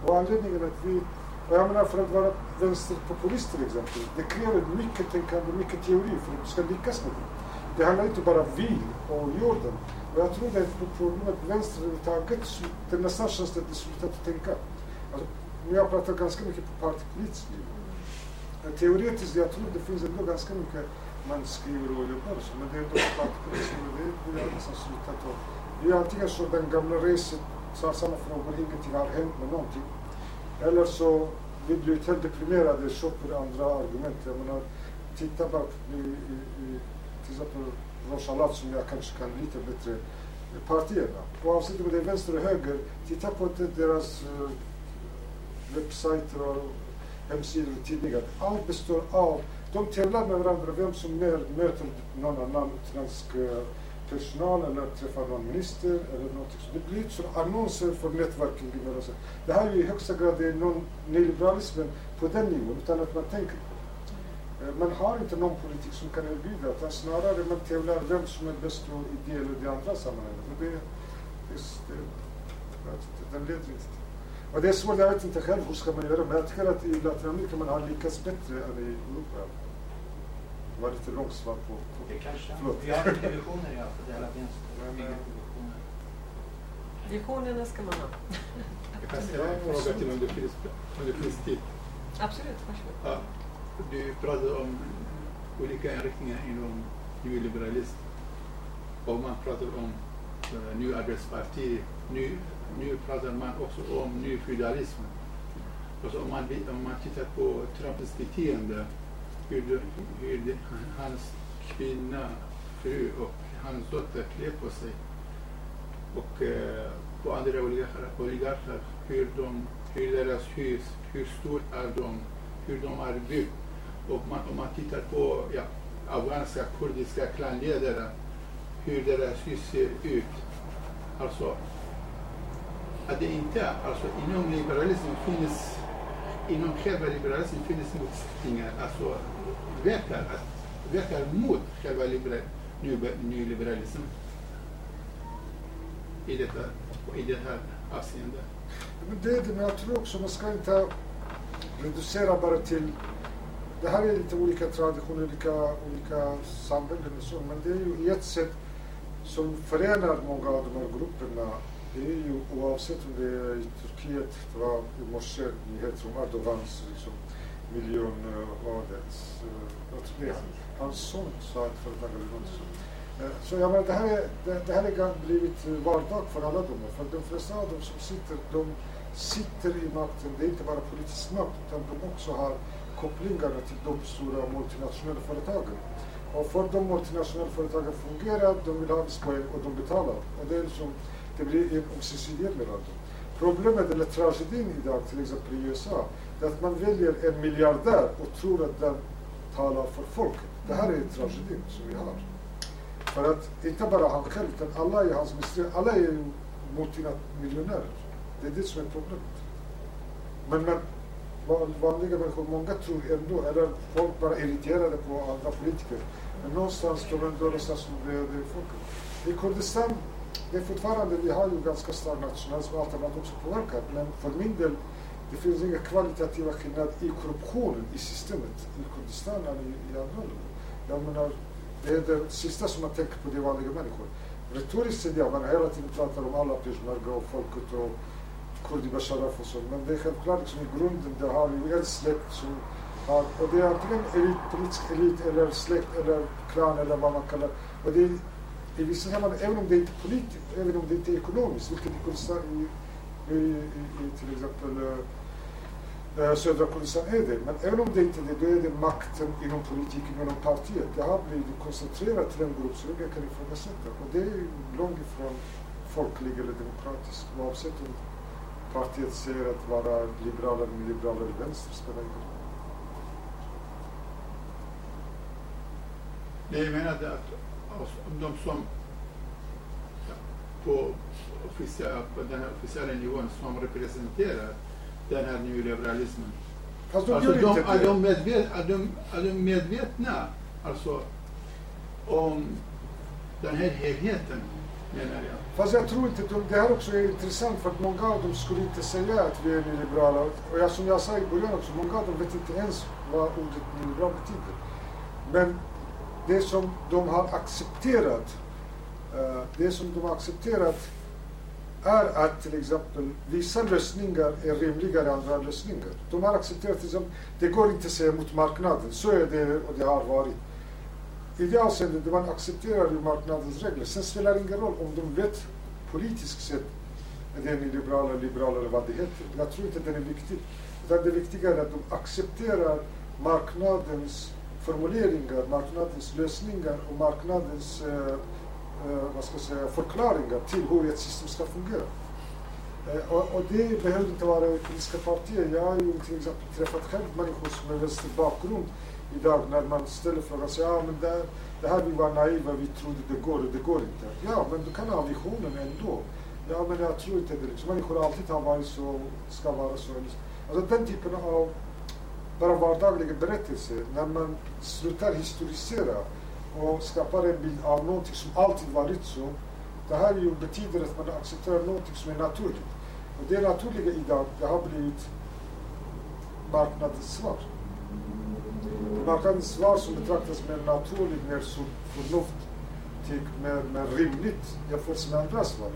och anledningen att vi, och jag menar för att vara vänsterpopulist till exempel, det kräver mycket tänkande, mycket teori för att du ska lyckas med det. Det handlar inte bara om vi och jorden. Och jag tror det är ett problem att vänster överhuvudtaget, det nästan känns att det slutar att tänka. Alltså, nu har jag pratat ganska mycket på partipolitiskt liv. Teoretiskt, jag tror det finns ändå ganska mycket man skriver och jobbar så, men det är ändå partipolitiskt, men det har nästan slutat. Och vi är antingen så den gamla racet så samma frågor, ingenting har hänt med någonting. Eller så vi blir helt deprimerade, köper andra argument. Jag menar, titta bara i, i till exempel Rojalat som jag kanske kan lite bättre partierna. Oavsett om det är vänster och höger, titta på deras uh, webbsajter och hemsidor och tidningar. Allt består av, de tävlar med varandra vem som mer möter någon annan utländsk uh, personal eller träffar någon minister eller någonting Så det blir som annonser för networking. Det här är ju i högsta grad det är någon nyliberalismen på den nivån utan att man tänker på det. Eh, man har inte någon politik som kan erbjuda utan snarare man tävlar vem som är bäst och ideell i det andra sammanhanget. Och det, det, det, den leder inte till. Och det är svårt, jag vet inte själv hur ska man göra men jag tycker att i Latinamerika man har lyckats bättre än i Europa. Det var lite långt svar på det kanske. Vi har inte visioner i alla fall, hela vänster. Visionerna ska man ha. Jag kan ställa en fråga till om det finns, om det finns tid. Absolut, varsågod. Ja, du pratade om olika inriktningar inom nyliberalism. Och man pratar om uh, ny arbetsparti. Nu, nu pratar man också om nyfeudalism. Alltså om, man, om man tittar på Trumps beteende, hur, hur det, hans kvinna, fru och hans dotter klä på sig. Och eh, på andra oligarker, hur, de, hur deras hus, hur stort är de, hur de är byggt. Och man, om man tittar på ja, afghanska kurdiska klanledare, hur deras hus ser ut. Alltså, att det inte, alltså inom liberalismen finns, inom själva liberalismen finns motsättningar, alltså verkar, att, verkar mot själva nyliberalismen i detta, i det här avseendet. Men det är det, men jag tror också man ska inte reducera bara till det här är lite olika traditioner, olika, olika samhällen och så, men det är ju ett sätt som förenar många av de här grupperna. Det är ju oavsett om det är i Turkiet, det var i morse nyheter om Erdogans liksom, miljonvadet. Eh, uh, han son sa ett företag eller något sånt. Eh, så jag menar, det här, är, det, det här har blivit eh, vardag för alla de För de flesta av dem som sitter, de sitter i makten. Det är inte bara politisk makt utan de också har kopplingarna till de stora multinationella företagen. Och för de multinationella företagen fungerar, de vill ha arbetspoäng och de betalar. Och det är liksom, Det blir en ömsesidighet mellan dem. Problemet eller tragedin idag till exempel i USA är att man väljer en miljardär och tror att den talar för folket. Det här är tragedin som vi har. För att inte bara han själv utan alla i hans ministerier, alla är ju multimiljonärer. Det är det som är problemet. Men, men vanliga människor, många tror ändå, eller folk bara irriterade på andra politiker. Men någonstans tror de ändå någonstans med det folket. I Kurdistan, det är fortfarande, vi har ju ganska stark nationalism och allt annat också påverkat. Men för min del, det finns inga kvalitativa skillnader i korruptionen i systemet i Kurdistan eller i, i andra länder. Jag menar, alltså, det är det sista som man tänker på, det är vanliga människor. Retoriskt sett, ja, man hela tiden pratar om alla peshmerga och folket och kurdi basharaf och så. Men det är självklart liksom i grunden, det har ju en släkt som har, och det är antingen elit, politisk elit eller släkt eller klan eller vad man kallar och det. är- I vissa sammanhang, även om det inte är politiskt, även om det inte är ekonomiskt, vilket i Kurdistan, i, i, i, i till exempel eh, Eh, södra Kurdistan är det. Men även om det inte är det, då är det makten inom politiken, inom partiet. Det har blivit koncentrerat till en grupp som ingen kan ifrågasätta. Och det är ju långt ifrån folklig eller demokratisk, oavsett om partiet säger att vara liberal eller liberalare vänster spelar ingen roll. Det jag menade att alltså, de som på, officiella, på den här officiella nivån som representerar den här nyliberalismen. Fast de Alltså, gör de, inte är, de medvet, är, de, är de medvetna alltså, om den här helheten, menar jag? Fast jag tror inte, de, det här också är intressant för att många av dem skulle inte säga att vi är nyliberala. Och jag, som jag sa i början också, många av dem vet inte ens vad ordet nyliberal betyder. Men det som de har accepterat, eh, det som de har accepterat är att till exempel vissa lösningar är rimligare än andra lösningar. De har accepterat till exempel, det går inte att säga mot marknaden, så är det och det har varit. I det avseendet, man accepterar ju marknadens regler. Sen spelar det ingen roll om de vet politiskt sett är det är liberala, liberala eller vad det heter. Jag tror inte det är viktigt. Utan det viktiga är att de accepterar marknadens formuleringar, marknadens lösningar och marknadens eh, Eh, vad ska jag säga, förklaringar till hur ett system ska fungera. Eh, och, och det behöver inte vara politiska partier. Jag har ju till exempel träffat själv människor som har vänsterbakgrund idag när man ställer frågan så ja men det, det här vi var naiva, vi trodde det går och det går inte. Ja men du kan ha visionen ändå. Ja men jag tror inte det. Liksom, människor alltid har varit så, ska vara så. Alltså den typen av bara vardagliga berättelser, när man slutar historisera och skapar en bild av någonting som alltid varit så. Det här ju betyder att man accepterar någonting som är naturligt. Och det naturliga idag, det har blivit marknadens svar. Marknadens svar som betraktas mer naturligt, mer som förnuftigt, typ mer, mer rimligt jämfört med andra svar.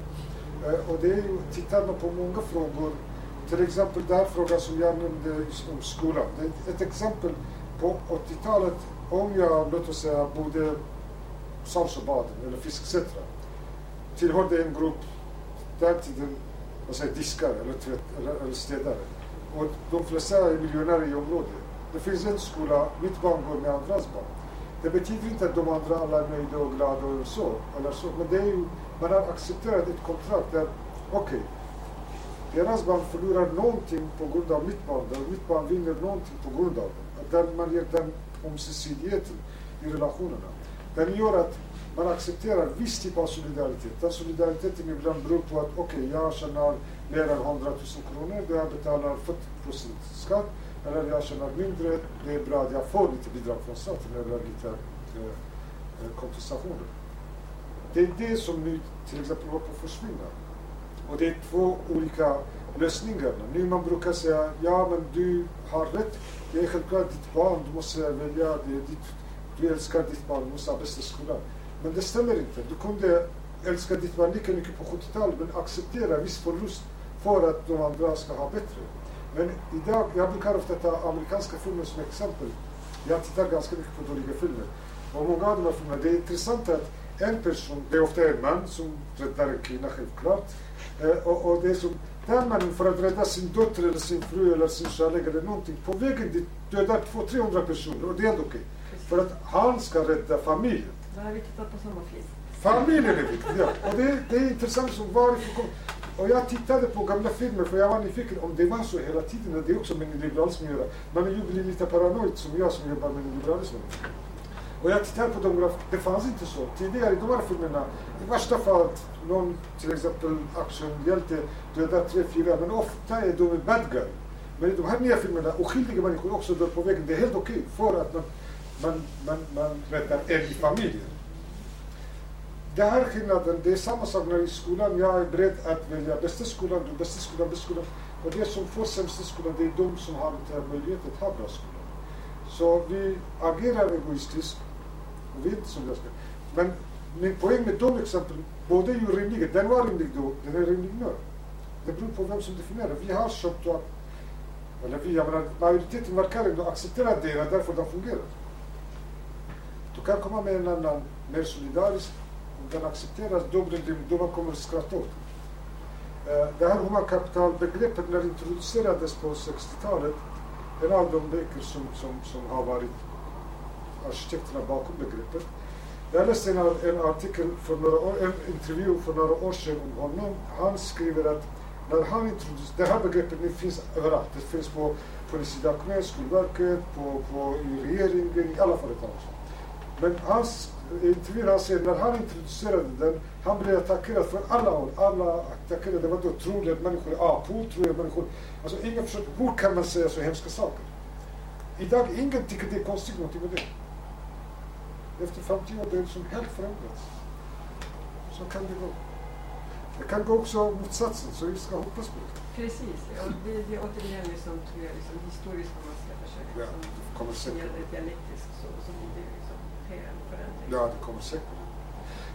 Eh, och det är ju, tittar man på många frågor, till exempel den här frågan som jag nämnde om skolan. Det är ett exempel på 80-talet, om jag, låt oss säga, bodde Saltsjöbaden eller Fisksätra, tillhörde en grupp, den tiden, vad säger, diskare eller, tvätt, eller, eller städare. Och de flesta är miljonärer i området. Det finns en skola, mitt barn går med andras barn. Det betyder inte att de andra alla är nöjda och glada och så, eller så. Men det är ju, man har accepterat ett kontrakt där, okej, deras barn förlorar någonting på grund av mitt barn, där mitt barn vinner någonting på grund av det. Där man ger den ömsesidigheten i relationerna. Den gör att man accepterar viss typ av solidaritet. Den solidariteten ibland beror på att okej, jag tjänar mer än 100 000 kronor, då jag betalar 40 procent skatt. Eller jag tjänar mindre, det är bra att jag får lite bidrag från staten eller lite eh, eh, kompensationer. Det är det som nu till exempel håller på att försvinna. Och det är två olika lösningar. Nu man brukar säga, ja men du har rätt, det är självklart ditt barn, du måste välja, det ditt, du älskar ditt barn, du måste ha bästa skolan. Men det stämmer inte. Du kunde älska ditt barn lika mycket på 70-talet men acceptera viss förlust för att de andra ska ha bättre. Men idag, jag brukar ofta ta amerikanska filmer som exempel. Jag tittar ganska mycket på dåliga filmer. Och många av de här filmerna, det är intressant att en person, det är ofta en man som räddar en kvinna självklart. Eh, och, och det är som, den mannen för att rädda sin dotter eller sin fru eller sin kärlek eller någonting, på vägen dit dödar 200-300 personer och det är ändå okej. För att han ska rädda familjen. Då har vi tittat på samma film. Familjen är viktig, ja. Och det, det är intressant som varifrån kom. Och jag tittade på gamla filmer för jag var nyfiken om det var så hela tiden. Det är också med liberalism att göra. Man är ju blir lite paranoid som jag som jobbar med liberalism. Och jag tittade på dem och det fanns inte så. Tidigare i de här filmerna, i värsta fall någon till exempel actionhjälte dödar tre, fyra, men ofta är de bad guy. Men i de här nya filmerna, oskyldiga människor också dör på vägen. Det är helt okej för att man, man, man, man räddar en i familjen. Det här skillnaden, det är samma sak när i skolan jag är beredd att välja bästa skolan, den bästa skolan, bästa skolan. Och det som får sämsta skolan, det är de som har inte möjlighet att ha bra skola. Så vi agerar egoistiskt och som jag ska. Men min poäng med de exemplen, båda är ju rimliga. Den var rimlig då, den är rimlig nu. Det beror på vem som definierar. Vi har köpt och, eller vi, jag menar majoriteten verkar ändå acceptera det, det är därför de fungerar. Du kan komma med en annan, mer solidarisk den accepteras, då, blir det, då man kommer skratta åt eh, Det här humankapitalbegreppet när det introducerades på 60-talet, en av de böcker som, som, som har varit arkitekterna bakom begreppet. Jag läste en, en artikel för några år, en intervju för några år sedan om honom. Han skriver att när han introducerar, det här begreppet nu finns överallt. Det finns på Polisdepartementet, Skolverket, på, på, i regeringen, i alla företag. Men hans intervjun han säger när han introducerade den, han blev attackerad från alla håll. Alla attackerade, det var då troliga människor, apor, troliga människor. Alltså ingen förstår, hur kan man säga så hemska saker? Idag, ingen tycker det är konstigt någonting med det. Efter 50 år, det är som helt förändrats. Så kan det gå. Det kan gå också motsatsen, så vi ska hoppas på det. Precis, ja, det, det är återigen liksom, tror jag, liksom, historiskt om man ska försöka Ja, liksom, det kommer säkert. det dialektiskt så, så blir det liksom en förändring. Ja, det kommer säkert.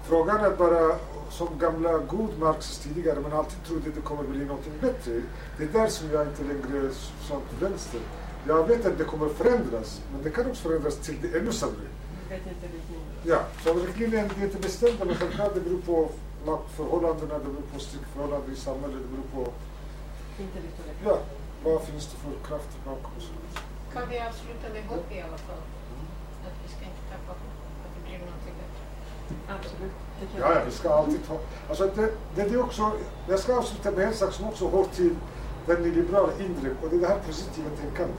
Frågan är bara, som gamla god Marx tidigare, man alltid trodde det kommer bli någonting bättre. Det är där som jag inte längre är sånt vänster. Jag vet att det kommer förändras, men det kan också förändras till det ännu sämre. Inte. Ja, så riktlinjen är inte bestämda, men självklart det beror på maktförhållandena, det beror på styrkeförhållanden i samhället, det beror på ja, vad finns det för krafter bakom. Kan vi avsluta med hopp i alla fall? Att vi ska inte tappa hopp, att det blir någonting bättre. Absolut. Det Ja, ja, vi ska alltid ha... Alltså det, det är också... Jag ska avsluta med en sak som också hör till den nyliberala inre, och det är det här positiva tänkandet.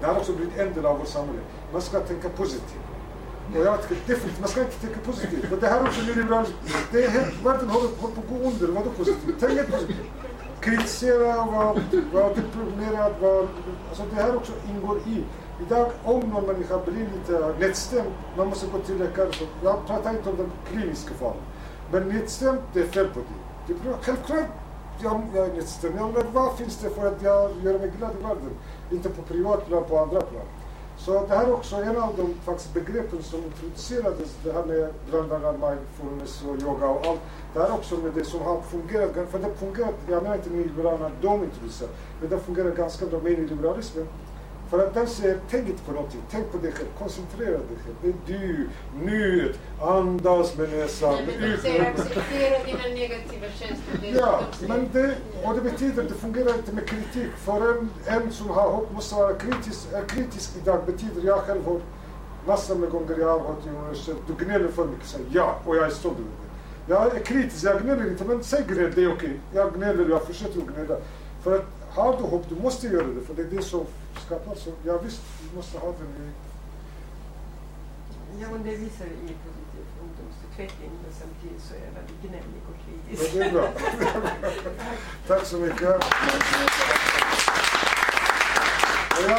Det har också blivit en del av vårt samhälle. Man ska tänka positivt. Och jag tycker definitivt, man ska inte tänka positivt. Men det här är också nyliberalism. Det är helt, världen håller på att gå under. Vadå positivt? Tänk inte positivt. Kritisera, vara var deprimerad, var, alltså det här också ingår i. Idag om någon människa blir lite nedstämd, man måste gå till läkare. Så jag pratar inte om den kliniska formen. Men nedstämd, det är fel på det. det är. Självklart jag, jag är nedstämd. Jag men vad finns det för att jag gör mig glad i världen? Inte på privat plan, på andra plan. Så det här är också en av de faktiskt begreppen som introducerades, det här med bland mindfulness och yoga och allt. Det här är också med det som har fungerat, för det fungerat, jag menar inte nyliberalerna, de introducerade, men det fungerar ganska bra med nyliberalismen. För att den säger, tänk inte på någonting, tänk på dig själv, koncentrera dig själv. Det är du, nuet, andas med näsan, Nej, men de säger acceptera dina negativa känslor. Ja, de men det, och det betyder, det fungerar inte med kritik. För en, en som har hopp måste vara kritisk, är kritisk idag betyder, jag själv har massor med gånger jag har hört i universitet, du gnäller för mycket, säger ja, och jag är stolt över det. Jag är kritisk, jag gnäller inte, men säg gnäll, det är okej. Jag gnäller, jag fortsätter att gnälla. För att har du hopp, du måste göra det, för det är det som skapar så. Ja visst, vi måste ha den Ja, men det visar ju positiv ungdomsutveckling, men samtidigt så är jag väldigt gnällig och kritisk. det är bra. Tack så mycket.